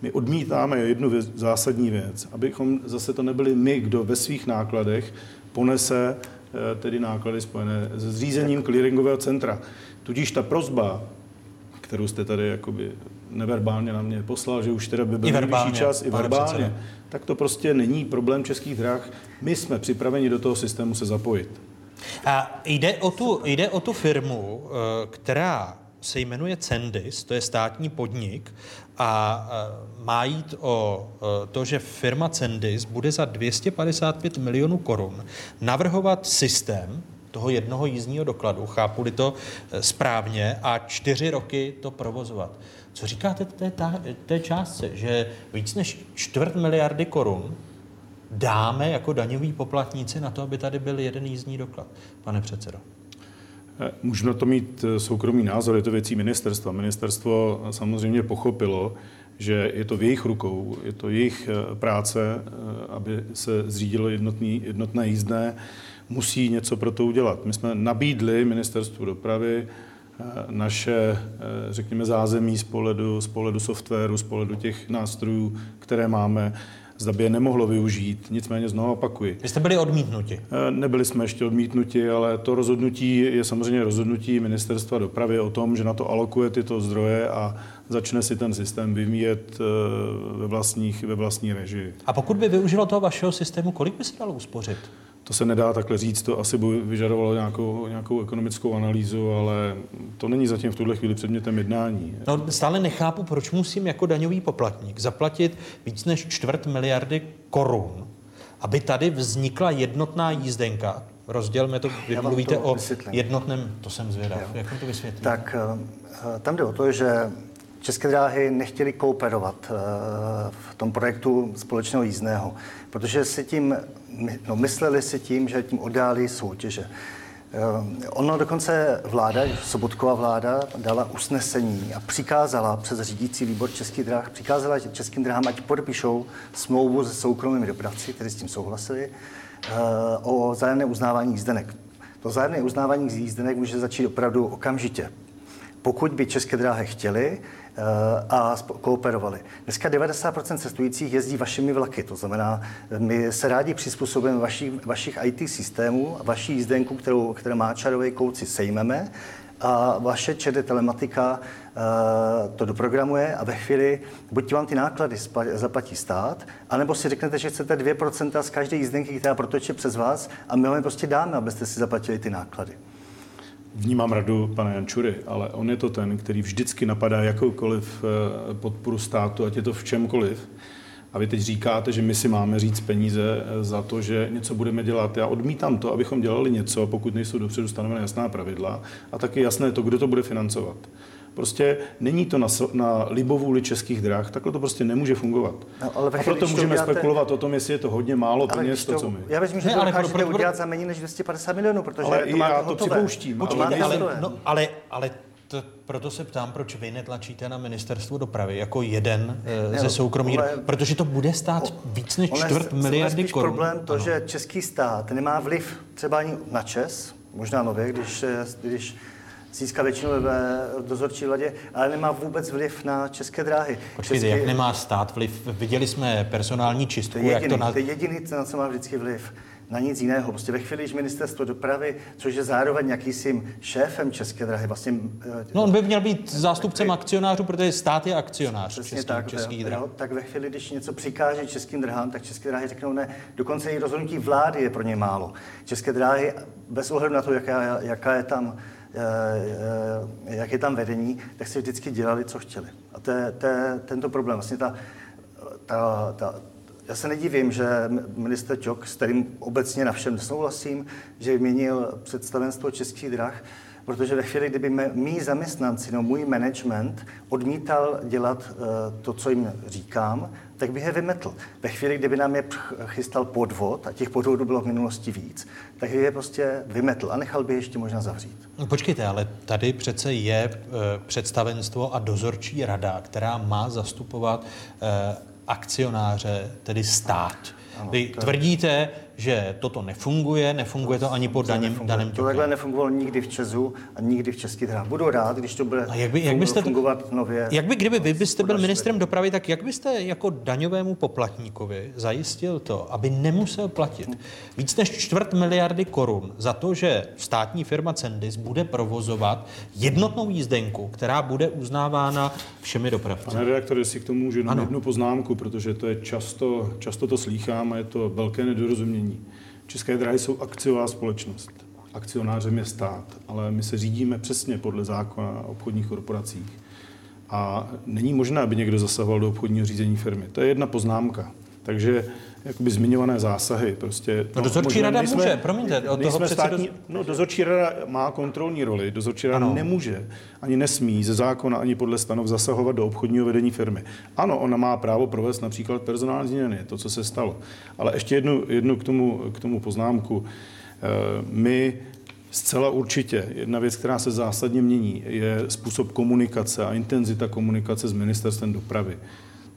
My odmítáme jednu věc, zásadní věc, abychom zase to nebyli my, kdo ve svých nákladech ponese eh, tedy náklady spojené se zřízením clearingového centra. Tudíž ta prozba, kterou jste tady jakoby neverbálně na mě poslal, že už teda by byl nejvyšší čas i verbálně, tak to prostě není problém českých drah. My jsme připraveni do toho systému se zapojit. A jde o tu, jde o tu firmu, eh, která se jmenuje Cendis, to je státní podnik a eh, má jít o eh, to, že firma Cendis bude za 255 milionů korun navrhovat systém toho jednoho jízdního dokladu, chápu-li to eh, správně, a čtyři roky to provozovat. Co říkáte té, té částce, že víc než čtvrt miliardy korun dáme jako daňoví poplatníci na to, aby tady byl jeden jízdní doklad, pane předsedo? Eh, Můžu na to mít eh, soukromý názor, je to věcí ministerstva. Ministerstvo samozřejmě pochopilo, že je to v jejich rukou, je to jejich eh, práce, eh, aby se zřídilo jednotný, jednotné jízdné, musí něco pro to udělat. My jsme nabídli ministerstvu dopravy eh, naše, řekněme, zázemí z pohledu, z pohledu softwaru, z pohledu těch nástrojů, které máme, zda by je nemohlo využít. Nicméně znovu opakuji. Vy jste byli odmítnuti? Nebyli jsme ještě odmítnuti, ale to rozhodnutí je samozřejmě rozhodnutí ministerstva dopravy o tom, že na to alokuje tyto zdroje a začne si ten systém vyvíjet ve, vlastních, ve vlastní režii. A pokud by využilo toho vašeho systému, kolik by se dalo uspořit? To se nedá takhle říct, to asi by vyžadovalo nějakou, nějakou ekonomickou analýzu, ale to není zatím v tuhle chvíli předmětem jednání. No, stále nechápu, proč musím jako daňový poplatník zaplatit víc než čtvrt miliardy korun, aby tady vznikla jednotná jízdenka. Rozdělme to, vy mluvíte to o vysvětlím. jednotném, to jsem zvědav. Jo. Jak to vysvětlíte? Tak eh, tam jde o to, že České dráhy nechtěli kooperovat eh, v tom projektu společného jízdného, protože si tím, no, mysleli si tím, že tím oddálí soutěže. Eh, ono dokonce vláda, Sobotková vláda, dala usnesení a přikázala přes řídící výbor Českých dráh, přikázala Českým dráhám, ať podepíšou smlouvu se soukromými dopravci, kteří s tím souhlasili, eh, o zájemné uznávání jízdenek. To zájemné uznávání jízdenek může začít opravdu okamžitě. Pokud by České dráhy chtěli, Eh, a kooperovali. Dneska 90% cestujících jezdí vašimi vlaky, to znamená, my se rádi přizpůsobujeme vaši, vašich IT systémů, vaší jízdenku, kterou, které má čarový kouci, sejmeme a vaše ČD telematika uh, to doprogramuje a ve chvíli buď vám ty náklady zaplatí stát, anebo si řeknete, že chcete 2% z každé jízdenky, která protočí přes vás a my vám je prostě dáme, abyste si zaplatili ty náklady vnímám radu pana Jančury, ale on je to ten, který vždycky napadá jakoukoliv eh, podporu státu, ať je to v čemkoliv. A vy teď říkáte, že my si máme říct peníze eh, za to, že něco budeme dělat. Já odmítám to, abychom dělali něco, pokud nejsou dopředu stanovené jasná pravidla a taky jasné to, kdo to bude financovat. Prostě není to na, na libovůli českých drah, takhle to prostě nemůže fungovat. No, ale a proto můžeme uděláte... spekulovat o tom, jestli je to hodně málo peněz, to, to, co my. Já věřím, že ne, to ale dokážete pro, pro, udělat za méně než 250 milionů, protože ale to máte já to hotové. připouštím. Počkejte, ale, ale, no, ale, ale to, proto se ptám, proč vy netlačíte na ministerstvo dopravy jako jeden eh, ne, ze soukromí, ale, protože to bude stát o, víc než čtvrt miliardy korun. problém to, ano. že český stát nemá vliv třeba ani na Čes, možná nově, když, když získá většinu ve dozorčí vladě, ale nemá vůbec vliv na české dráhy. Počkejte, České... jak nemá stát vliv? Viděli jsme personální čistku. To je jediný, jak to, na... to je jediný, na co má vždycky vliv na nic jiného. Prostě ve chvíli, když ministerstvo dopravy, což je zároveň jakýsi šéfem České dráhy, vlastně... Eh, no on by měl být zástupcem akcionářů, protože stát je akcionář Přesně český, tak, český drah. tak ve chvíli, když něco přikáže českým drahám, tak České dráhy řeknou ne. Dokonce i rozhodnutí vlády je pro ně málo. České dráhy, bez ohledu na to, jaká, jaká je tam Eh, eh, jak je tam vedení, tak si vždycky dělali, co chtěli. A to je, to je tento problém. Vlastně ta, ta, ta, já se nedivím, že minister Čok, s kterým obecně na všem nesouhlasím, že vyměnil představenstvo českých drah, protože ve chvíli, kdyby mý zaměstnanci, no můj management odmítal dělat uh, to, co jim říkám, tak bych je vymetl. Ve chvíli, kdyby nám je chystal podvod, a těch podvodů bylo v minulosti víc, tak bych je prostě vymetl a nechal by ještě možná zavřít. No, počkejte, ale tady přece je e, představenstvo a dozorčí rada, která má zastupovat e, akcionáře, tedy stát. Ano, Vy to... tvrdíte, že toto nefunguje, nefunguje to ani pod daním, daném To takhle nefungovalo nikdy v Česu a nikdy v Českých drahách. Budu rád, když to bude a jak by, jak byste fungovat nově. Jak by, kdyby vy byste byl ministrem dopravy, tak jak byste jako daňovému poplatníkovi zajistil to, aby nemusel platit víc než čtvrt miliardy korun za to, že státní firma Cendis bude provozovat jednotnou jízdenku, která bude uznávána všemi dopravci? Pane redaktore, si k tomu můžu jenom jednu poznámku, protože to je často, často to slýchám a je to velké nedorozumění není. České dráhy jsou akciová společnost. Akcionářem je stát, ale my se řídíme přesně podle zákona o obchodních korporacích. A není možné, aby někdo zasahoval do obchodního řízení firmy. To je jedna poznámka. Takže jakoby zmiňované zásahy. Prostě, no, no dozorčí rada nejsme, může, promiňte, od toho státní, do... no, dozorčí rada má kontrolní roli, dozorčí rada ano. nemůže, ani nesmí ze zákona, ani podle stanov zasahovat do obchodního vedení firmy. Ano, ona má právo provést například personální změny, to, co se stalo. Ale ještě jednu, jednu k, tomu, k tomu poznámku. Eh, my Zcela určitě. Jedna věc, která se zásadně mění, je způsob komunikace a intenzita komunikace s ministerstvem dopravy.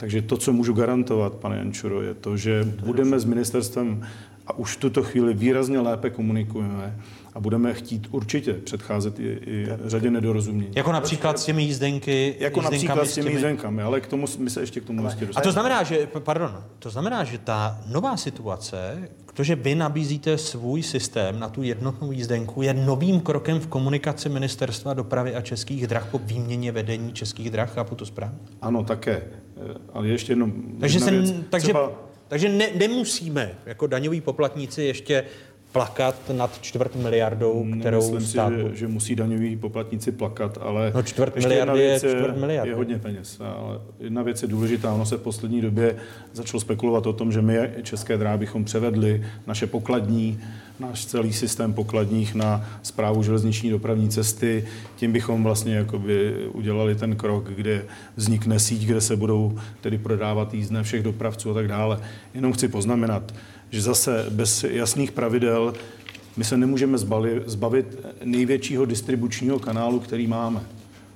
Takže to, co můžu garantovat, pane Jančuro, je to, že budeme s ministerstvem a už v tuto chvíli výrazně lépe komunikujeme a budeme chtít určitě předcházet i, i řadě nedorozumění. Jako například s těmi jízdenky, Jako jízdenkami například s těmi těmi- jízdenkami, ale k tomu, my se ještě k tomu ještě A dostaneme. to znamená, že, pardon, to znamená, že ta nová situace, to, že vy nabízíte svůj systém na tu jednotnou jízdenku, je novým krokem v komunikaci Ministerstva dopravy a českých drah po výměně vedení českých drah, chápu to správně? Ano, také. Eh, Ale ještě jednou. Takže, se, takže, Třeba- takže ne, nemusíme jako daňoví poplatníci ještě plakat nad čtvrt miliardou, kterou Myslím si, stát... že, že musí daňoví poplatníci plakat, ale No čtvrt jedna je čtvrt miliardy. je hodně peněz. Ale jedna věc je důležitá, ono se v poslední době začalo spekulovat o tom, že my České dráhy bychom převedli naše pokladní, náš celý systém pokladních na zprávu železniční dopravní cesty. Tím bychom vlastně jakoby udělali ten krok, kde vznikne síť, kde se budou tedy prodávat jízdné všech dopravců a tak dále. Jenom chci poznamenat, že zase bez jasných pravidel my se nemůžeme zbali, zbavit největšího distribučního kanálu, který máme.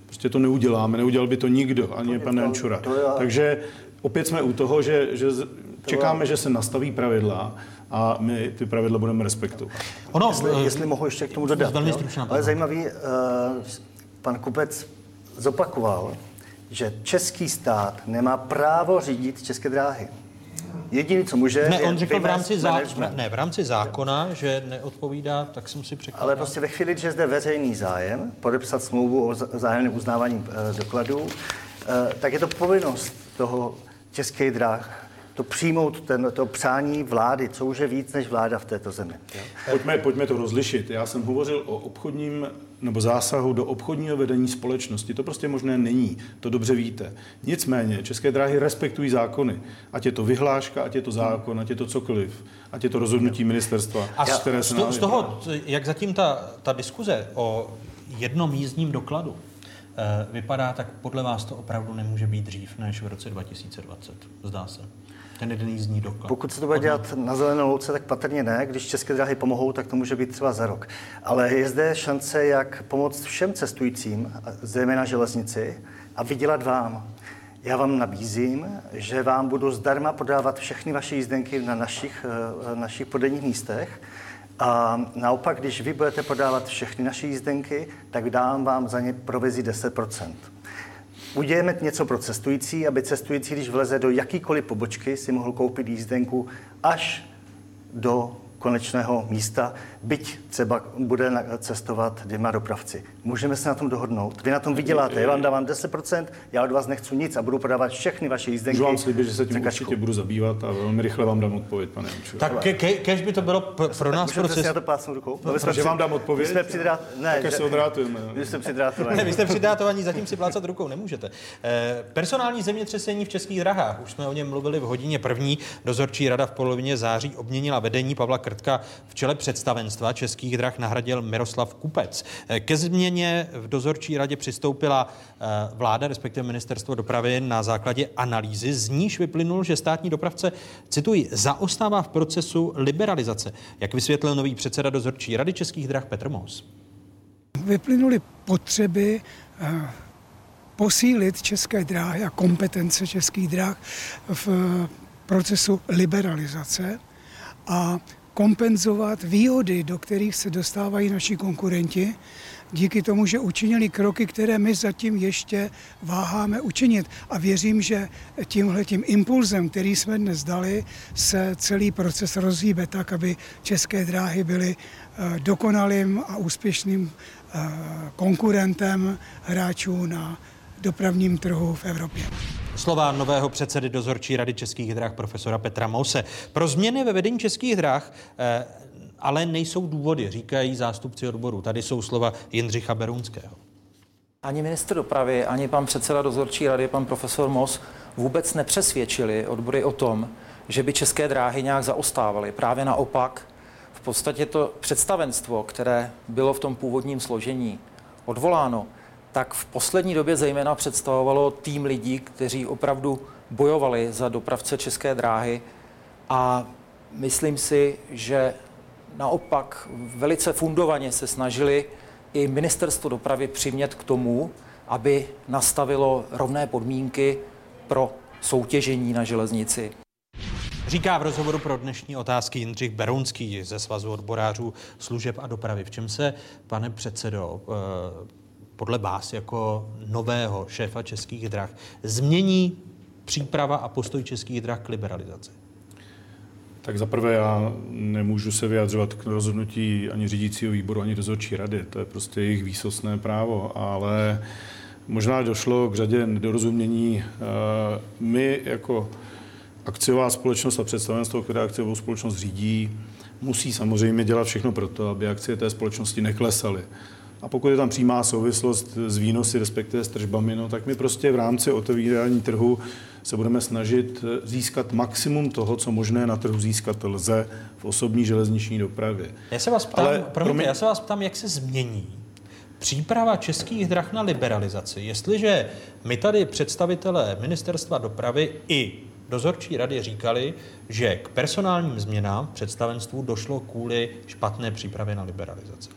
Prostě to neuděláme, neudělal by to nikdo, ani pan Jančura. Takže opět jsme u toho, že, že čekáme, že se nastaví pravidla a my ty pravidla budeme respektovat. Ono, jestli, jestli mohu ještě k tomu dodat. velmi stručná Ale zajímavý, uh, pan Kupec zopakoval, že český stát nemá právo řídit české dráhy. Jediný, co může, Ne, on řekl v rámci, zá... ne, v rámci zákona, že neodpovídá, tak jsem si překládal. Ale prostě ve chvíli, že je zde veřejný zájem podepsat smlouvu o vzájemném uznávání eh, dokladů, eh, tak je to povinnost toho českých dráh to přijmout ten, to přání vlády, co už je víc než vláda v této zemi. Pojďme, pojďme to rozlišit. Já jsem hovořil o obchodním nebo zásahu do obchodního vedení společnosti. To prostě možné není. To dobře víte. Nicméně České dráhy respektují zákony. Ať je to vyhláška, ať je to zákon, ať je to cokoliv. Ať je to rozhodnutí ministerstva, A z, které se z toho, jak zatím ta, ta diskuze o jednom jízdním dokladu eh, vypadá, tak podle vás to opravdu nemůže být dřív než v roce 2020, zdá se. Ten jeden jízdní doklad. Pokud se to bude dělat na zelenou louce, tak patrně ne. Když české dráhy pomohou, tak to může být třeba za rok. Ale je zde šance, jak pomoct všem cestujícím, zejména železnici, a vydělat vám. Já vám nabízím, že vám budu zdarma podávat všechny vaše jízdenky na našich, eh, našich prodejních místech. A naopak, když vy budete podávat všechny naše jízdenky, tak dám vám za ně provizi 10 Udělejme něco pro cestující, aby cestující, když vleze do jakýkoliv pobočky, si mohl koupit jízdenku až do konečného místa, byť třeba bude cestovat dvěma dopravci. Můžeme se na tom dohodnout. Vy na tom vyděláte, já vám dávám 10%, já od vás nechci nic a budu podávat všechny vaše jízdenky. Můžu vám slíbit, že se tím určitě budu zabývat a velmi rychle vám dám odpověď, pane Jančur. Tak ke, ke, kež by to bylo p- pro nás Můžete proces... si na to plácnout rukou? No, že vám dám odpověď? Jsme přidrát... Ne, že- se odrátujeme. My jsme přidrátovaní. Ne, vy jste přidátovaní, zatím si plácat rukou nemůžete. Eh, personální zemětřesení v českých drahách. Už jsme o něm mluvili v hodině první. Dozorčí rada v polovině září obměnila vedení Pavla Krtka v čele představenstva českých drah nahradil Miroslav Kupec. Ke změně v dozorčí radě přistoupila eh, vláda, respektive ministerstvo dopravy na základě analýzy, z níž vyplynul, že státní dopravce, cituji, zaostává v procesu liberalizace. Jak vysvětlil nový předseda dozorčí rady českých drah Petr Mous. vyplynuly potřeby eh, posílit české dráhy a kompetence českých dráh v eh, procesu liberalizace a kompenzovat výhody, do kterých se dostávají naši konkurenti, díky tomu, že učinili kroky, které my zatím ještě váháme učinit. A věřím, že tímhle tím impulzem, který jsme dnes dali, se celý proces rozhýbe tak, aby české dráhy byly eh, dokonalým a úspěšným eh, konkurentem hráčů na dopravním trhu v Evropě. Slova nového předsedy dozorčí rady českých drah profesora Petra Mouse. Pro změny ve vedení českých drah eh, ale nejsou důvody, říkají zástupci odboru. Tady jsou slova Jindřicha Berounského. Ani ministr dopravy, ani pan předseda dozorčí rady, pan profesor Mos, vůbec nepřesvědčili odbory o tom, že by české dráhy nějak zaostávaly. Právě naopak, v podstatě to představenstvo, které bylo v tom původním složení odvoláno, tak v poslední době zejména představovalo tým lidí, kteří opravdu bojovali za dopravce české dráhy a myslím si, že naopak velice fundovaně se snažili i ministerstvo dopravy přimět k tomu, aby nastavilo rovné podmínky pro soutěžení na železnici. Říká v rozhovoru pro dnešní otázky Jindřich Berounský ze Svazu odborářů služeb a dopravy. V čem se, pane předsedo, eh, podle vás jako nového šéfa českých drah změní příprava a postoj českých drah k liberalizaci? Tak zaprvé já nemůžu se vyjadřovat k rozhodnutí ani řídícího výboru, ani dozorčí rady. To je prostě jejich výsostné právo, ale možná došlo k řadě nedorozumění. Eh, my jako akciová společnost a představenstvo, které akciovou společnost řídí, musí samozřejmě dělat všechno pro to, aby akcie té společnosti neklesaly. A pokud je tam přímá souvislost s výnosy, respektive s tržbami, no, tak my prostě v rámci otevírání trhu se budeme snažit získat maximum toho, co možné na trhu získat lze v osobní železniční dopravě. Já se vás ptám, Ale, promiňte, mě... já se vás ptám, jak se změní příprava českých drah na liberalizaci. Jestliže my tady představitelé ministerstva dopravy i dozorčí rady říkali, že k personálním změnám představenstvu došlo kvůli špatné přípravě na liberalizaci.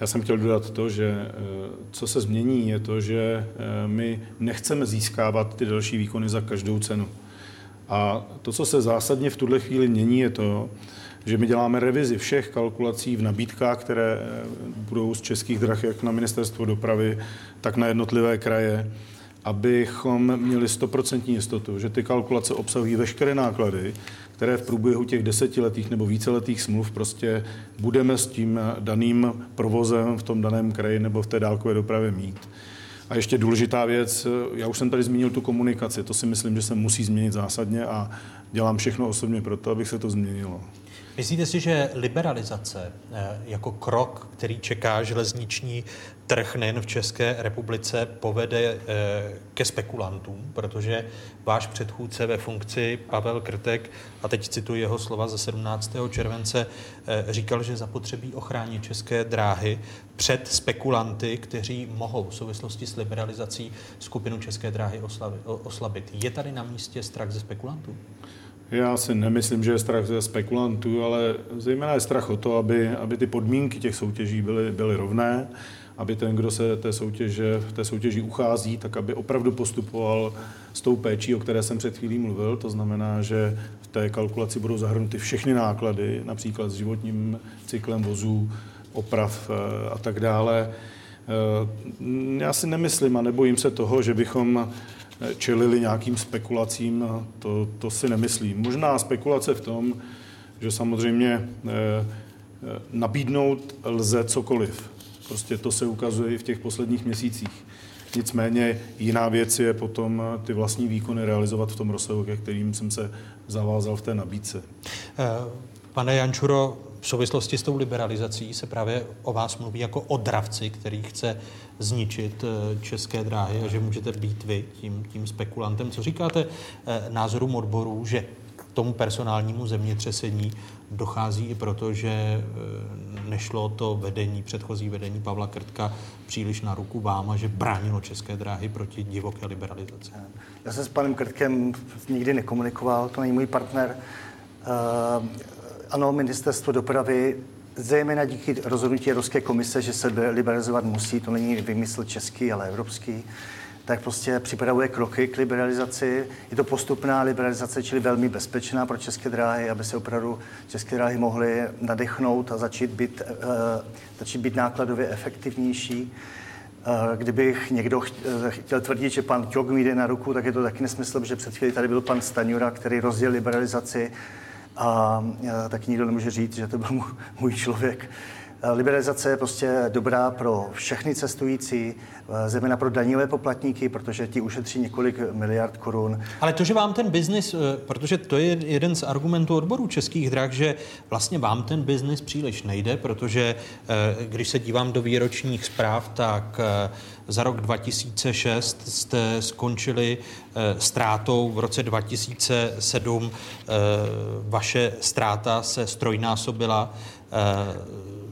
Já jsem chtěl dodat to, že eh, co se změní, je to, že eh, my nechceme získávat ty další výkony za každou cenu. A to, co se zásadně v tuhle chvíli mění, je to, že my děláme revizi všech kalkulací v nabídkách, které eh, budou z českých drah jak na ministerstvo dopravy, tak na jednotlivé kraje, abychom měli stoprocentní jistotu, že ty kalkulace obsahují veškeré náklady, které v průběhu těch desetiletých nebo víceletých smluv prostě budeme s tím daným provozem v tom daném kraji nebo v té dálkové dopravě mít. A ještě důležitá věc, já už jsem tady zmínil tu komunikaci, to si myslím, že se musí změnit zásadně a dělám všechno osobně pro to, abych se to změnilo. Myslíte si, že liberalizace eh, jako krok, který čeká železniční trh nejen v České republice, povede eh, ke spekulantům, protože váš předchůdce ve funkci Pavel Krtek, a teď cituji jeho slova ze 17. července, eh, říkal, že zapotřebí ochránit české dráhy před spekulanty, kteří mohou v souvislosti s liberalizací skupinu české dráhy oslabit. Je tady na místě strach ze spekulantů? Já si nemyslím, že je strach ze spekulantů, ale zejména je strach o to, aby, aby ty podmínky těch soutěží byly, byly rovné, aby ten, kdo se té soutěže, té soutěži uchází, tak aby opravdu postupoval s tou péčí, o které jsem před chvílí mluvil. To znamená, že v té kalkulaci budou zahrnuty všechny náklady, například s životním cyklem vozů, oprav eh, a tak dále. Eh, já si nemyslím a nebojím se toho, že bychom čelili nějakým spekulacím, to, to si nemyslím. Možná spekulace v tom, že samozřejmě eh, eh, nabídnout lze cokoliv. Prostě to se ukazuje i v těch posledních měsících. Nicméně jiná věc je potom ty vlastní výkony realizovat v tom rozsahu, ke kterým jsem se zavázal v té nabídce. Eh, pane Jančuro, v souvislosti s tou liberalizací se právě o vás mluví jako o dravci, který chce zničit eh, české dráhy a že můžete být vy tím, tím spekulantem. Co říkáte eh, názorům odborů, že k tomu personálnímu zemětřesení dochází i proto, že eh, nešlo to vedení, předchozí vedení Pavla Krtka příliš na ruku vám a že bránilo české dráhy proti divoké liberalizaci. Já jsem s panem Krtkem nikdy nekomunikoval, to není můj partner. Uh, ano, ministerstvo dopravy zejména díky rozhodnutí Evropské komise, že se liberalizovat musí, to není vymysl český, ale evropský, tak prostě připravuje kroky k liberalizaci. Je to postupná liberalizace, čili velmi bezpečná pro české dráhy, aby se opravdu české dráhy mohly nadechnout a začít být, uh, začít být nákladově efektivnější. Uh, kdybych někdo chtěl tvrdit, že pan Ťok mi jde na ruku, tak je to taky nesmysl, protože před chvíli tady byl pan Staňura, který rozdělil liberalizaci a tak nikdo nemůže říct, že to byl můj člověk. Liberalizace je prostě dobrá pro všechny cestující, zejména pro daňové poplatníky, protože ti ušetří několik miliard korun. Ale to, že vám ten biznis, eh, protože to je jeden z argumentů odborů českých drah, že vlastně vám ten biznis příliš nejde, protože eh, když se dívám do výročních zpráv, tak eh, za rok 2006 jste skončili ztrátou v roce 2007. Vaše ztráta se strojnásobila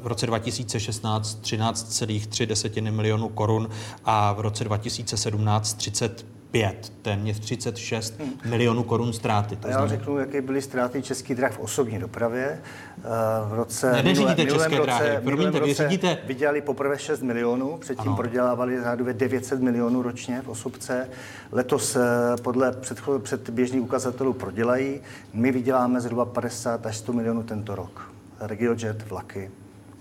v roce 2016 13,3 milionů korun a v roce 2017 30 35, téměř 36 hmm. milionů korun ztráty. To já znamená... řeknu, jaké byly ztráty českých drah v osobní dopravě. Eh, v roce... Ne, neřídíte české dráhy, promiňte, vy řídíte... Vydělali poprvé 6 milionů, předtím ano. prodělávali řádově 900 milionů ročně v osobce. Letos eh, podle předchod, předběžných ukazatelů prodělají. My vyděláme zhruba 50 až 100 milionů tento rok. RegioJet, vlaky,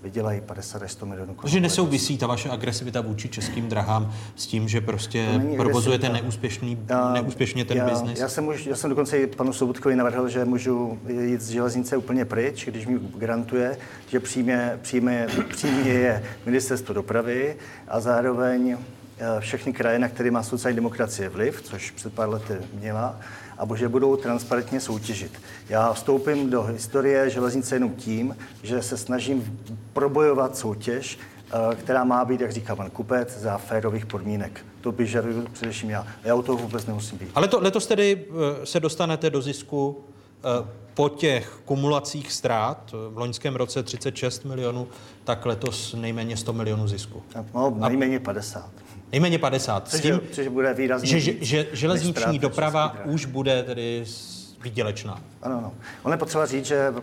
vydělají 50 až 100 milionů korun. Takže nesouvisí ta vaše agresivita vůči českým drahám s tím, že prostě provozujete neúspěšný, já, neúspěšně ten biznis? Já jsem, už, já jsem dokonce i panu Sobotkovi navrhl, že můžu jít z železnice úplně pryč, když mi garantuje, že přijme, přijme, přijme je ministerstvo dopravy a zároveň eh, všechny kraje, na které má sociální demokracie vliv, což před pár lety měla, a že budou transparentně soutěžit. Já vstoupím do historie železnice jenom tím, že se snažím probojovat soutěž, eh, která má být, jak říká pan Kupec, za férových podmínek. To by žaduju především já. Já u toho vůbec nemusím být. Ale to, letos tedy eh, se dostanete do zisku eh, po těch kumulacích ztrát, v loňském roce 36 milionů, tak letos nejméně 100 milionů zisku. No, nejméně 50. Nejméně 50. Což, s tím, což bude výrazně že, že, že železniční doprava už bude tedy výdělečná. Ano, ano. On je potřeba říct, že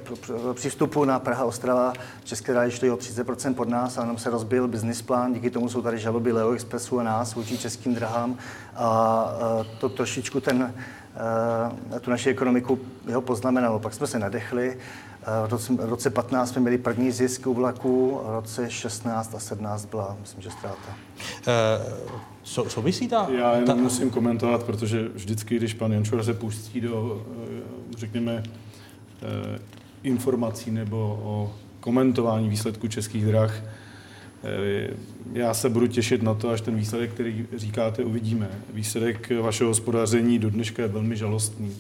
při vstupu na Praha Ostrava České dráhy šly o 30% pod nás a nám se rozbil business plán, díky tomu jsou tady žaloby Leo Expressu a nás vůči českým drahám a to trošičku ten, tu naši ekonomiku jeho poznamenalo. Pak jsme se nadechli, v roce, v roce 15 jsme měli první zisk u vlaku, v roce 16 a 17 byla, myslím, že ztráta. Uh, sou, souvisí ta... Já jenom ta... musím komentovat, protože vždycky, když pan Jančura se pustí do, eh, řekněme, eh, informací nebo o komentování výsledku českých drah, já se budu těšit na to, až ten výsledek, který říkáte, uvidíme. Výsledek vašeho hospodaření do dneška je velmi žalostný.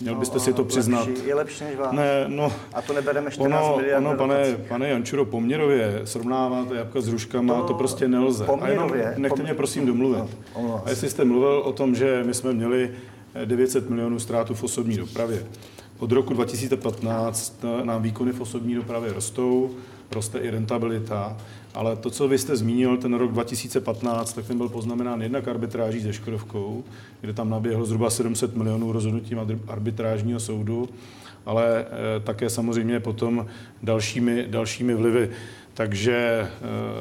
Měl byste no, si to přiznat. Lepší, je lepší než vás. Ne, no, a to nebereme 14 ono, miliard ono, pane, pane Jančuro, poměrově srovnáváte jabka s ruškama, to, to prostě nelze. Poměrově, a jenom nechte mě prosím domluvit. No, a jestli jste mluvil o tom, že my jsme měli 900 milionů ztrátu v osobní dopravě. Od roku 2015 nám výkony v osobní dopravě rostou, roste i rentabilita. Ale to, co vy jste zmínil, ten rok 2015, tak ten byl poznamenán jednak arbitráží se Škodovkou, kde tam naběhlo zhruba 700 milionů rozhodnutím arbitrážního soudu, ale e, také samozřejmě potom dalšími, dalšími vlivy. Takže e,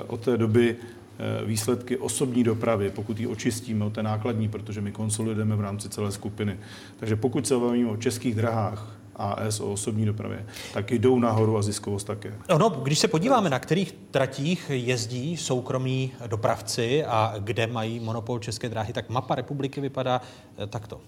od té doby eh, výsledky osobní dopravy, pokud ji očistíme od té nákladní, protože my konsolidujeme v rámci celé skupiny. Takže pokud se bavíme o českých drahách, AS o osobní dopravě, tak jdou nahoru a ziskovost také. No, když se podíváme, na kterých tratích jezdí soukromí dopravci a kde mají monopol České dráhy, tak mapa republiky vypadá eh, takto.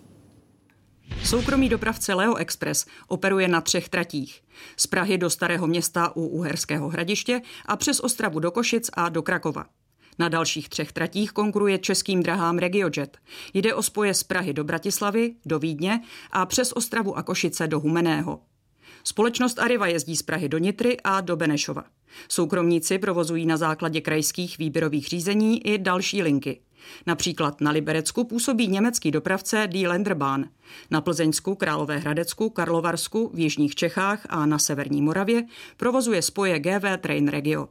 Soukromý dopravce Leo Express operuje na třech tratích. Z Prahy do Starého města u Uherského hradiště a přes Ostravu do Košic a do Krakova. Na dalších třech tratích konkuruje českým drahám RegioJet. Jde o spoje z Prahy do Bratislavy, do Vídně a přes Ostravu a Košice do Humeného. Společnost Arriva jezdí z Prahy do Nitry a do Benešova. Soukromníci provozují na základě krajských výběrových řízení i další linky. Například na Liberecku působí německý dopravce Die Länderbahn, na Plzeňsku, Královéhradecku, Karlovarsku, v Jižních Čechách a na Severní Moravě provozuje spoje GV Train Regio.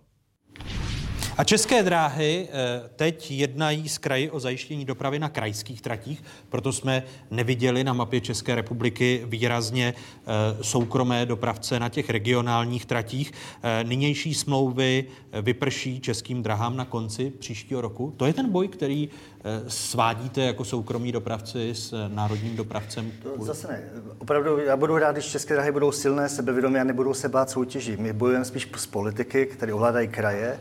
A české dráhy eh, teď jednají s kraji o zajištění dopravy na krajských tratích, proto jsme neviděli na mapě České republiky výrazně eh, soukromé dopravce na těch regionálních tratích. Eh, nynější smlouvy vyprší českým drahám na konci příštího roku. To je ten boj, který svádíte jako soukromí dopravci s národním dopravcem? To zase ne. Opravdu, já budu rád, když české dráhy budou silné, sebevědomé a nebudou se bát soutěží. My bojujeme spíš z politiky, které ovládají kraje.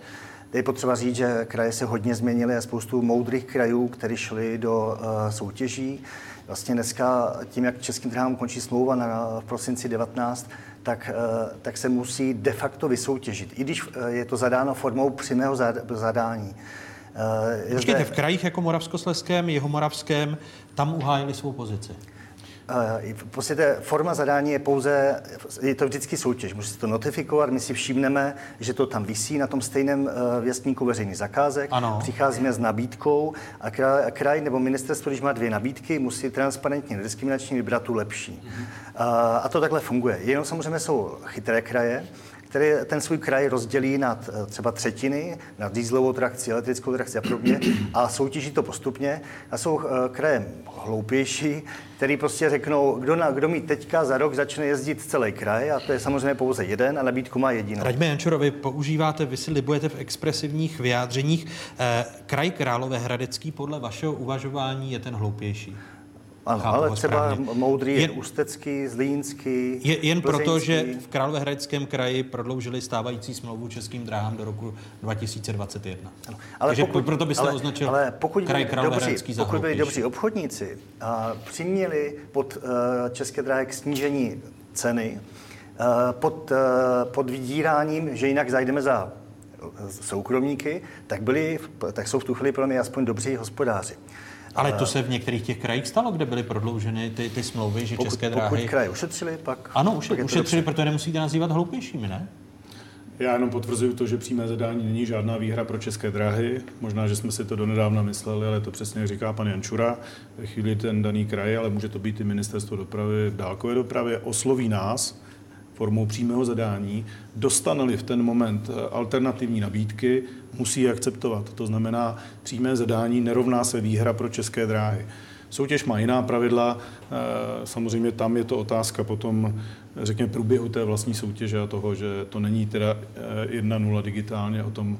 Je potřeba říct, že kraje se hodně změnily a spoustu moudrých krajů, které šly do uh, soutěží. Vlastně dneska tím, jak českým drahám končí smlouva na, v prosinci 19, tak, uh, tak se musí de facto vysoutěžit, i když uh, je to zadáno formou přímého zadání. Počkejte, zde... v krajích jako Moravskosleském, Jihomoravském, tam uhájili svou pozici. V podstatě forma zadání je pouze, je to vždycky soutěž, musí to notifikovat, my si všimneme, že to tam visí na tom stejném eh, věstníku veřejných zakázek, ano. přicházíme s nabídkou a kraj, kraj nebo ministerstvo, když má dvě nabídky, musí transparentně, nediskriminačně vybrat tu lepší. Mhm. A to takhle funguje. Jenom samozřejmě jsou chytré kraje, který ten svůj kraj rozdělí na třeba třetiny, na dýzlovou trakci, elektrickou trakci a podobně a soutěží to postupně. A jsou kraje hloupější, který prostě řeknou, kdo, na, kdo mi teďka za rok začne jezdit celý kraj a to je samozřejmě pouze jeden a nabídku má jedinou. Raďme Jančurovi, používáte, vy si libujete v expresivních vyjádřeních. Eh, kraj Královéhradecký podle vašeho uvažování je ten hloupější. Ano, Chápu ale třeba správně. moudrý je jen, Ústecký, Zlínský, je, Jen proto, že v Královéhradeckém kraji prodloužili stávající smlouvu českým dráhám do roku 2021. Ano, ale Takže pokud, proto byste ale, označil ale pokud kraj Královéhradecký za Pokud byli dobří obchodníci a přiměli pod uh, české dráhy k snížení ceny, uh, pod, uh, pod vydíráním, že jinak zajdeme za soukromníky, tak, byli, tak jsou v tu chvíli pro mě aspoň dobří hospodáři. Ale to se v některých těch krajích stalo, kde byly prodlouženy ty, ty smlouvy, že pokud, české dráhy... Pokud kraje ušetřili, pak... Ano, už, pak ušetřili, proto nemusíte nazývat hloupějšími, ne? Já jenom potvrzuju to, že přímé zadání není žádná výhra pro české dráhy. Možná, že jsme si to donedávna mysleli, ale to přesně říká pan Jančura. Ve chvíli ten daný kraj, ale může to být i ministerstvo dopravy v dálkové dopravě, osloví nás formou přímého zadání, dostaneli v ten moment eh, alternativní nabídky, musí akceptovat. To znamená, přímé zadání nerovná se výhra pro české dráhy. Soutěž má jiná pravidla, eh, samozřejmě tam je to otázka potom řekněme, průběhu té vlastní soutěže a toho, že to není teda 1-0 eh, digitálně o tom,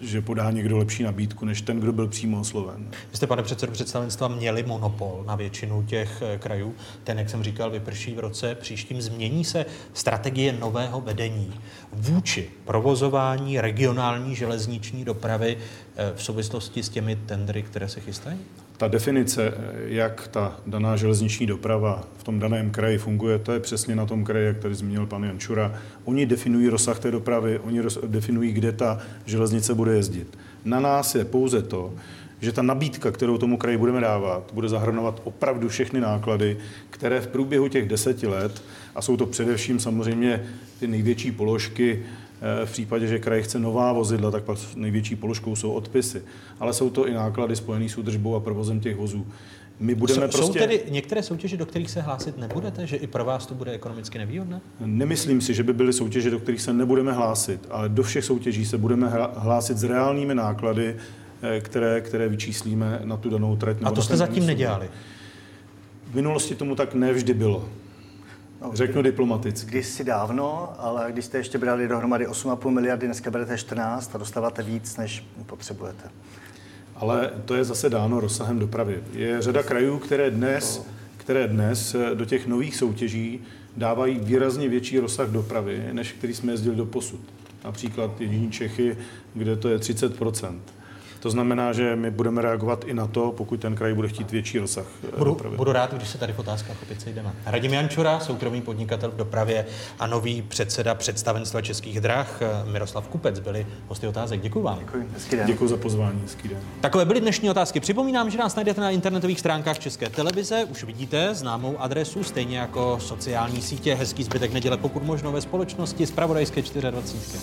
že podá někdo lepší nabídku, než ten, kdo byl přímo osloven. Vy jste, pane předsedo představenstva, měli monopol na většinu těch eh, krajů. Ten, jak jsem říkal, vyprší v roce příštím. Změní se strategie nového vedení vůči provozování regionální železniční dopravy eh, v souvislosti s těmi tendry, které se chystají? Ta definice, jak ta daná železniční doprava v tom daném kraji funguje, to je přesně na tom kraji, jak tady zmínil pan Jančura. Oni definují rozsah té dopravy, oni definují, kde ta železnice bude jezdit. Na nás je pouze to, že ta nabídka, kterou tomu kraji budeme dávat, bude zahrnovat opravdu všechny náklady, které v průběhu těch deseti let, a jsou to především samozřejmě ty největší položky, v případě, že kraj chce nová vozidla, tak pak největší položkou jsou odpisy. Ale jsou to i náklady spojené s údržbou a provozem těch vozů. My budeme jsou, prostě... jsou tedy některé soutěže, do kterých se hlásit nebudete, že i pro vás to bude ekonomicky nevýhodné? Nemyslím si, že by byly soutěže, do kterých se nebudeme hlásit, ale do všech soutěží se budeme hlásit s reálnými náklady, eh, které, které vyčíslíme na tu danou trať. A to jste zatím nedělali? V minulosti tomu tak nevždy bylo. No, Řeknu diplomaticky. Když si dávno, ale když jste ještě brali dohromady 8,5 miliardy, dneska berete 14 a dostáváte víc, než potřebujete. Ale to je zase dáno rozsahem dopravy. Je řada krajů, které dnes, které dnes do těch nových soutěží dávají výrazně větší rozsah dopravy, než který jsme jezdili do posud. Například Jižní Čechy, kde to je 30 to znamená, že my budeme reagovat i na to, pokud ten kraj bude chtít větší rozsah. Eh, budu, dopravy. budu rád, když se tady v otázkách opět sejdeme. Radim Jančura, soukromý podnikatel v dopravě a nový předseda představenstva Českých drah eh, Miroslav Kupec byli hosty otázek. Děkuji vám. Děkuji. Děkuji za pozvání. Hezký den. Takové byly dnešní otázky. Připomínám, že nás najdete na internetových stránkách České televize. Už vidíte známou adresu, stejně jako sociální sítě. Hezký zbytek neděle, pokud možno ve společnosti z Pravodajské 24.